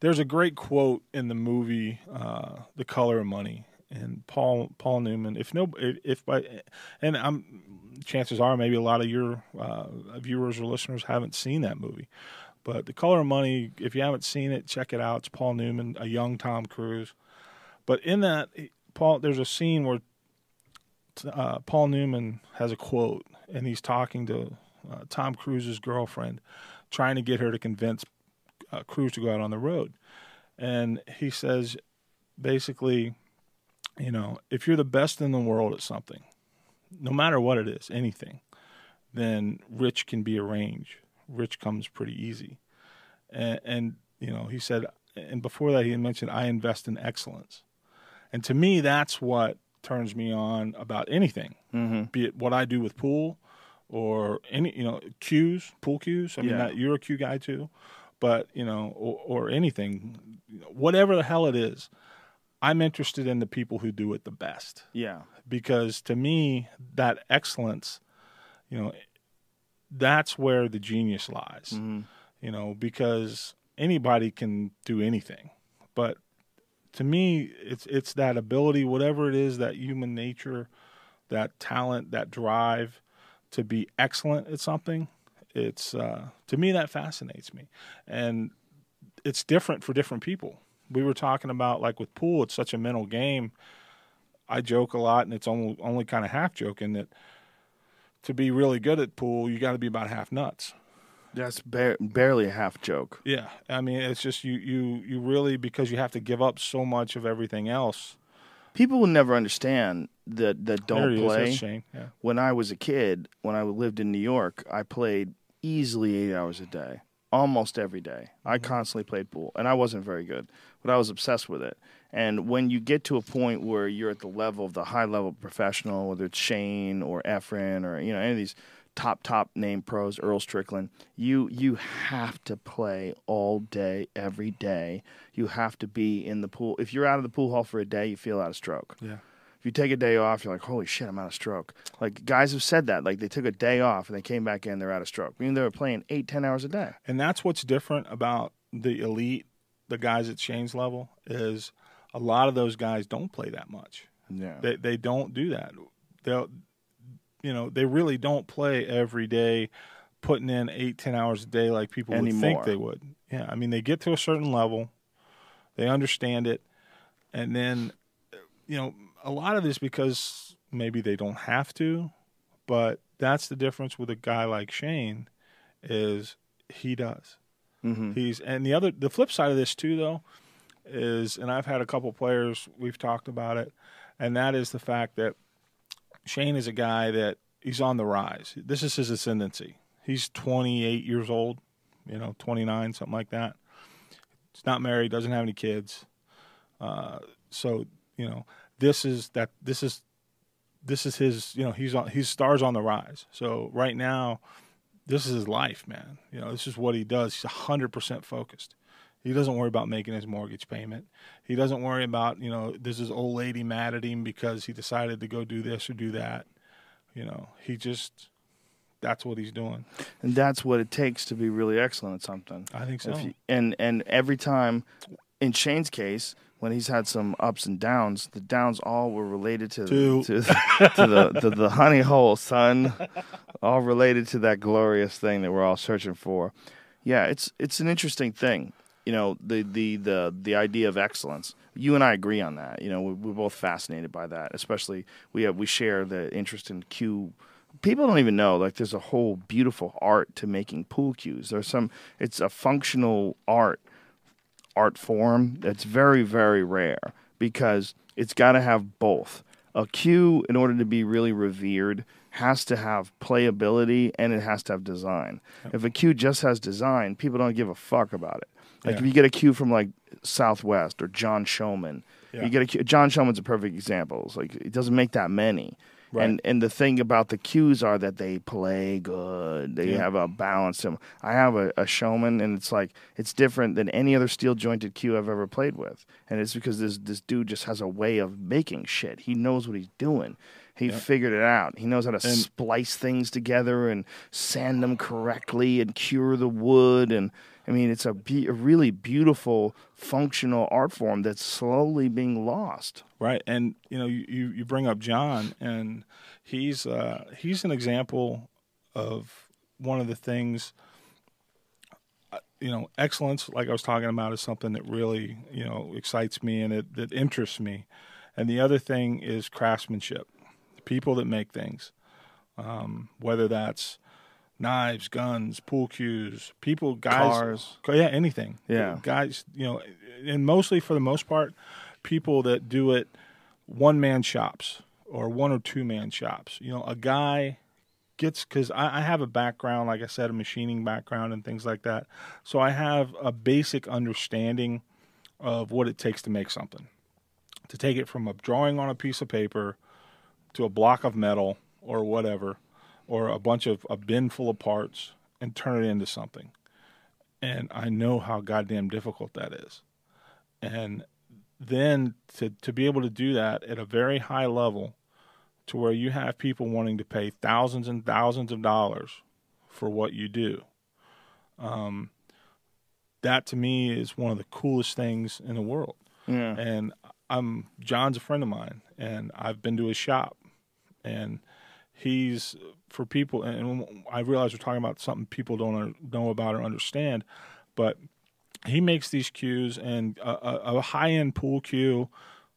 there's a great quote in the movie uh, The Color of Money, and Paul Paul Newman. If no, if by and I'm chances are maybe a lot of your uh, viewers or listeners haven't seen that movie. But The Color of Money, if you haven't seen it, check it out. It's Paul Newman, a young Tom Cruise. But in that, Paul, there's a scene where uh, Paul Newman has a quote, and he's talking to uh, Tom Cruise's girlfriend, trying to get her to convince uh, Cruise to go out on the road. And he says, basically, you know, if you're the best in the world at something, no matter what it is, anything, then rich can be arranged. Rich comes pretty easy. And, and you know, he said, and before that, he had mentioned, I invest in excellence. And to me, that's what turns me on about anything, Mm-hmm. be it what I do with pool or any, you know, cues, pool cues. I mean, Yeah. that, you're a cue guy too, but, you know, or, or anything, whatever the hell it is, I'm interested in the people who do it the best Yeah. because to me, that excellence, you know, that's where the genius lies Mm-hmm. you know, because anybody can do anything. But to me, it's it's that ability, whatever it is, that human nature, that talent, that drive to be excellent at something. It's uh, to me that fascinates me, and it's different for different people. We were talking about like with pool, it's such a mental game. I joke a lot, and it's only only kind of half joking that to be really good at pool, you got to be about half nuts. That's bar- barely a half joke. Yeah, I mean, it's just you, you, you really because you have to give up so much of everything else. People will never understand that that don't play. Yeah, when I was a kid, when I lived in New York, I played easily eight hours a day, almost every day. I constantly played pool, and I wasn't very good, but I was obsessed with it. And when you get to a point where you're at the level of the high level professional, whether it's Shane or Efren or you know any of these top top name pros, Earl Strickland, you you have to play all day, every day. You have to be in the pool. If you're out of the pool hall for a day, you feel out of stroke. yeah, If you take a day off, you're like, holy shit, I'm out of stroke. Like guys have said that. Like they took a day off and they came back in, they're out of stroke. I mean, they were playing eight, ten hours a day. and that's what's different about the elite, the guys at Shane's level, is a lot of those guys don't play that much. Yeah. They they don't do that. They'll, you know, they really don't play every day, putting in eight ten hours a day like people would think they would. Yeah, I mean, they get to a certain level, they understand it, and then, you know, a lot of this because maybe they don't have to, but that's the difference with a guy like Shane, is he does. hmm He's and the other the flip side of this too though is and I've had a couple players we've talked about it and that is the fact that Shane is a guy that he's on the rise. This is his ascendancy. He's 28 years old, you know, 29, something like that. He's not married, doesn't have any kids. Uh, so you know, this is that this is this is his you know he's on his stars on the rise. So right now, this is his life, man. You know, this is what he does. He's hundred percent focused. He doesn't worry about making his mortgage payment. He doesn't worry about, you know, this is old lady mad at him because he decided to go do this or do that. You know, he just that's what he's doing. And that's what it takes to be really excellent at something. I think so. If you, and and every time, in Shane's case, when he's had some ups and downs, the downs all were related to To- to, to the, the the honey hole, son. all related to that glorious thing that we're all searching for. Yeah, it's it's an interesting thing. You know, the the the the idea of excellence. You and I agree on that. You know, we, we're both fascinated by that. Especially we have we share the interest in cue. people don't even know like there's a whole beautiful art to making pool cues there's some it's a functional art art form that's very very rare because it's got to have both a cue in order to be really revered has to have playability and it has to have design if a cue just has design people don't give a fuck about it like Yeah. if you get a cue from like southwest or john showman Yeah. you get a cue john showman's a perfect example it's like it doesn't make that many Right. and and the thing about the cues are that they play good. They Yeah. have a balance to them. I have a, a showman, and it's like it's different than any other steel jointed cue I've ever played with. And it's because this this dude just has a way of making shit. He knows what he's doing. He figured it out. He knows how to And- splice things together and sand them correctly and cure the wood. And I mean, it's a, be- a really beautiful, functional art form that's slowly being lost. Right, and you know, you, you, bring up John, and he's uh, he's an example of one of the things. uh, You know, excellence, like I was talking about, is something that really you know excites me and it that interests me. And the other thing is craftsmanship, people that make things, um, whether that's knives, guns, pool cues, people, guys, Cars. yeah, anything, Yeah. guys, you know, and mostly for the most part, people that do it one man shops or one or two man shops. You know, a guy gets because I, I have a background, like I said, a machining background and things like that. So I have a basic understanding of what it takes to make something. To take it from a drawing on a piece of paper to a block of metal or whatever, or a bunch of a bin full of parts and turn it into something. And I know how goddamn difficult that is. And then to to be able to do that at a very high level to where you have people wanting to pay thousands and thousands of dollars for what you do um, that to me is one of the coolest things in the world Yeah. and i'm john's a friend of mine and i've been to his shop and he's for people and i realize we're talking about something people don't know about or understand but he makes these cues and a, a, a high-end pool cue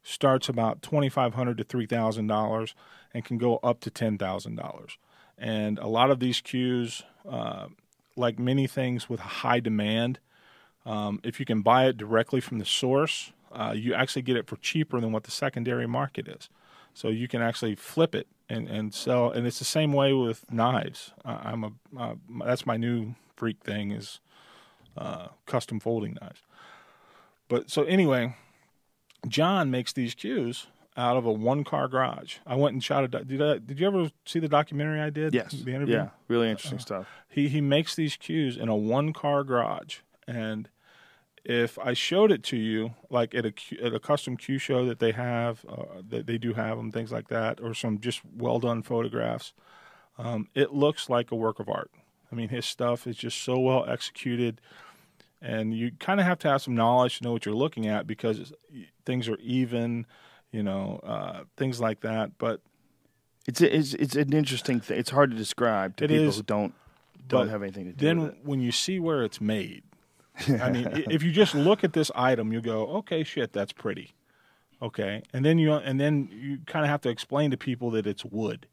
starts about 2500 to $3000 and can go up to $10000 and a lot of these cues uh, like many things with high demand um, if you can buy it directly from the source uh, you actually get it for cheaper than what the secondary market is. So you can actually flip it and, and sell and it's the same way with knives uh, i'm a uh, that's my new freak thing is uh, custom folding knives. But so anyway, John makes these cues out of a one car garage. I went and shot a. Did I, Did you ever see the documentary I did? Yes. The interview. Yeah. Really interesting stuff. He he makes these cues in a one car garage, and if I showed it to you, like at a at a custom cue show that they have, uh, that they do have them, things like that, or some just well done photographs, um, it looks like a work of art. I mean, his stuff is just so well executed, and you kind of have to have some knowledge to know what you're looking at because it's, things are even, you know, uh, things like that. But It's it's it's an interesting thing. It's hard to describe to It people is, who don't don't have anything to do then with it. when you see where it's made, I mean, if you just look at this item, you go, okay, shit, that's pretty, okay, and then you and then you kind of have to explain to people that it's wood.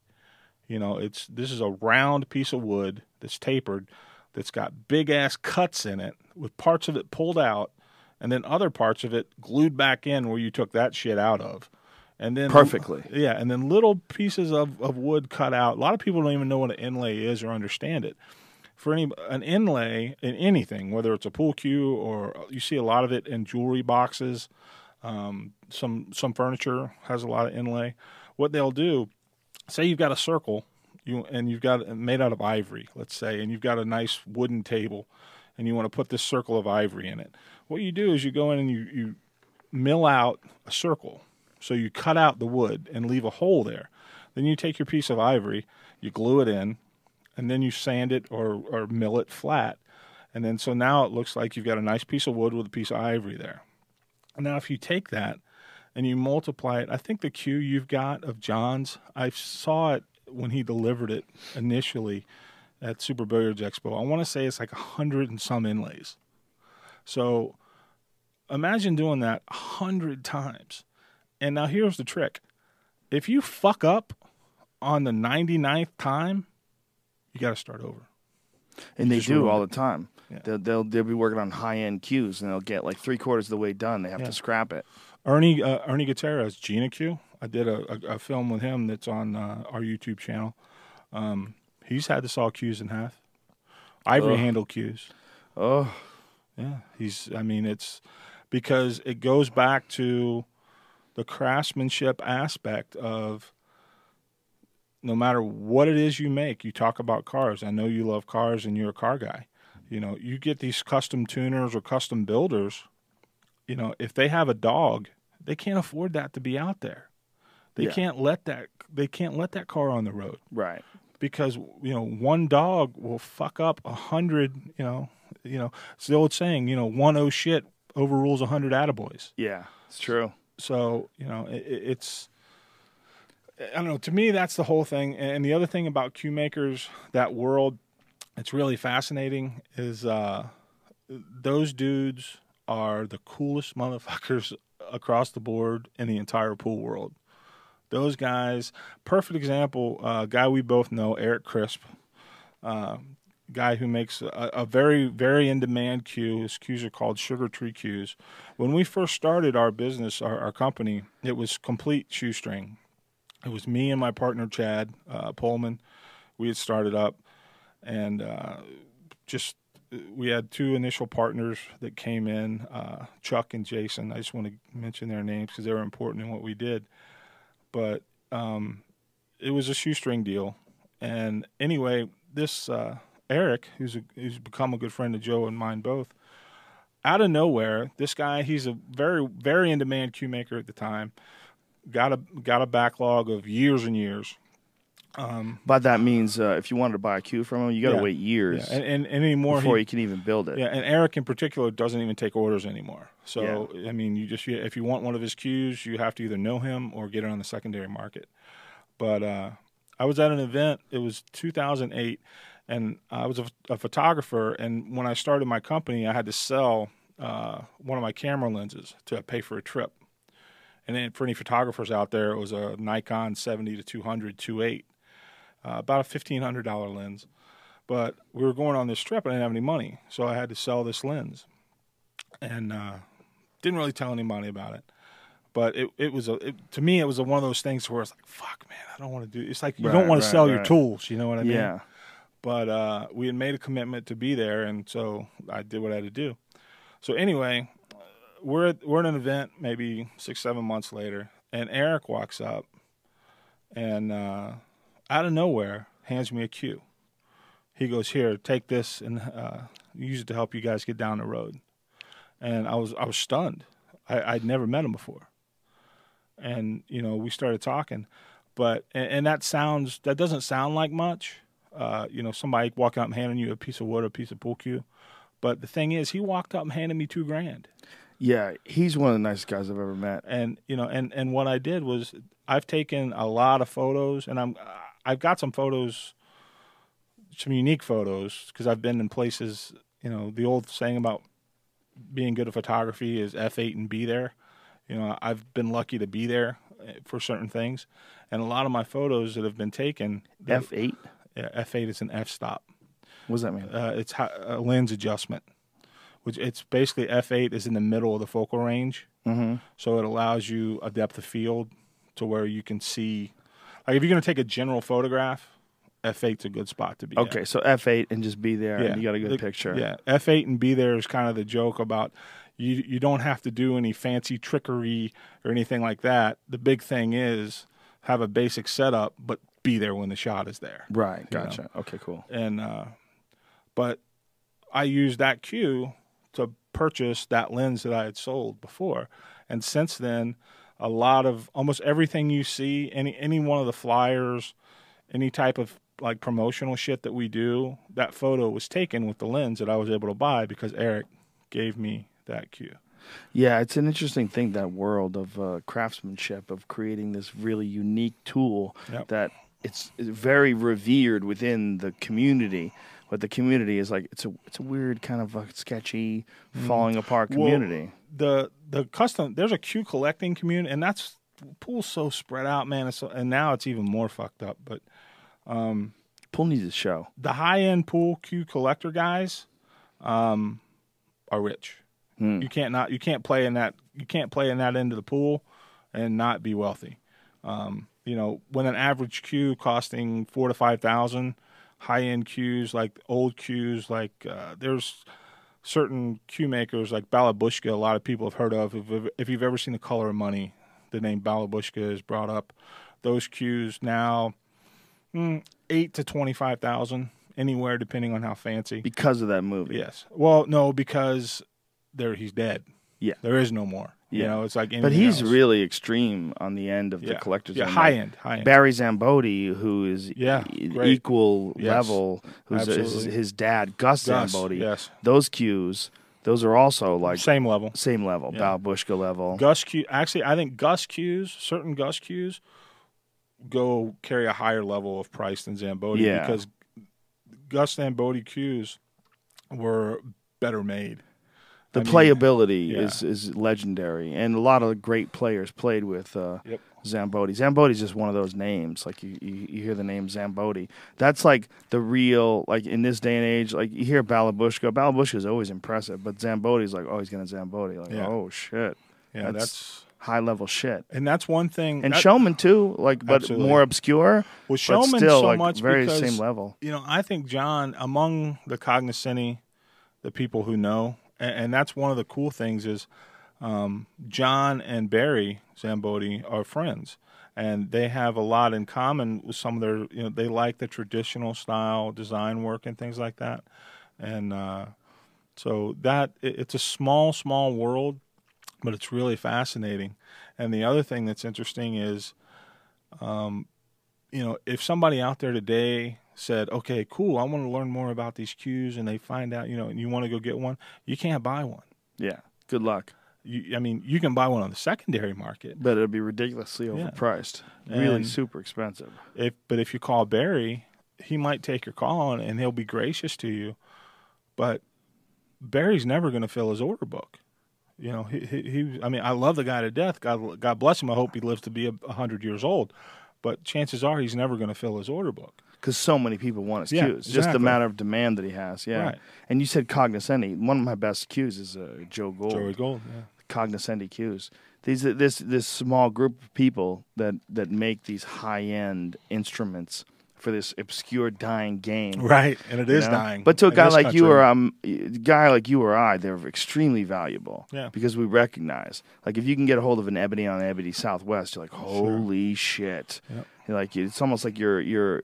You know, it's this is a round piece of wood that's tapered, that's got big ass cuts in it with parts of it pulled out, and then other parts of it glued back in where you took that shit out of. And then Perfectly. yeah, and then little pieces of, of wood cut out. A lot of people don't even know what an inlay is or understand it. For any an inlay in anything, whether it's a pool cue or you see a lot of it in jewelry boxes. Um, some some furniture has a lot of inlay. What they'll do, say you've got a circle, you and you've got made out of ivory, let's say, and you've got a nice wooden table, and you want to put this circle of ivory in it. What you do is you go in and you you mill out a circle. So you cut out the wood and leave a hole there. Then you take your piece of ivory, you glue it in, and then you sand it or, or mill it flat. And then so now it looks like you've got a nice piece of wood with a piece of ivory there. Now if you take that and you multiply it, I think the cue you've got of John's, I saw it when he delivered it initially at Super Billiards Expo. I want to say it's like a hundred and some inlays. So imagine doing that a hundred times. And now here's the trick. If you fuck up on the 99th time, you got to start over. And they Just do all the time. Yeah. They'll, they'll they'll be working on high end cues, and they'll get like three quarters of the way done. They have Yeah. to scrap it. Ernie uh, Ernie Gutierrez, Gina Q. I did a, a, a film with him that's on uh, our YouTube channel. Um, he's had to saw cues in half. Ivory handle cues. Oh, Yeah, he's. I mean, it's because it goes back to the craftsmanship aspect of no matter what it is you make. You talk about cars. I know you love cars, and you're a car guy. You know, you get these custom tuners or custom builders. You know, if they have a dog, they can't afford that to be out there. They Yeah. can't let that. They can't let that car on the road right. because you know one dog will fuck up a hundred. You know, you know it's the old saying. You know, one oh shit overrules a hundred attaboys. Yeah, it's true. So you know, it, it- it's I don't know. To me, that's the whole thing. And the other thing about cue makers, that world, it's really fascinating. Is uh, those dudes are the coolest motherfuckers across the board in the entire pool world. Those guys, perfect example. Uh, guy we both know, Eric Crisp, uh, guy who makes a, a very, very in demand cue. His cues are called Sugar Tree Cues. When we first started our business, our, our company, it was complete shoestring. It was me and my partner Chad uh, Pullman. We had started up, and uh, just we had two initial partners that came in, uh, Chuck and Jason. I just want to mention their names because they were important in what we did. But um, it was a shoestring deal, and anyway, this uh, Eric, who's a, who's become a good friend of Joe and mine both, out of nowhere, this guy, he's a very very in demand cue maker at the time. Got a got a backlog of years and years. But that means uh, if you wanted to buy a cue from him, you got to Yeah. wait years Yeah, and, and, and anymore, before he, you can even build it. Yeah, and Eric in particular doesn't even take orders anymore. So I mean, you just if you want one of his cues, you have to either know him or get it on the secondary market. But uh, I was at an event. It was 2008, and I was a, a photographer. And when I started my company, I had to sell uh, one of my camera lenses to pay for a trip. And then for any photographers out there, it was a Nikon 70 to 200 2.8, uh, about a fifteen hundred dollar lens. But we were going on this trip, and I didn't have any money, so I had to sell this lens, and uh, didn't really tell anybody about it. But it, it was a it, to me it was a, one of those things where it's like fuck man I don't want to do it's like you Right, don't want to right, sell your tools you know what I mean yeah. but uh, we had made a commitment to be there, and so I did what I had to do. So anyway, we're at, we're at an event maybe six seven months later, and Eric walks up, and uh, out of nowhere hands me a cue. He goes, "Here, take this and uh, use it to help you guys get down the road." And I was I was stunned. I, I'd never met him before, and you know we started talking, but and, and that sounds that doesn't sound like much. Uh, you know, somebody walking up and handing you a piece of wood, or a piece of pool cue. But the thing is, he walked up and handed me two grand. Yeah, he's one of the nicest guys I've ever met. and you know and and what i did was i've taken a lot of photos and i'm i've got some photos some unique photos because i've been in places you know the old saying about being good at photography is f8 and be there you know i've been lucky to be there eh, for certain things and a lot of my photos that have been taken F eight. yeah, f8 is an f stop What does that mean? uh, it's a lens adjustment, which it's basically f8 is in the middle of the focal range, Mhm. so it allows you a depth of field to where you can see. Like if you're going to take a general photograph, F8's a good spot to be. Okay, at. so F eight and just be there, and you got a good the- picture. Yeah, F8 and be there is kind of the joke about you. You don't have to do any fancy trickery or anything like that. The big thing is have a basic setup, but be there when the shot is there. Right. You know. Gotcha. Okay. Cool. And uh, but I use that cue to purchase that lens that I had sold before, and since then, a lot of almost everything you see, any any one of the flyers, any type of like promotional shit that we do, that photo was taken with the lens that I was able to buy because Eric gave me that cue. Yeah, it's an interesting thing that world of uh, craftsmanship of creating this really unique tool Yep. that it's, it's very revered within the community. But the community is like it's a it's a weird kind of a sketchy, falling apart Mm-hmm. Well, community. the the custom there's a cue collecting community and that's pool's so spread out man it's, and now it's even more fucked up but um, Pool needs a show. the high end pool cue collector guys um, are rich you can't not you can't play in that you can't play in that end of the pool and not be wealthy um, you know when an average cue costing four to five thousand high end cues like old cues like uh, there's certain cue makers like Balabushka, a lot of people have heard of. If, if you've ever seen The Color of Money, the name Balabushka is brought up. Those cues now, mm, eight to twenty-five thousand, anywhere depending on how fancy. because of that movie. yes. Well, no, because there he's dead. Yeah. There is no more. You know, it's like But he's else. really extreme on the end of the collector's Yeah, end. high end, high end. Barry Szamboti, who is Yeah, e- equal Yes. level, who's his, his dad, Gus, Gus, Szamboti. yes. Those cues, those are also like Same level. same level, Yeah. Bal Bushka level. Gus cue. Actually, I think Gus cues, certain Gus cues, go carry a higher level of price than Szamboti Yeah. because Gus Szamboti cues were better made. The I mean, playability yeah. is is legendary, and a lot of great players played with uh, Yep. Szamboti. Szamboti's just one of those names. Like you, you, you hear the name Szamboti. That's like the real like in this day and age. Like you hear Balabushka. Balabushka is always impressive, but Szamboti's like, oh, he's gonna Szamboti. Like, Yeah. oh shit, Yeah, That's- that's, high level shit. and that's one thing. And that- Showman too, like but Absolutely. more obscure. well, Showman still so like much very because same level. you know I think John among the cognoscenti, the people who know, and, and that's one of the cool things is um, John and Barry Szamboti are friends, and they have a lot in common with some of their. You know, they like the traditional style design work and things like that, and uh, so that it, it's a small, small world, but it's really fascinating. And the other thing that's interesting is, um, you know, if somebody out there today said, "Okay, cool, I want to learn more about these cues," and they find out, you know, and you want to go get one, you can't buy one. Yeah. Good luck. You, I mean, you can buy one on the secondary market. But it'll be ridiculously Yeah. overpriced. Really And- super expensive. If, but if you call Barry, he might take your call and, and he'll be gracious to you. But Barry's never going to fill his order book. You know, he, he, he. I mean, I love the guy to death. God, God bless him. I hope he lives to be a hundred years old. But chances are he's never going to fill his order book. Because so many people want his Yeah, cues. Just the matter of demand that he has. Yeah. Right. And you said cognoscenti. One of my best cues is uh, Joe Gold. Joey Gold. Yeah. Cognoscenti cues. These this this small group of people that that make these high end instruments for this obscure dying game. Right, and it is know? dying. But to a guy like you or um, guy like you or I, they're extremely valuable. Yeah. Because we recognize, like, if you can get a hold of an ebony on ebony Southwest, you're like, holy shit. Yep. You're like, it's almost like you're you're,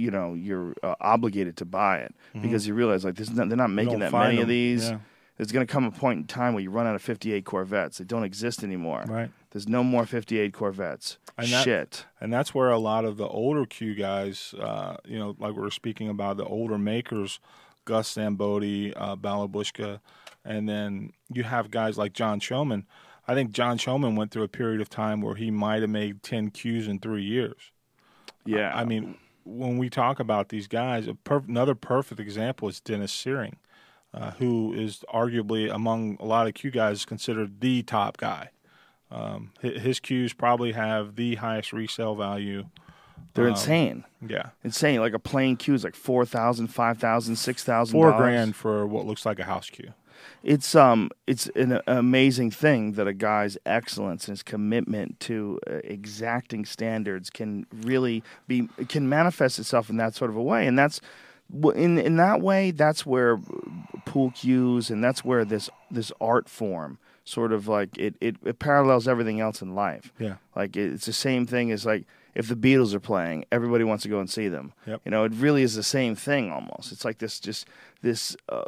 you know, you're uh, obligated to buy it because you realize like this, is not, they're not making Mm-hmm. that many find of these. Yeah. There's going to come a point in time where you run out of 58 Corvettes. They don't exist anymore. Right. There's no more 58 Corvettes. And that- Shit. and that's where a lot of the older cue guys, uh, you know, like we were speaking about the older makers, Gus Szamboti, uh, Balabushka, and then you have guys like John Showman. I think John Showman went through a period of time where he might have made ten cues in three years. Yeah. I mean, when we talk about these guys, a perf- another perfect example is Dennis Searing, uh, who is arguably among a lot of cue guys considered the top guy. Um, his cues probably have the highest resale value. they're um, insane. Yeah, Insane. Like a plain cue is like 4000 5000 6000 four grand for what looks like a house Q. it's um it's an amazing thing that a guy's excellence and his commitment to uh, exacting standards can really be can manifest itself in that sort of a way, and that's in in that way that's where pool cues and that's where this this art form sort of like it, it, it parallels everything else in life. Yeah. Like it's the same thing as like if the Beatles are playing, everybody wants to go and see them. Yep. You know, it really is the same thing almost. It's like this just this uh,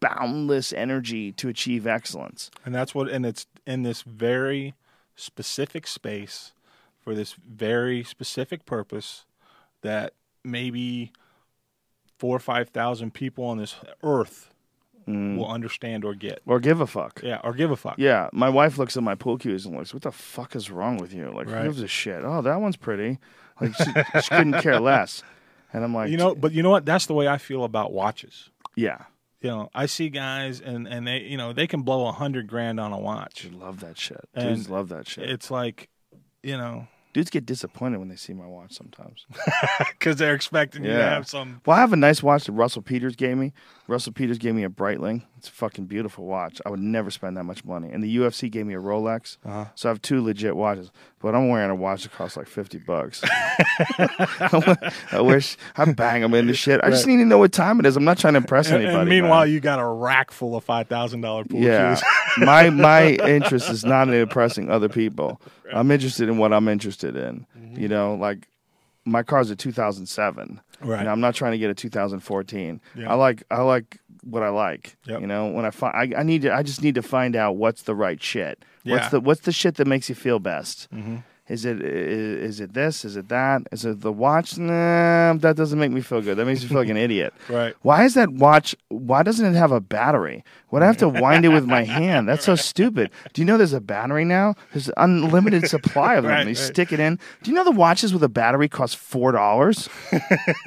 boundless energy to achieve excellence. And that's what, and it's in this very specific space for this very specific purpose that maybe four or five thousand people on this earth mm. will understand or get. Or give a fuck. Yeah, or give a fuck. Yeah, my wife looks at my pool cues and looks, "What the fuck is wrong with you? Like, Right. who gives a shit? Oh, that one's pretty. Like, she, she couldn't care less." And I'm like, You know, but you know what? That's the way I feel about watches. yeah, You know, I see guys and and they, you know, they can blow a hundred grand on a watch. love that shit. And Dudes love that shit. It's like, you know, Dudes get disappointed when they see my watch sometimes. because they're expecting you to have some. Well, I have a nice watch that Russell Peters gave me. Russell Peters gave me a Breitling. It's a fucking beautiful watch. I would never spend that much money. And the UFC gave me a Rolex. Uh-huh. So I have two legit watches. But I'm wearing a watch that costs like 50 bucks. I wish I bang them into shit. I just need to know what time it is. I'm not trying to impress And, anybody. and meanwhile, man. you got a rack full of five thousand dollar pool yeah, cues. my my interest is not in impressing other people. I'm interested in what I'm interested in. Mm-hmm. You know, like my car's a 2007. Right. And I'm not trying to get a 2014. Yeah. I like I like what I like. Yep. You know, when I find I, I need to I just need to find out what's the right shit. Yeah. What's the what's the shit that makes you feel best? Mm-hmm. Is it is, is it this? Is it that? Is it the watch? Nah, that doesn't make me feel good. That makes me feel like an idiot. Right. Why is that watch? Why doesn't it have a battery? Would I have to wind it with my hand? That's so stupid. Do you know there's a battery now? There's an unlimited supply of them. Right, they right. stick it in. Do you know the watches with a battery cost four dollars?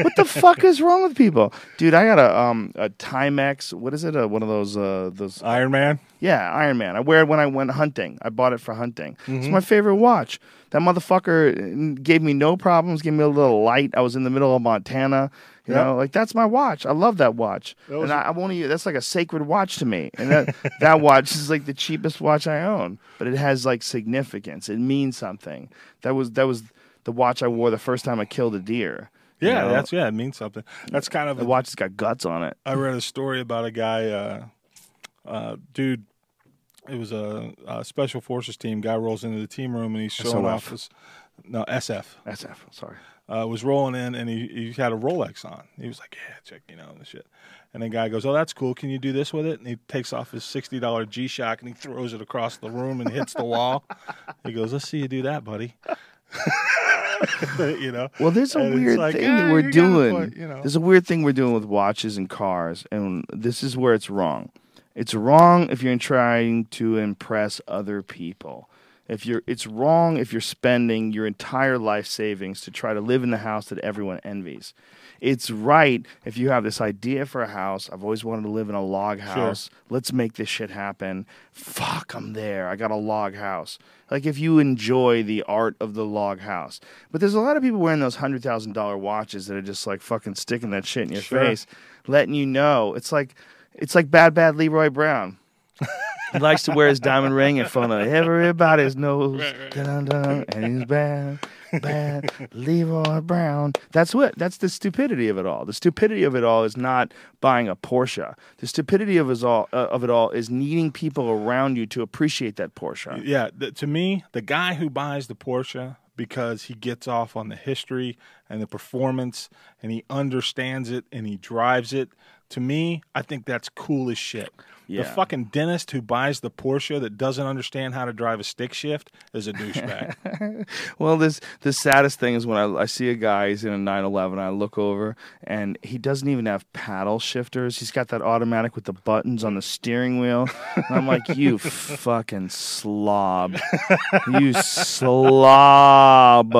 what the fuck is wrong with people, dude? I got a um a Timex. What is it? Uh, one of those uh those Iron Man. yeah, Iron Man. I wear it when I went hunting. I bought it for hunting. Mm-hmm. It's my favorite watch. That motherfucker uh, gave me no problems, gave me a little light. I was in the middle of Montana. You Yep. know, like that's my watch. I love that watch. That and I, I want to that's like a sacred watch to me. And that that watch is like the cheapest watch I own, but it has like significance. It means something. That was that was the watch I wore the first time I killed a deer. you Yeah, know? that's yeah. It means something. That's kind of the a, watch has got guts on it. I read a story about a guy, uh, uh, dude. It was a, a special forces team. Guy rolls into the team room and he's showing SOF. off his no SF. SF. Sorry. Uh, was rolling in and he, he had a Rolex on. He was like, "Yeah, check, you know, the shit." And the guy goes, "Oh, that's cool. Can you do this with it?" And he takes off his sixty dollar G Shock and he throws it across the room and hits the wall. He goes, "Let's see you do that, buddy." you know. Well, there's a And weird like, thing "Ah, that we're you got a doing. point," you know. There's a weird thing we're doing with watches and cars, and this is where it's wrong. It's wrong if you're trying to impress other people. If you're, it's wrong if you're spending your entire life savings to try to live in the house that everyone envies. It's right if you have this idea for a house. I've always wanted to live in a log house. Let's make this shit happen. Fuck, I'm there. I got a log house. Like if you enjoy the art of the log house. But there's a lot of people wearing those hundred thousand dollar watches that are just like fucking sticking that shit in your Sure. face, letting you know. It's like it's like bad bad Leroy Brown. he likes to wear his diamond ring in front of everybody's nose. Dun-dun-dun, and he's bad, bad Leroy Brown. That's what. That's the stupidity of it all. The stupidity of it all is not buying a Porsche. The stupidity of it all, uh, of it all is needing people around you to appreciate that Porsche. Yeah, th- to me, the guy who buys the Porsche because he gets off on the history and the performance and he understands it and he drives it. To me, I think that's cool as shit. The fucking dentist who buys the Porsche that doesn't understand how to drive a stick shift is a douchebag. Well, this the saddest thing is when I, I see a guy he's in a 911. I look over and he doesn't even have paddle shifters. He's got that automatic with the buttons on the steering wheel. And I'm like, you fucking slob, you slob.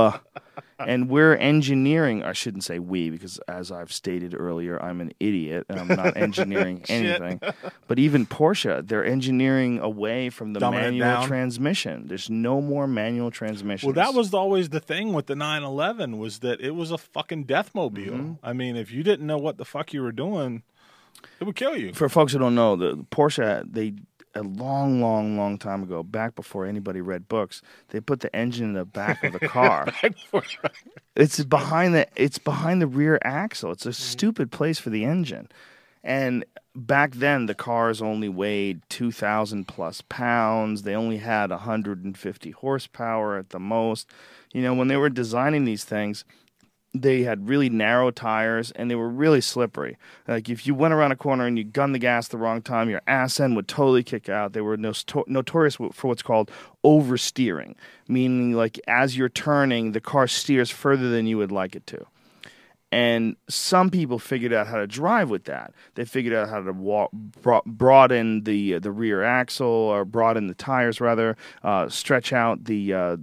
And we're engineering. I shouldn't say we because, as I've stated earlier, I'm an idiot and I'm not engineering anything. But even Porsche, they're engineering away from the Dumbing manual transmission. There's no more manual transmission. well, that was always the thing with the 911 was that it was a fucking death mobile. Mm-hmm. I mean, if you didn't know what the fuck you were doing, It would kill you. For folks who don't know, the Porsche they a long, long, long time ago, back before anybody read books, they put the engine in the back of the car. it's behind the it's behind the rear axle. It's a stupid place for the engine. And back then the cars only weighed 2000 plus pounds. They only had 150 horsepower at the most. You know, when they were designing these things, they had really narrow tires and they were really slippery. Like if you went around a corner and you gunned the gas the wrong time, your ass end would totally kick out. They were noto- notorious for what's called oversteering, meaning like as you're turning, the car steers further than you would like it to. And some people figured out how to drive with that. They figured out how to walk, broaden the the rear axle or broaden the tires rather, uh, stretch out the uh,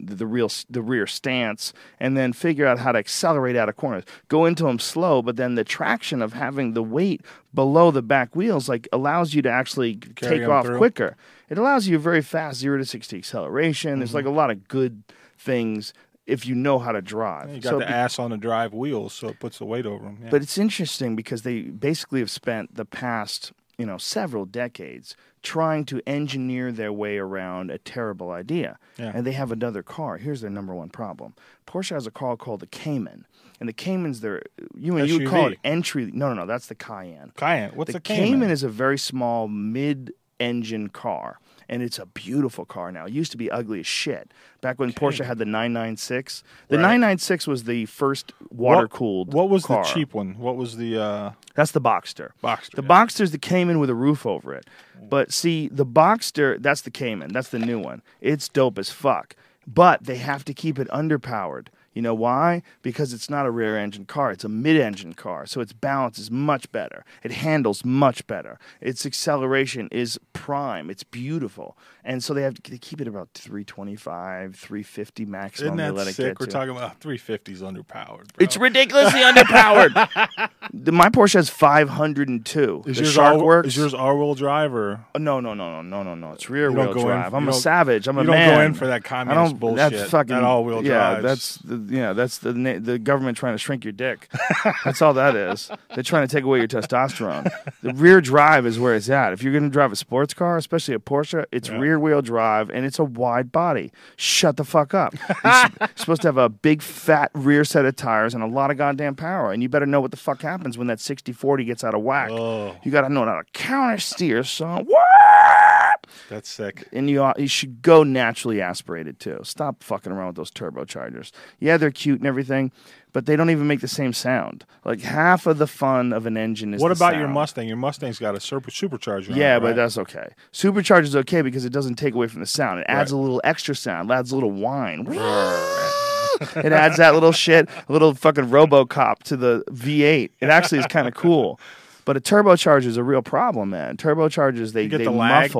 the, real the rear stance and then figure out how to accelerate out of corners go into them slow but then the traction of having the weight below the back wheels like allows you to actually Carry take off through. quicker it allows you a very fast 0 to 60 acceleration there's like mm-hmm. a lot of good things if you know how to drive You got So the be- ass on the drive wheels, so it puts the weight over them. Yeah. but it's interesting because they basically have spent the past, you know, several decades trying to engineer their way around a terrible idea. Yeah. And they have another car. Here's their number one problem. Porsche has a car called the Cayman. And the Cayman's their you you would call it entry no no no, that's the Cayenne. Cayenne. What's the a Cayman? is a very small mid-engine car, and it's a beautiful car now. It used to be ugly as shit. Back when Porsche had the 996, the Right. 996 was the first water-cooled. What, what was car. the cheap one? What was the uh, That's the Boxster. Boxster? The yeah. Boxster's the Cayman with a roof over it. But see, the Boxster, that's the Cayman. That's the new one. It's dope as fuck. But they have to keep it underpowered. You know why? Because it's not a rear engine car, it's a mid engine car. So its balance is much better. It handles much better. Its acceleration is prime. It's beautiful. And so they have to they keep it about 325, 350 maximum. Isn't they that sick? get We're to. talking about 350s underpowered. Bro. It's ridiculously underpowered. The- My Porsche has 502. is the yours Shark all, works. Is yours all-wheel drive or Oh, No, no, no, no, no, no, no. It's rear-wheel go in- drive. I'm a savage. I'm a you don't man. go in for that I don't. bullshit? That's fucking that all-wheel Yeah, drives. that's the yeah. That's the na- the government trying to shrink your dick. that's all that is. They're trying to take away your testosterone. The rear drive is where it's at. If you're going to drive a sports car, especially a Porsche, it's Yeah. rear wheel drive and it's a wide body. Shut the fuck up. You're supposed to have a big fat rear set of tires and a lot of goddamn power, and you better know what the fuck happens when that 60-40 gets out of whack. Oh. You got to know how to counter steer, son. What? that's sick. and you ought- you should go naturally aspirated too. Stop fucking around with those turbochargers. Yeah, they're cute and everything, but they don't even make the same sound. Like half of the fun of an engine is What about your. Mustang? Your Mustang's got a super supercharger. Yeah, it, but right? that's okay. Supercharger is okay because it doesn't take away from the sound. It adds Right. a little extra sound. It adds a little whine. it adds that little shit, a little fucking RoboCop to the V8. It actually is kind of cool. But a turbocharger is a real problem, man. Turbochargers they they the lag?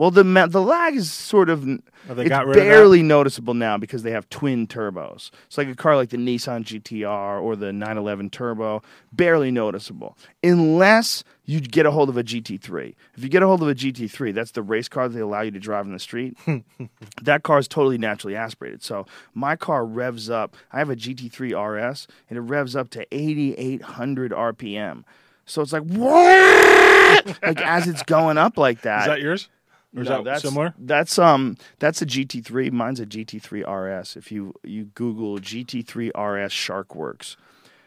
Well, the ma- the lag is sort of Oh, it's rid of barely noticeable now because they have twin turbos. It's like a car like the Nissan GTR or the 911 Turbo, barely noticeable unless you get a hold of a GT3. If you get a hold of a GT3, that's the race car they allow you to drive in the street. that car is totally naturally aspirated. So my car revs up. I have a GT3 RS, and it revs up to 8,800 RPM. So it's like what? like as it's going up like that. is that yours? Or is No, that that's similar? That's um that's a GT3. Mine's a GT3 RS. If you you Google GT3 RS SharkWerks,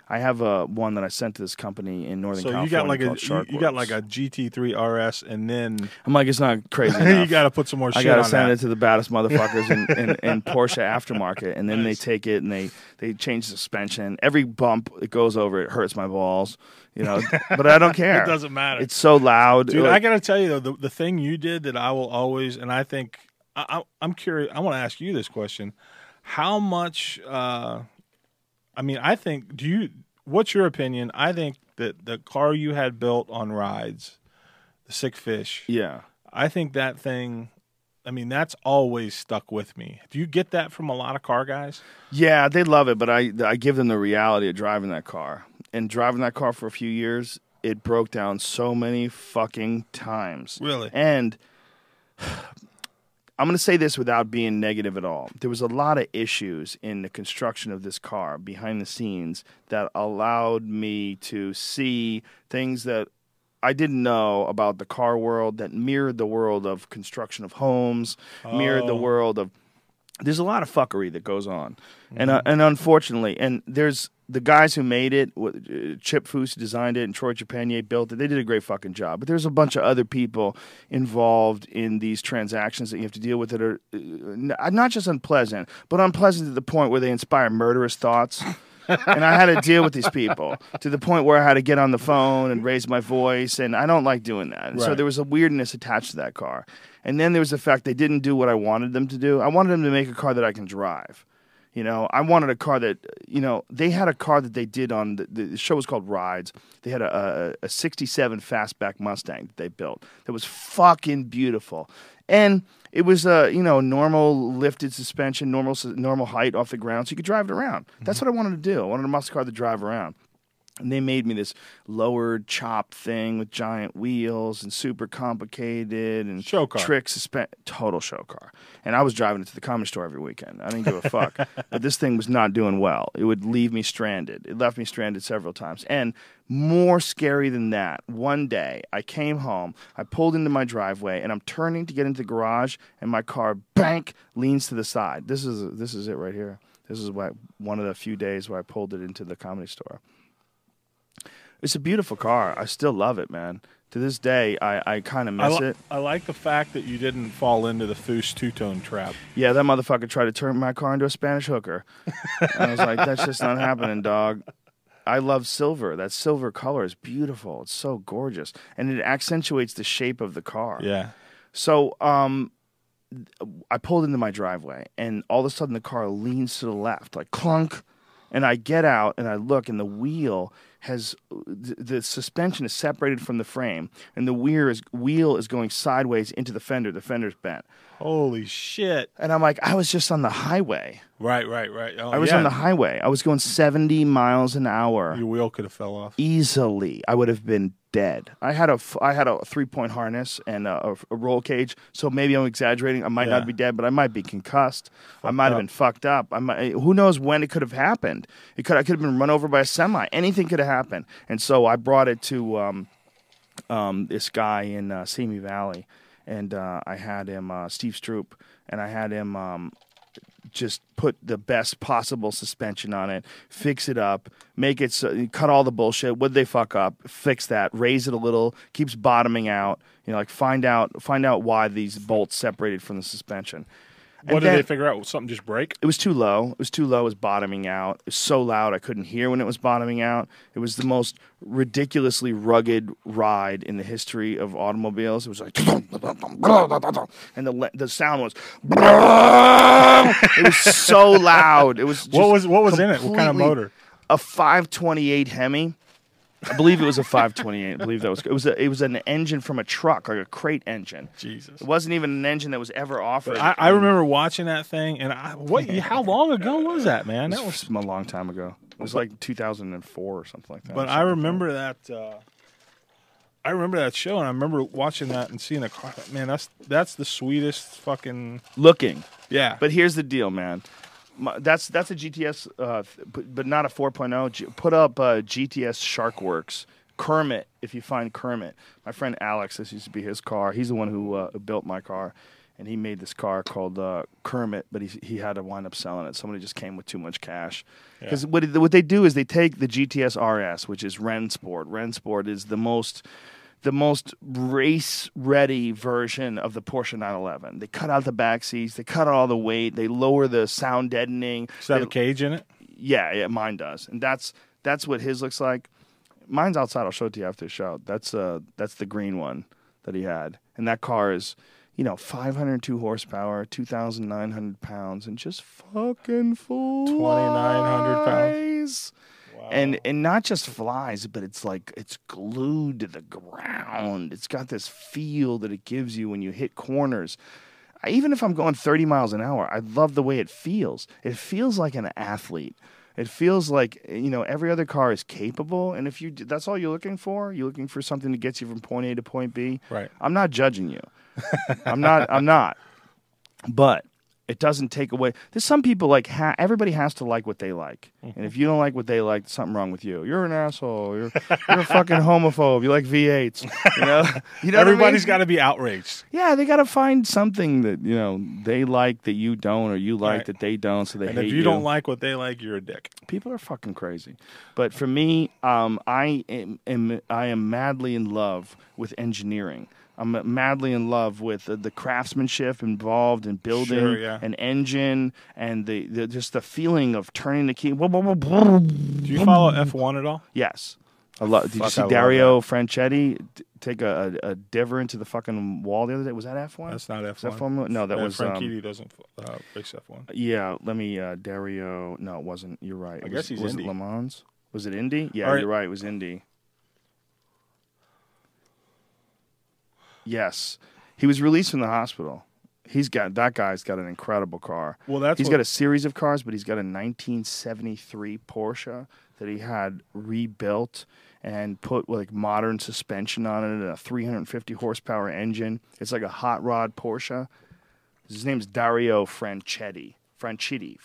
I have a one that I sent to this company in Northern So you California. got like a called you, you got like a GT3 RS, and then I'm like it's not crazy. you got to put some more I shit gotta send that. it to the baddest motherfuckers in, in, in Porsche aftermarket, and then Nice. they take it and they they change suspension. Every bump it goes over, it hurts my balls, you know. but I don't care. It doesn't matter. It's so loud, Dude, Like, I gotta tell you though, the, the thing you did that I will always, and I think I, I, I'm curious. I want to ask you this question: How much? Uh, I mean, I think. Do you? What's your opinion? I think that the car you had built on rides, the Sick Fish. yeah. I think that thing. I mean, that's always stuck with me. Do you get that from a lot of car guys? Yeah, they love it, but I I give them the reality of driving that car. And driving that car for a few years, it broke down so many fucking times. Really? And I'm going to say this without being negative at all. There was a lot of issues in the construction of this car behind the scenes that allowed me to see things that I didn't know about the car world that mirrored the world of construction of homes, mirrored the Oh. world of. There's a lot of fuckery that goes on, and uh, and unfortunately, and there's the guys who made it, uh, Chip Foose designed it, and Troy Trepanier built it. They did a great fucking job. But there's a bunch of other people involved in these transactions that you have to deal with that are uh, not just unpleasant, but unpleasant to the point where they inspire murderous thoughts. and I had to deal with these people to the point where I had to get on the phone and raise my voice, and I don't like doing that. And So there was a weirdness attached to that car. And then there was the fact they didn't do what I wanted them to do. I wanted them to make a car that I can drive. You know, I wanted a car that, you know, they had a car that they did on the, the show was called Rides. They had a, a, a 67 fastback Mustang that they built that was fucking beautiful. And it was a, you know, normal lifted suspension, normal normal height off the ground, so you could drive it around. That's mm-hmm. what I wanted to do. I wanted a muscle car to drive around. And they made me this lowered chop thing with giant wheels and super complicated and Show car. trick total show car. And I was driving it to the comedy store every weekend. I didn't give a fuck. but this thing was not doing well. It would leave me stranded. It left me stranded several times. And more scary than that, one day I came home, I pulled into my driveway, and I'm turning to get into the garage, and my car bank leans to the side. This is this is it right here. This is why one of the few days where I pulled it into the comedy store. It's a beautiful car. I still love it, man. To this day, I, I kind of I, miss li- it. I like the fact that you didn't fall into the Foose two tone trap. Yeah, that motherfucker tried to turn my car into a Spanish hooker. and I was like, that's just not happening, dog. I love silver. That silver color is beautiful. It's so gorgeous. And it accentuates the shape of the car. Yeah. So um, I pulled into my driveway, and all of a sudden the car leans to the left, like clunk. And I get out and I look, and the wheel has the, the suspension is separated from the frame, and the wheel is wheel is going sideways into the fender. The fender's bent, Holy shit. and I'm like, I was just on the highway. Right, right, right. Oh, I was yeah. on the highway. I was going 70 miles an hour Your wheel could have fell off. easily. I would have been dead. I had a I had a three point harness and a, a roll cage, so maybe I'm exaggerating. I might Yeah. not be dead, but I might be concussed. I might have been fucked up. I might, who knows when it could have happened? It could I could have been run over by a semi. Anything could have happened. And so I brought it to um, um, this guy in uh, Simi Valley, and uh, I had him uh, Steve Strope, and I had him. Um, just put the best possible suspension on it, fix it up, make it so, cut all the bullshit. Would they fuck up? Fix that, raise it a little, keeps bottoming out. You know, like find out find out why these bolts separated from the suspension. What And did then- they figure out? Something just break? it was too low. It was too low. It was bottoming out. It was so loud I couldn't hear when it was bottoming out. It was the most ridiculously rugged ride in the history of automobiles. It was like, and the the sound was, it was so loud. It was. What was what was in it? What kind of motor? A 528 Hemi. I believe it was a 528. I believe that was it was a, it was an engine from a truck, like a crate engine. Jesus. It wasn't even an engine that was ever offered. I, I remember watching that thing, and I, what? How long ago was that, man? That That was. was a long time ago. It was like 2004 or something like that. But I remember that. Uh, I remember that show, and I remember watching that and seeing the car. Man, that's that's the sweetest fucking. looking. Yeah. But here's the deal, man. My, that's that's a GTS, uh, but, not a 4.0. G- put up uh, GTS SharkWerks. Kermit, if you find Kermit, my friend Alex, this used to be his car. He's the one who uh, built my car, and he made this car called uh, Kermit, but he he had to wind up selling it. Somebody just came with too much cash. Because what what they do is they take the GTS RS, which is Rennsport. Rennsport is the most the most race ready version of the Porsche 911. They cut out the back seats, they cut out all the weight, they lower the sound deadening. Does that have a cage in it? yeah, yeah, mine does, and that's that's what his looks like. Mine's outside. I'll show it to you after the show. That's uh that's the green one that he had, and that car is, you know, 502 horsepower, 2,900 pounds, and just fucking full 2,900 pounds. And and not just flies, but it's like it's glued to the ground. It's got this feel that it gives you when you hit corners. I- Even if I'm going 30 miles an hour, I love the way it feels. It feels like an athlete. It feels like you know every other car is capable, and if you that's all you're looking for, you're looking for something that gets you from point A to point B. Right. I'm not judging you. I'm not. I'm not. But it doesn't take away. There's some people like ha- everybody has to like what they like. And if you don't like what they like, something wrong with you. You're an asshole. You're you're a fucking homophobe. You like V8s. You know. You know Everybody's I got to be outraged. Yeah, they got to find something that you know they like that you don't, or you like Right. that they don't. So they And if you, don't like what they like, you're a dick. people are fucking crazy. But for me, um, I am, am I am madly in love with engineering. I'm madly in love with the, the craftsmanship involved in building Sure, yeah. an engine and the, the just the feeling of turning the key. Do you follow F1 at all? Yes. I love. Did you see I Dario Franchitti take a, a, a diver into the fucking wall the other day? Was that F1? That's not Was that F1. No, that was. Um, doesn't uh, race F1. yeah, let me. Uh, Dario. No, it wasn't. You're right. I was, guess he's was Indy. it Le Mans? Was it Indy? Yeah, right. you're right. It was Indy. Yes, he was released from the hospital. He's got that guy's got an incredible car. Well, that's he's what- got a series of cars, but he's got a 1973 Porsche that he had rebuilt and put like modern suspension on it and a 350 horsepower engine. It's like a hot rod Porsche. His name's Dario Franchitti. Franchitti.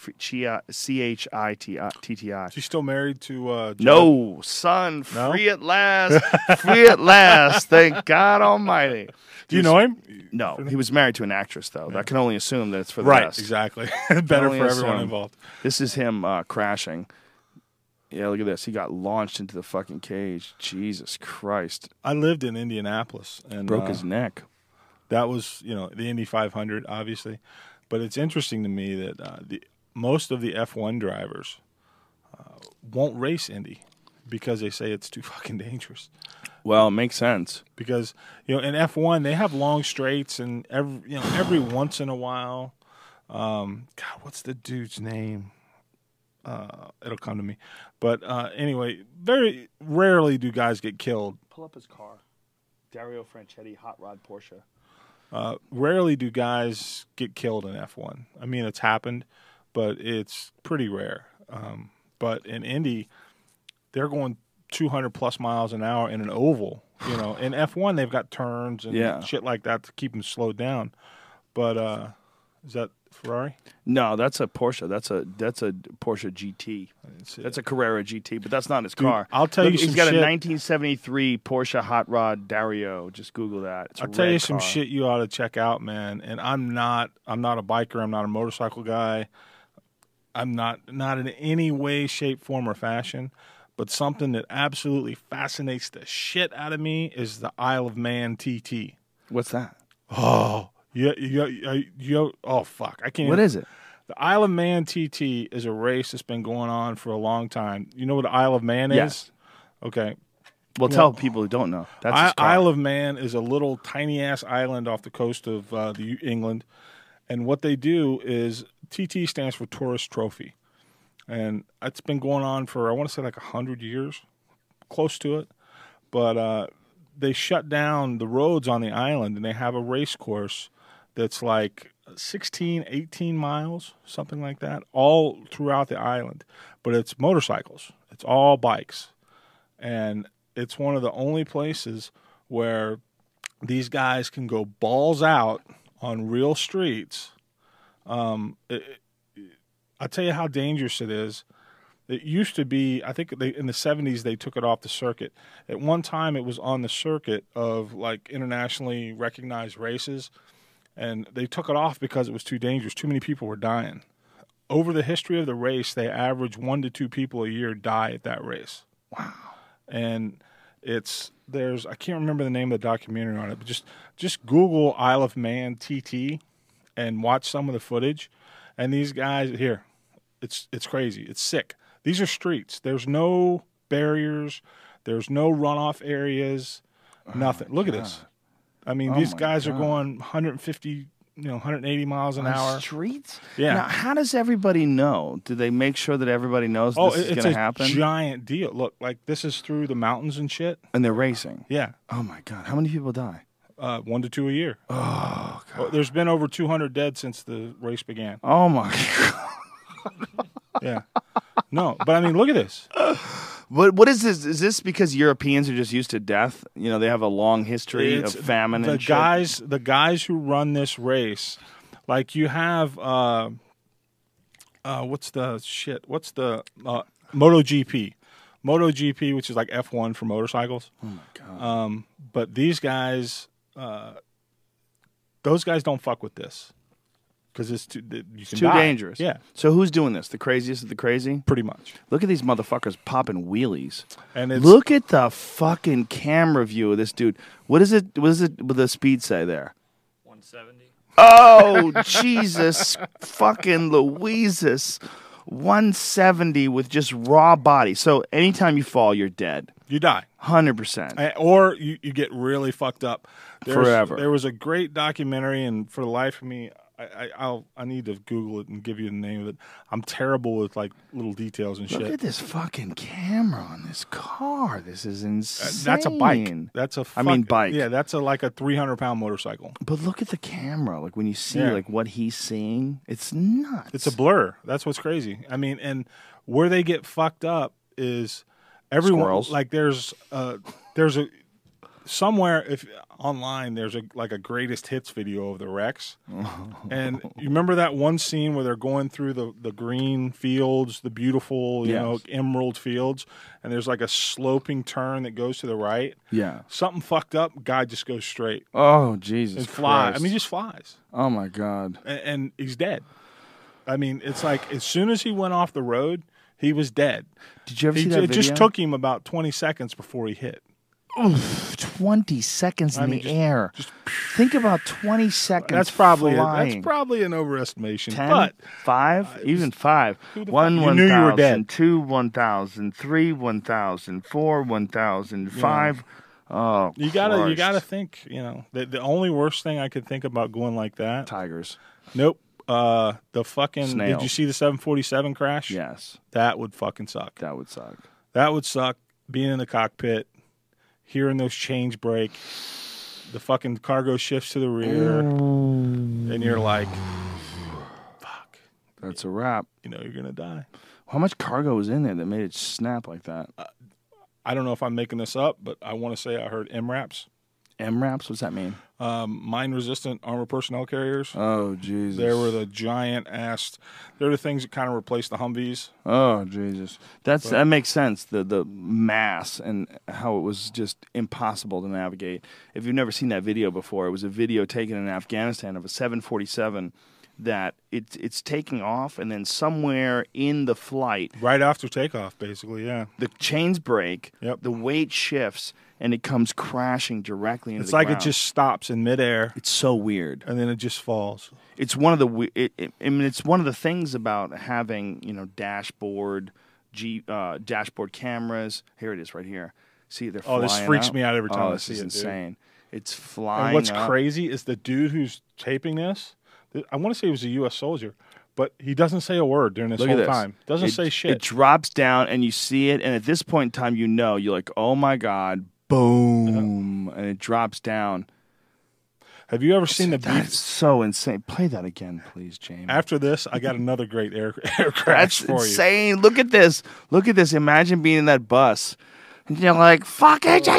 C H I T T T I. Is he still married to uh? No, son, No? free at last. free at last. Thank God Almighty. Do you know him? No, he was married to an actress, though. I can only assume that it's for the Right, best. exactly. Better for everyone assume. involved. This is him uh, crashing. Yeah, look at this. He got launched into the fucking cage. Jesus Christ. I lived in Indianapolis and Broke uh, his neck. that was you know the Indy 500 obviously, but it's interesting to me that uh, the most of the F1 drivers uh, won't race Indy because they say it's too fucking dangerous. Well, it makes sense. Because you know in F1 they have long straights and every you know every once in a while, um, God, what's the dude's name? Uh, it'll come to me, but uh, anyway, very rarely do guys get killed Pull up his car. Dario Franchitti, hot rod Porsche. Uh, rarely do guys get killed in F1. I mean, it's happened, but it's pretty rare. Um, but in Indy, they're going 200 plus miles an hour in an oval. You know, in F1 they've got turns and Yeah. shit like that to keep them slowed down. But uh, is that Ferrari? No, that's a Porsche. That's a that's a Porsche GT. I didn't see That's it. a Carrera GT, but that's not his Dude, car. I'll tell Look, you He's got shit. a 1973 Porsche Hot Rod Dario. Just Google that. It's I'll tell you some car. shit you ought to check out, man. And I'm not I'm not a biker. I'm not a motorcycle guy. I'm not not in any way, shape, form, or fashion. But something that absolutely fascinates the shit out of me is the Isle of Man TT. What's that? Oh, you, you, you, you oh fuck! I can't. What is it? the Isle of Man TT? Is a race that's been going on for a long time. You know what the Isle of Man is? Yes. Okay. Well, tell people who don't know. That's I- Isle of Man is a little tiny ass island off the coast of uh, the England, and what they do is TT stands for Tourist Trophy, and it's been going on for I want to say like a hundred years, close to it, but uh, they shut down the roads on the island and they have a race course that's like 16 18 miles something like that all throughout the island but it's motorcycles it's all bikes and it's one of the only places where these guys can go balls out on real streets. Um, it, it- I'll tell you how dangerous it is. It used to be, I think they, in the 70s they took it off the circuit. At one time it was on the circuit of like internationally recognized races, and they took it off because it was too dangerous. Too many people were dying. Over the history of the race, they average one to two people a year die at that race Wow. and it's there's I can't remember the name of the documentary on it, but just just Google Isle of Man TT and watch some of the footage. And these guys here, it's it's crazy. It's sick. These are streets. There's no barriers. There's no runoff areas. Oh nothing. Look at this. I mean, Oh these guys are going 150, you know, 180 miles an On hour. streets. Yeah. Now, how does everybody know? Do they make sure that everybody knows Oh, this it- is going to happen? giant deal. Look, like this is through the mountains and shit. and they're racing. Yeah. Oh my god! How many people die? Uh, one to two a year. Oh god! Well, there's been over 200 dead since the race began. Oh my god! Yeah. No, but I mean, look at this. What what is this? Is this because Europeans are just used to death? You know, they have a long history It's- of famine The and shit? guys, the guys who run this race, like you have uh, uh, what's the shit? What's the uh, MotoGP? MotoGP, which is like F1 for motorcycles. Oh my god. Um, but these guys, uh, those guys don't fuck with this because it's too you it's can too die. dangerous. Yeah, So who's doing this? The craziest of the crazy? pretty much. Look at these motherfuckers popping wheelies. And it's Look at the fucking camera view of this dude. What is it? What is it? With the speed say there? 170. Oh Jesus fucking Louises. 170 with just raw body. So anytime you fall, you're dead. you die. 100%. Uh, or you, you get really fucked up There's- Forever. There was a great documentary, and for the life of me, I, I, I'll I need to Google it and give you the name of it. I'm terrible with like little details and Look shit. Look at this fucking camera on this car. This is Uh, insane. That's a bike. That's a. I mean fuck- bike. Yeah, that's a like a 300 pound motorcycle. But look at the camera. Like when you see Yeah. like what he's seeing, it's nuts. It's a blur. That's what's crazy. I mean, and where they get fucked up is everyone. Squirrels. Like there's uh there's a somewhere if online there's a like a greatest hits video of the wrecks, and you remember that one scene where they're going through the the green fields, the beautiful you Yes. know emerald fields, and there's like a sloping turn that goes to the right. yeah. Something fucked up. Guy just goes straight Oh Jesus. and flies. I mean, he just flies oh my God. and, and he's dead. I mean, it's like as soon as he went off the road, he was dead. Did you ever He, see that it just took him about 20 seconds before he hit. Twenty seconds in I mean, the just- air. Think about twenty seconds. That's probably flying. that's probably an overestimation. Ten, But five, even five. One, one knew you were thousand, two, one thousand, three, one thousand, four, one thousand, five. Oh, you gotta you gotta think. You know, the, the only worst thing I could think about going like that. tigers. Nope. Uh, the fucking. Did you see the 747 crash? Yes, That would fucking suck. that would suck. That would suck. Being in the cockpit, hearing those chains break, the fucking cargo shifts to the rear, mm. and you're like, fuck. That's a wrap. You know, you're gonna die. How much cargo was in there that made it snap like that? I don't know if I'm making this up, but I want to say I heard MRAPs, MRAPs? What's that mean? um, mine resistant armor personnel carriers. Oh Jesus! They were the giant ass. They're the things that kind of replaced the Humvees. Oh Jesus! That's that makes sense. The the mass and how it was just impossible to navigate. If you've never seen that video before, it was a video taken in Afghanistan of a 747 that it's it's taking off and then somewhere in the flight Right after takeoff, basically, yeah. the chains break, Yep. the weight shifts, and it comes crashing directly into It's like ground. it just stops in midair It's so weird. and then it just falls. it's one of the it, it, I mean it's one of the things about having you know dashboard G uh, dashboard cameras. Here it is right here. See they're Oh, this freaks out. me out every time Oh, I this see is it, dude. insane. It's flying. And what's up. crazy is the dude who's taping this. I want to say he was a U.S. soldier, but he doesn't say a word during this Look whole this. time. Doesn't It- say shit. It drops down and you see it, and at this point in time, you know you're like, oh my god, boom, and it drops down. Have you ever seen the That's so insane. Play that again, please, Jamie. After this, I got another great air air crash That's for you. insane. Look at this. Look at this. Imagine being in that bus. And you're like, fuck it.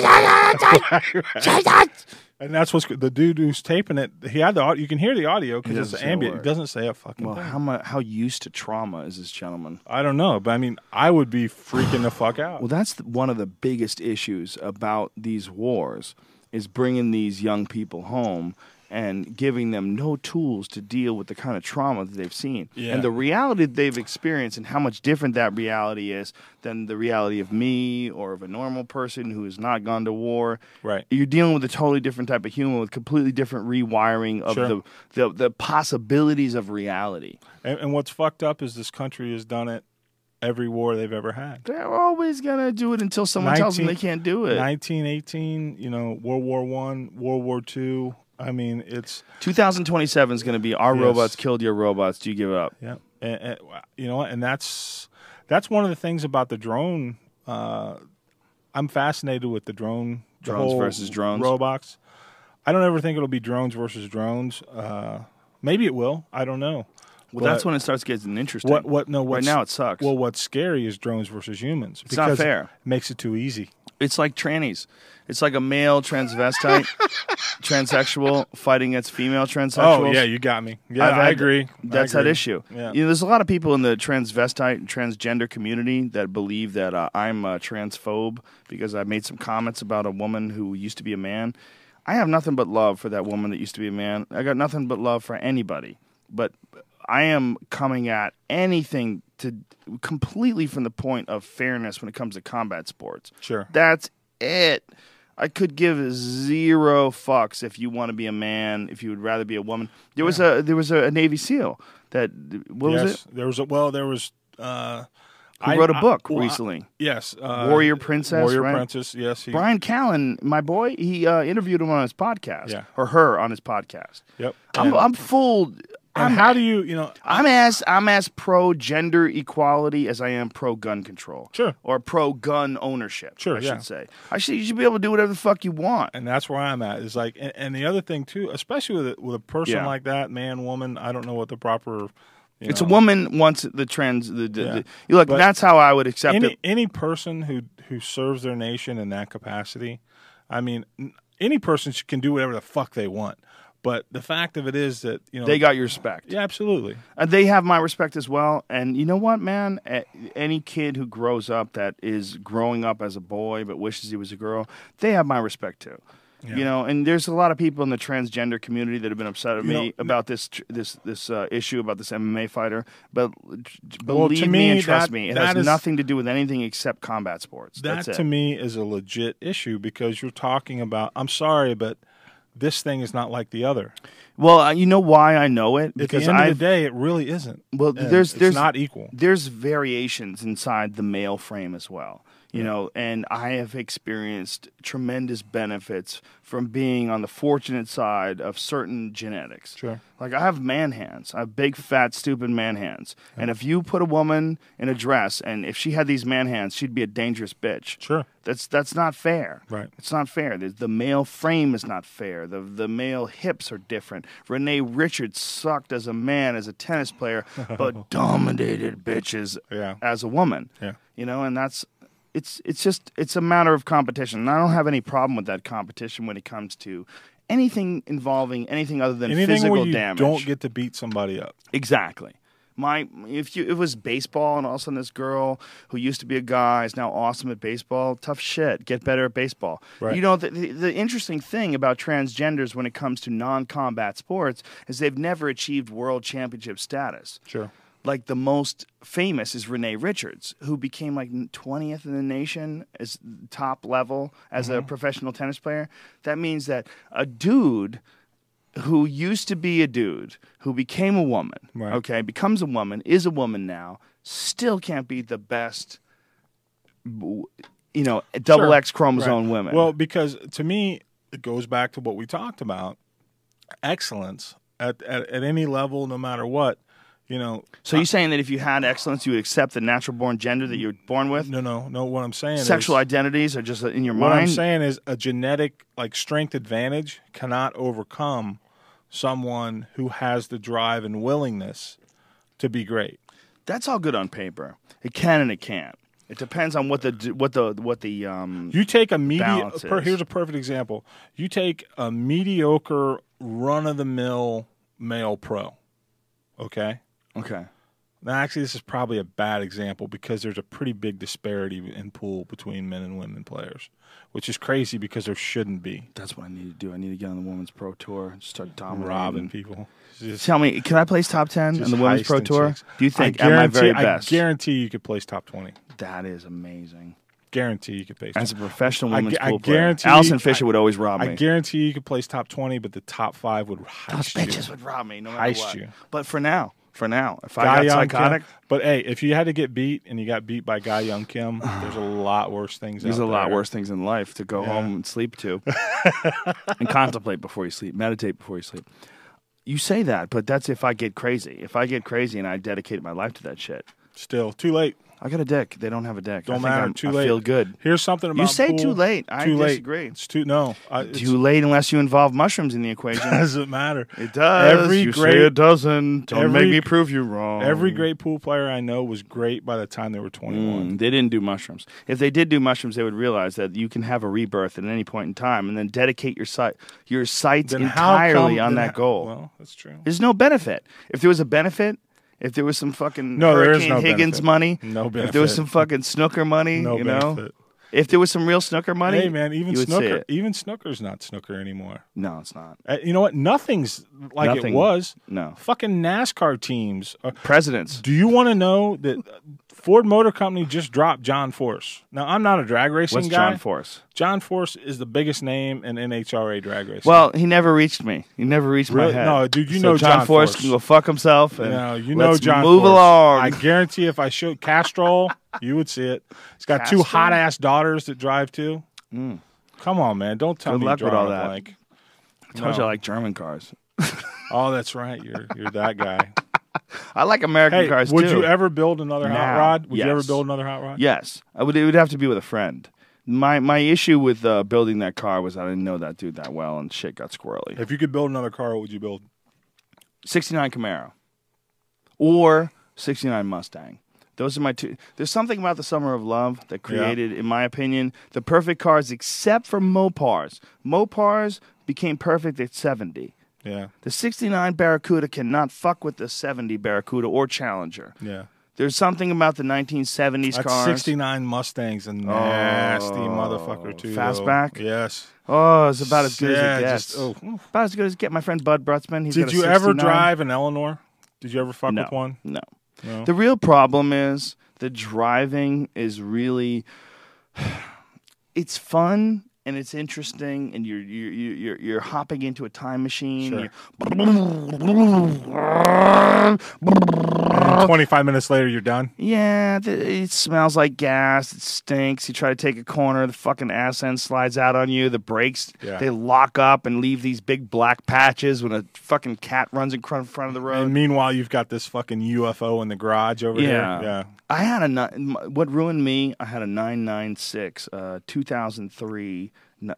And that's what's the dude who's taping it. He had the audio. You can hear the audio because it's doesn't say a ambient. It doesn't say a fucking well, thing. how much, how used to trauma is this gentleman? I don't know, but I mean, I would be freaking the fuck out. Well, that's the, one of the biggest issues about these wars is bringing these young people home and giving them no tools to deal with the kind of trauma that they've seen Yeah. and the reality that they've experienced and how much different that reality is than the reality of me or of a normal person who has not gone to war Right. you're dealing with a totally different type of human with completely different rewiring of Sure. the, the the possibilities of reality And, and what's fucked up is this country has done it every war they've ever had. they're always gonna do it until someone tells them they can't do it 1918, you know, World War One, World War Two. I mean, it's 2027 is going to be our Yes. robots killed your robots. Do you give up? yeah, and, and, you know, what and that's that's one of the things about the drone. Uh, I'm fascinated with the drone, Drones versus drones? robots. I don't ever think it'll be drones versus drones. Uh, maybe it will. I don't know. Well, that's when it starts getting interesting. what what no right now it sucks. Well, what's scary is drones versus humans. It's not fair. It makes it too easy. It's like trannies. It's like a male transvestite, transsexual fighting against female transsexuals. Oh yeah, you got me. Yeah, I've I had- agree. I That's that agree. issue. Yeah. You know, there's a lot of people in the transvestite and transgender community that believe that uh, I'm a transphobe because I made some comments about a woman who used to be a man. I have nothing but love for that woman that used to be a man. I got nothing but love for anybody. But I am coming at anything to completely from the point of fairness when it comes to combat sports. Sure. That's it. I could give zero fucks if you want to be a man, if you would rather be a woman. There was a there was a, Navy SEAL that what was it? There was a well. There was. Uh, Who I- wrote a book well, I- recently? yes, uh, Warrior Princess, Warrior right? Princess. Yes, he, Bryan Callen, my boy, he uh, interviewed him on his podcast, Yeah. or her on his podcast. Yep. I'm, I'm full. And I'm, how do you? You know, I'm as I'm as pro gender equality as I am pro gun control. Sure. Or pro gun ownership. Sure, I yeah. should say. I should you should be able to do whatever the fuck you want. and that's where I'm at. Is like, and, and the other thing too, especially with a, with a person Yeah. like that, man, woman. I don't know what the proper. You It's know, a woman wants the trans. The, the, Yeah. the, you look. But that's how I would accept Any it. any person who who serves their nation in that capacity, I mean, any person can do whatever the fuck they want. But the fact of it is that you know They got your respect. yeah, absolutely. And they have my respect as well. And you know what, man? Any kid who grows up that is growing up as a boy but wishes he was a girl, they have my respect too. You know, and there's a lot of people in the transgender community that have been upset at You me know, about this this this uh, issue about this MMA fighter. But Well, believe me, me, and trust that- me, it has is- nothing to do with anything except combat sports. That to me is a legit issue because you're talking about. I'm sorry, but this thing is not like the other. well, you know why I know it At because the end I've of the day, it really isn't. Well, there's it's there's not equal. There's variations inside the male frame as well. You know, and I have experienced tremendous benefits from being on the fortunate side of certain genetics. Sure. Like I have man hands. I have big, fat, stupid man hands. And if you put a woman in a dress and if she had these man hands, she'd be a dangerous bitch. Sure. That's that's not fair. Right. It's not fair. The, the male frame is not fair. The the male hips are different. Renee Richards sucked as a man, as a tennis player, but dominated bitches Yeah. as a woman. Yeah. You know, and that's it's it's just it's a matter of competition. And I don't have any problem with that competition when it comes to anything involving anything other than Anything physical where you damage. don't get to beat somebody up. Exactly. My if you it was baseball and all of a sudden this girl who used to be a guy is now awesome at baseball. Tough shit. Get better at baseball. Right. You know the, the the interesting thing about transgenders when it comes to non-combat sports is they've never achieved world championship status. Sure. Like the most famous is Renee Richards, who became like 20th in the nation as top level as Mm-hmm. a professional tennis player. That means that a dude who used to be a dude who became a woman, Right. okay, becomes a woman, is a woman now, still can't be the best, you know, double Sure. X chromosome Right. women. Well, because to me, it goes back to what we talked about excellence at, at, at any level, no matter what. You know, so you're saying that if you had excellence, you would accept the natural born gender that you're born with? no, no, no. What I'm saying Sexual is, identities are just in your what mind. I'm saying is a genetic like strength advantage cannot overcome someone who has the drive and willingness to be great. That's all good on paper. It can and it can't. It depends on what the what the what the um. You take a mediocre. Here's a perfect example. You take a mediocre, run of the mill male pro. Okay. Okay. Now, actually, this is probably a bad example because there's a pretty big disparity in pool between men and women players, which is crazy because there shouldn't be. That's what I need to do. I need to get on the women's pro tour and start dominating. Robbing people. Just- Tell me, can I place top ten just in the women's pro tour? chicks. Do you think I at my very best? I guarantee you could place top twenty. that is amazing. Guarantee you could place. As a professional women's I pool player, guarantee Allison you- Fisher I- would always rob I me. guarantee you could place top twenty, but the top five would Those bitches you. would rob me no matter Heist what. you. But for now, for now, if I Guy got Young psychotic, Kim. But hey, if you had to get beat and you got beat by Ga Young Kim, there's a lot worse things. there's a lot worse things in life to go Yeah. home and sleep to, and contemplate before you sleep, meditate before you sleep. You say that, but that's if I get crazy. If I get crazy and I dedicate my life to that shit. Still too late. I got a dick. They don't have a dick. I Don't think matter. I'm- too I late. feel good. Here's something about You say pool. too late. I too disagree. Late. It's too no. I, it's, Too late unless you involve mushrooms in the equation. doesn't matter. It does. Every you great- say it doesn't. Don't every- make me prove you wrong. Every great pool player I know was great by the time they were 21. Mm, they didn't do mushrooms. If they did do mushrooms, they would realize that you can have a rebirth at any point in time, and then dedicate your sight your sights Then entirely come- on that how- goal. Well, that's true. There's no benefit. If there was a benefit, if there was some fucking No, Hurricane no Higgins benefit. money, No benefit. if there was some fucking snooker money, No you know, benefit. if there was some real snooker money, Hey man, even you would see snooker, even snooker's not snooker anymore. No, it's not. Uh, you know what? Nothing's like Nothing. it was. No. Fucking NASCAR teams. Are, Presidents. do you want to know that Ford Motor Company just dropped John Force? Now I'm not a drag racing What's guy. John Force? John Force is the biggest name in NHRA drag racing. Well, he never reached me. He never reached Really? my head. No, dude, you So know John, John Force Force. can go fuck himself. And No, you know John. Move Force. along. I guarantee if I showed Castrol, you would see it. He's got two hot ass daughters that drive too. Hmm. Come on, man! Don't tell Good me luck with all that. blank. I told you I like German cars. Oh, that's right. You're you're that guy. I like American hey, cars would too. you ever build another hot rod? Would you ever build another hot rod? Yes, I would. It would have to be with a friend. My my issue with uh, building that car was I didn't know that dude that well, and shit got squirrely. If you could build another car, what would you build? '69 Camaro or '69 Mustang. Those are my two. There's something about the Summer of Love that created, in my opinion, the perfect cars, except for Mopars. Mopars became perfect at 70. Yeah, The 69 Barracuda cannot fuck with the 70 Barracuda or Challenger. yeah. There's something about the 1970s That cars. 69 Mustang's a nasty Oh, motherfucker too. though. fastback? Yes. Oh, it's about as good yeah, as it gets. Just, oh. About as good as get. My friend Bud Brutsman. He's Did you ever drive an Eleanor? Did you ever fuck No, with one? no. No. The real problem is the driving is really. It's fun and it's interesting, and you're you're you're you're, hopping into a time machine. Sure. And 25 minutes later, you're done. Yeah, it smells like gas. It stinks. You try to take a corner, the fucking ass end slides out on you. The brakes Yeah. they lock up and leave these big black patches when a fucking cat runs in front front of the road. And meanwhile, you've got this fucking UFO in the garage over Yeah. here. Yeah. I had a what ruined me. I had a nine nine six, uh, two thousand three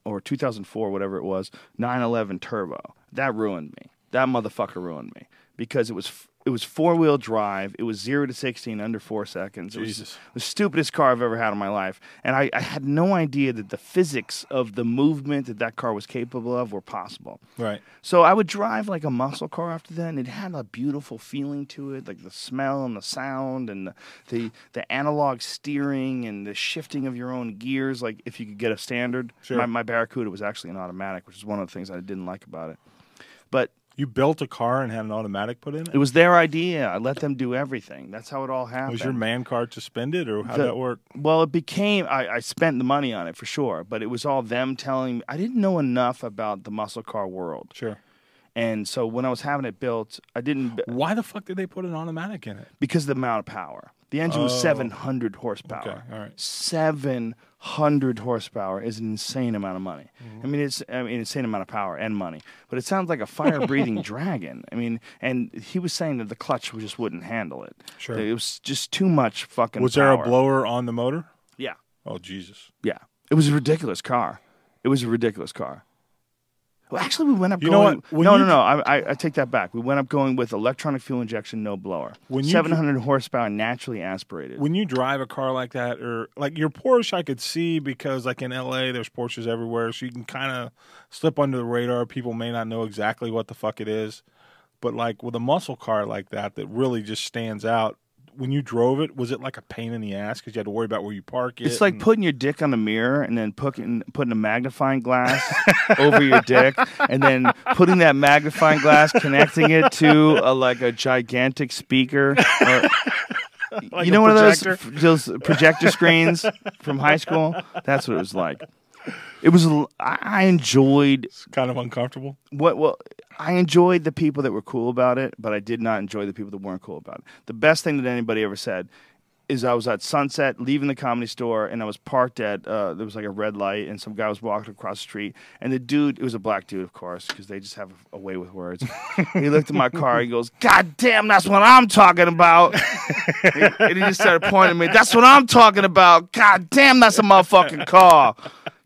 or two thousand four, whatever it was, nine eleven turbo. That ruined me. That motherfucker ruined me because it was it was four wheel drive. It was zero to sixty in under four seconds. It was Jesus. the stupidest car I've ever had in my life, and I, I had no idea that the physics of the movement that that car was capable of were possible. Right. So I would drive like a muscle car after that, and it had a beautiful feeling to it, like the smell and the sound and the the, the analog steering and the shifting of your own gears. Like if you could get a standard, Sure. my, my Barracuda was actually an automatic, which is one of the things I didn't like about it. But You built a car and had an automatic put in it? it was their idea. I let them do everything. That's how it all happened. Was your man card suspended or how'd The- that work? Well, it became. I, I spent the money on it for sure, but it was all them telling me. I didn't know enough about the muscle car world, Sure. and so when I was having it built, I didn't Why the fuck did they put an automatic in it? because of the amount of power. The engine was Oh. 700 horsepower. Okay, all right. 700 horsepower is an insane amount of money. Mm-hmm. I mean, it's I mean, insane amount of power and money. But it sounds like a fire-breathing dragon. I mean, and he was saying that the clutch just wouldn't handle it. Sure. It was just too much fucking. Was there a blower on the motor? Yeah, Oh Jesus. yeah. It was a ridiculous car. It was a ridiculous car. Well, actually, we went up You know going. what? When no, no, no. I, I, I take that back. We went up going with electronic fuel injection, no blower. When 700 horsepower, naturally aspirated. When you drive a car like that, or like your Porsche, I could see because like in LA, there's Porsches everywhere, so you can kind of slip under the radar. People may not know exactly what the fuck it is, but like with a muscle car like that, that really just stands out. When you drove it, was it like a pain in the ass because you had to worry about where you park it? It's like and- putting your dick on a mirror and then putting putting a magnifying glass over your dick, and then putting that magnifying glass, connecting it to a, like a gigantic speaker. Or, Like you know, one of those those projector screens from high school. That's what it was like. It was. I enjoyed it's kind of uncomfortable. what. Well, I enjoyed the people that were cool about it, but I did not enjoy the people that weren't cool about it. The best thing that anybody ever said is I was at Sunset leaving the comedy store and I was parked at uh, there was like a red light and some guy was walking across the street and the dude it was a black dude of course because they just have a way with words. he looked at my car he goes, "God damn, that's what I'm talking about." and he just started pointing at me. That's what I'm talking about. God damn, that's a motherfucking car.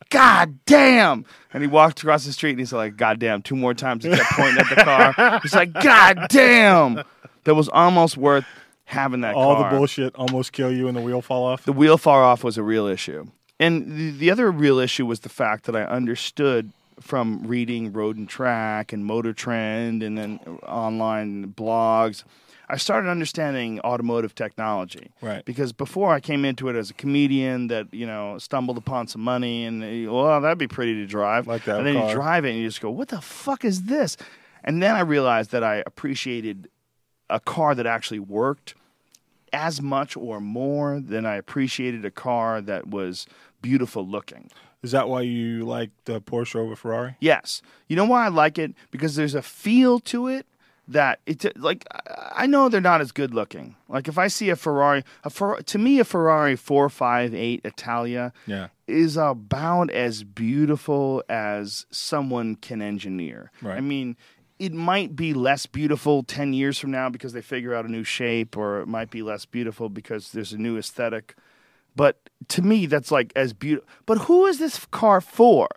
God damn. And he walked across the street and he's like, God damn, two more times. He kept pointing at the car. He's like, God damn. That was almost worth having that car. All car. the bullshit almost kill you and the wheel fall off. The wheel far off was a real issue. And the, the other real issue was the fact that I understood from reading Road and Track and Motor Trend and then online blogs. I started understanding automotive technology. Right. Because before I came into it as a comedian that, you know, stumbled upon some money and, eh, well, that'd be pretty to drive. Like that And then car. you drive it and you just go, what the fuck is this? And then I realized that I appreciated a car that actually worked as much or more than I appreciated a car that was beautiful looking. Is that why you like the Porsche over Ferrari? Yes. You know why I like it? Because there's a feel to it that it's like I- know they're not as good looking. Like if I see a Ferrari, a Fer- to me a Ferrari 458 Italia Yeah. is about as beautiful as someone can engineer. Right. I mean, it might be less beautiful 10 years from now because they figure out a new shape, or it might be less beautiful because there's a new aesthetic. But to me, that's like as beautiful. But who is this car for?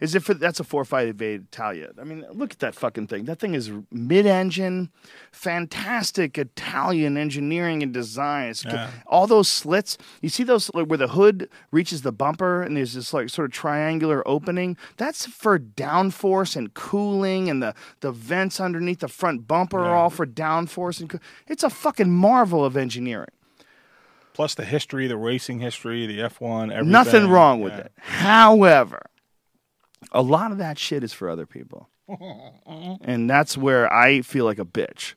Is it for that's a 458 Italia? I mean, look at that fucking thing. That thing is mid-engine, fantastic Italian engineering and design. Yeah. all those slits. You see those like, where the hood reaches the bumper and there's this like sort of triangular opening. That's for downforce and cooling, and the the vents underneath the front bumper are all for downforce and. Coo- it's a fucking marvel of engineering. Plus the history, the racing history, the F1, everything. Nothing wrong with Yeah. it. However, a lot of that shit is for other people. and that's where I feel like a bitch.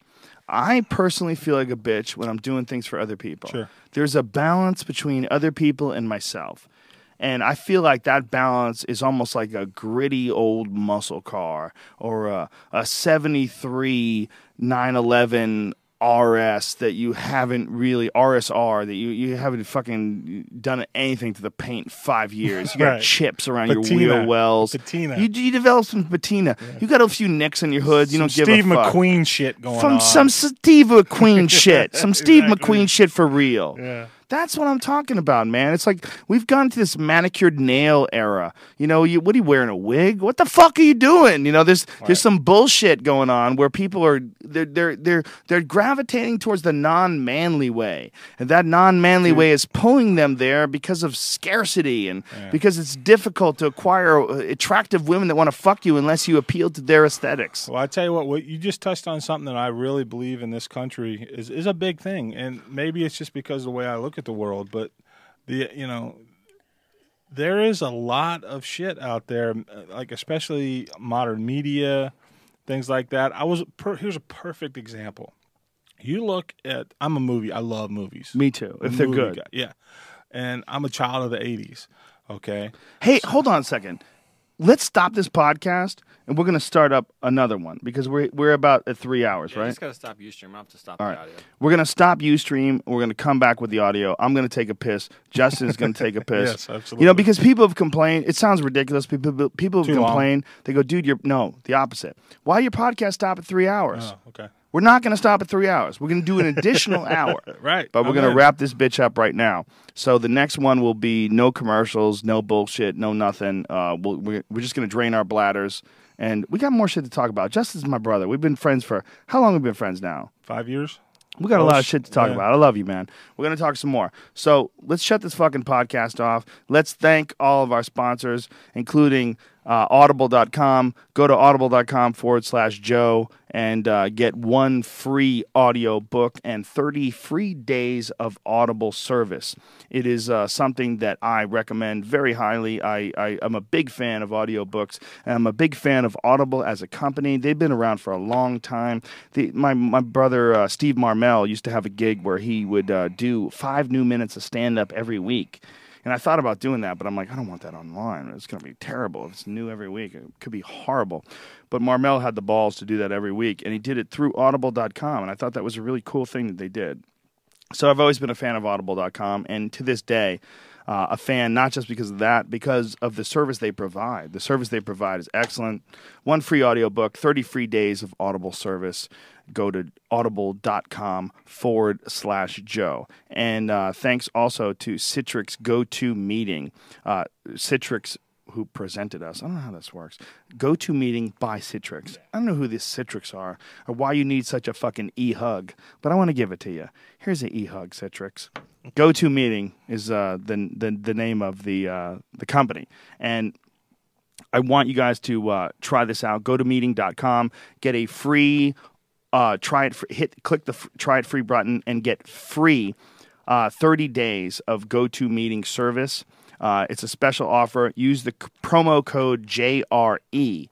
I personally feel like a bitch when I'm doing things for other people. Sure. There's a balance between other people and myself. And I feel like that balance is almost like a gritty old muscle car or a, a 73 911 RS that you haven't really RSR that you, you haven't fucking done anything to the paint in five years. You got Right. chips around Patina. your wheel wells. Patina. You, you develop some patina. You got a few nicks on your hood. You Some don't give Steve a fuck. Steve McQueen shit going From on. some Steve McQueen shit. Some Steve Exactly. McQueen shit for real. Yeah. That's what I'm talking about, man. It's like we've gone to this manicured nail era. You know, you what are you wearing a wig? What the fuck are you doing? You know, there's there's some bullshit going on where people are they're they're they're they're gravitating towards the non-manly way. And that non-manly way is pulling them there because of scarcity and because it's difficult to acquire uh, attractive women that want to fuck you unless you appeal to their aesthetics. Well, I tell you what, what you just touched on something that I really believe in this country is is a big thing, and maybe it's just because of the way I look at the world, but the you know there is a lot of shit out there, uh, like especially modern media, things like that. I was per, here's a perfect example. You look at I'm a movie. I love movies. Me too, if they're good. guy, yeah. And I'm a child of the '80s. Okay, Hey, hold on a second. Let's stop this podcast and we're going to start up another one because we're we're about at three hours, Yeah, you right? just gotta stop Ustream. I have to stop All the right. audio. We're going to stop UStream. We're going to come back with the audio. I'm going to take a piss. Justin's going to take a piss. Yes, absolutely. You know, because people have complained. It sounds ridiculous. People people have Too long. complained. They go, dude, you're no the opposite. Why your podcast stop at three hours? oh, okay, We're not going to stop at three hours. We're going to do an additional hour. right. But we're going to wrap this bitch up right now. So the next one will be no commercials, no bullshit, no nothing. Uh, we'll, we're, we're just going to drain our bladders. And we got more shit to talk about. Justin's my brother. We've been friends for how long? We've been friends now? five years. We got a lot of shit to talk yeah. about. I love you, man. We're going to talk some more. So let's shut this fucking podcast off. Let's thank all of our sponsors, including uh, audible.com. Go to audible.com forward slash Joe and uh, get one free audio book and 30 free days of Audible service. It is uh, something that I recommend very highly. I, I, I'm a big fan of audiobooks, and I'm a big fan of Audible as a company. They've been around for a long time. The, my, my brother, uh, Steve Marmel, used to have a gig where he would uh, do five new minutes of stand up every week. And I thought about doing that, but I'm like, I don't want that online. It's going to be terrible. If it's new every week, it could be horrible. But Marmel had the balls to do that every week, and he did it through audible.com. And I thought that was a really cool thing that they did. So I've always been a fan of Audible.com, and to this day, uh, a fan not just because of that, because of the service they provide. The service they provide is excellent. One free audiobook, 30 free days of Audible service. Go to audible.com forward slash Joe. And uh, thanks also to Citrix Go To Meeting. Uh, Citrix who presented us. I don't know how this works. Go to meeting by Citrix. I don't know who these Citrix are or why you need such a fucking e hug, but I want to give it to you. Here's an e hug, Citrix. Go to meeting is uh, the, the the name of the uh, the company, and I want you guys to uh, try this out. Go to meeting.com, get a free uh, try it. Hit click the try it free button and get free uh, 30 days of go to meeting service. Uh, it's a special offer. Use the promo code JRE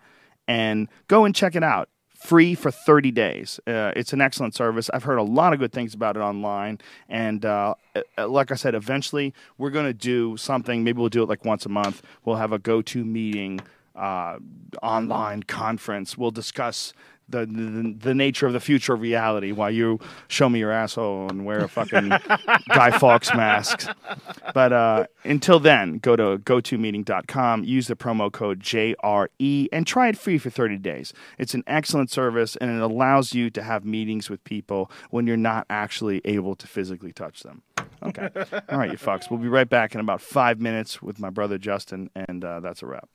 and go and check it out. Free for 30 days. Uh, it's an excellent service. I've heard a lot of good things about it online. And uh like I said, eventually we're going to do something. Maybe we'll do it like once a month. We'll have a go to meeting uh, online conference. We'll discuss the, the, the nature of the future of reality while you show me your asshole and wear a fucking Guy Fawkes mask. But uh, until then, go to gotomeeting.com, use the promo code JRE, and try it free for 30 days. It's an excellent service, and it allows you to have meetings with people when you're not actually able to physically touch them. Okay. All right, you fucks. We'll be right back in about five minutes with my brother Justin, and uh, that's a wrap.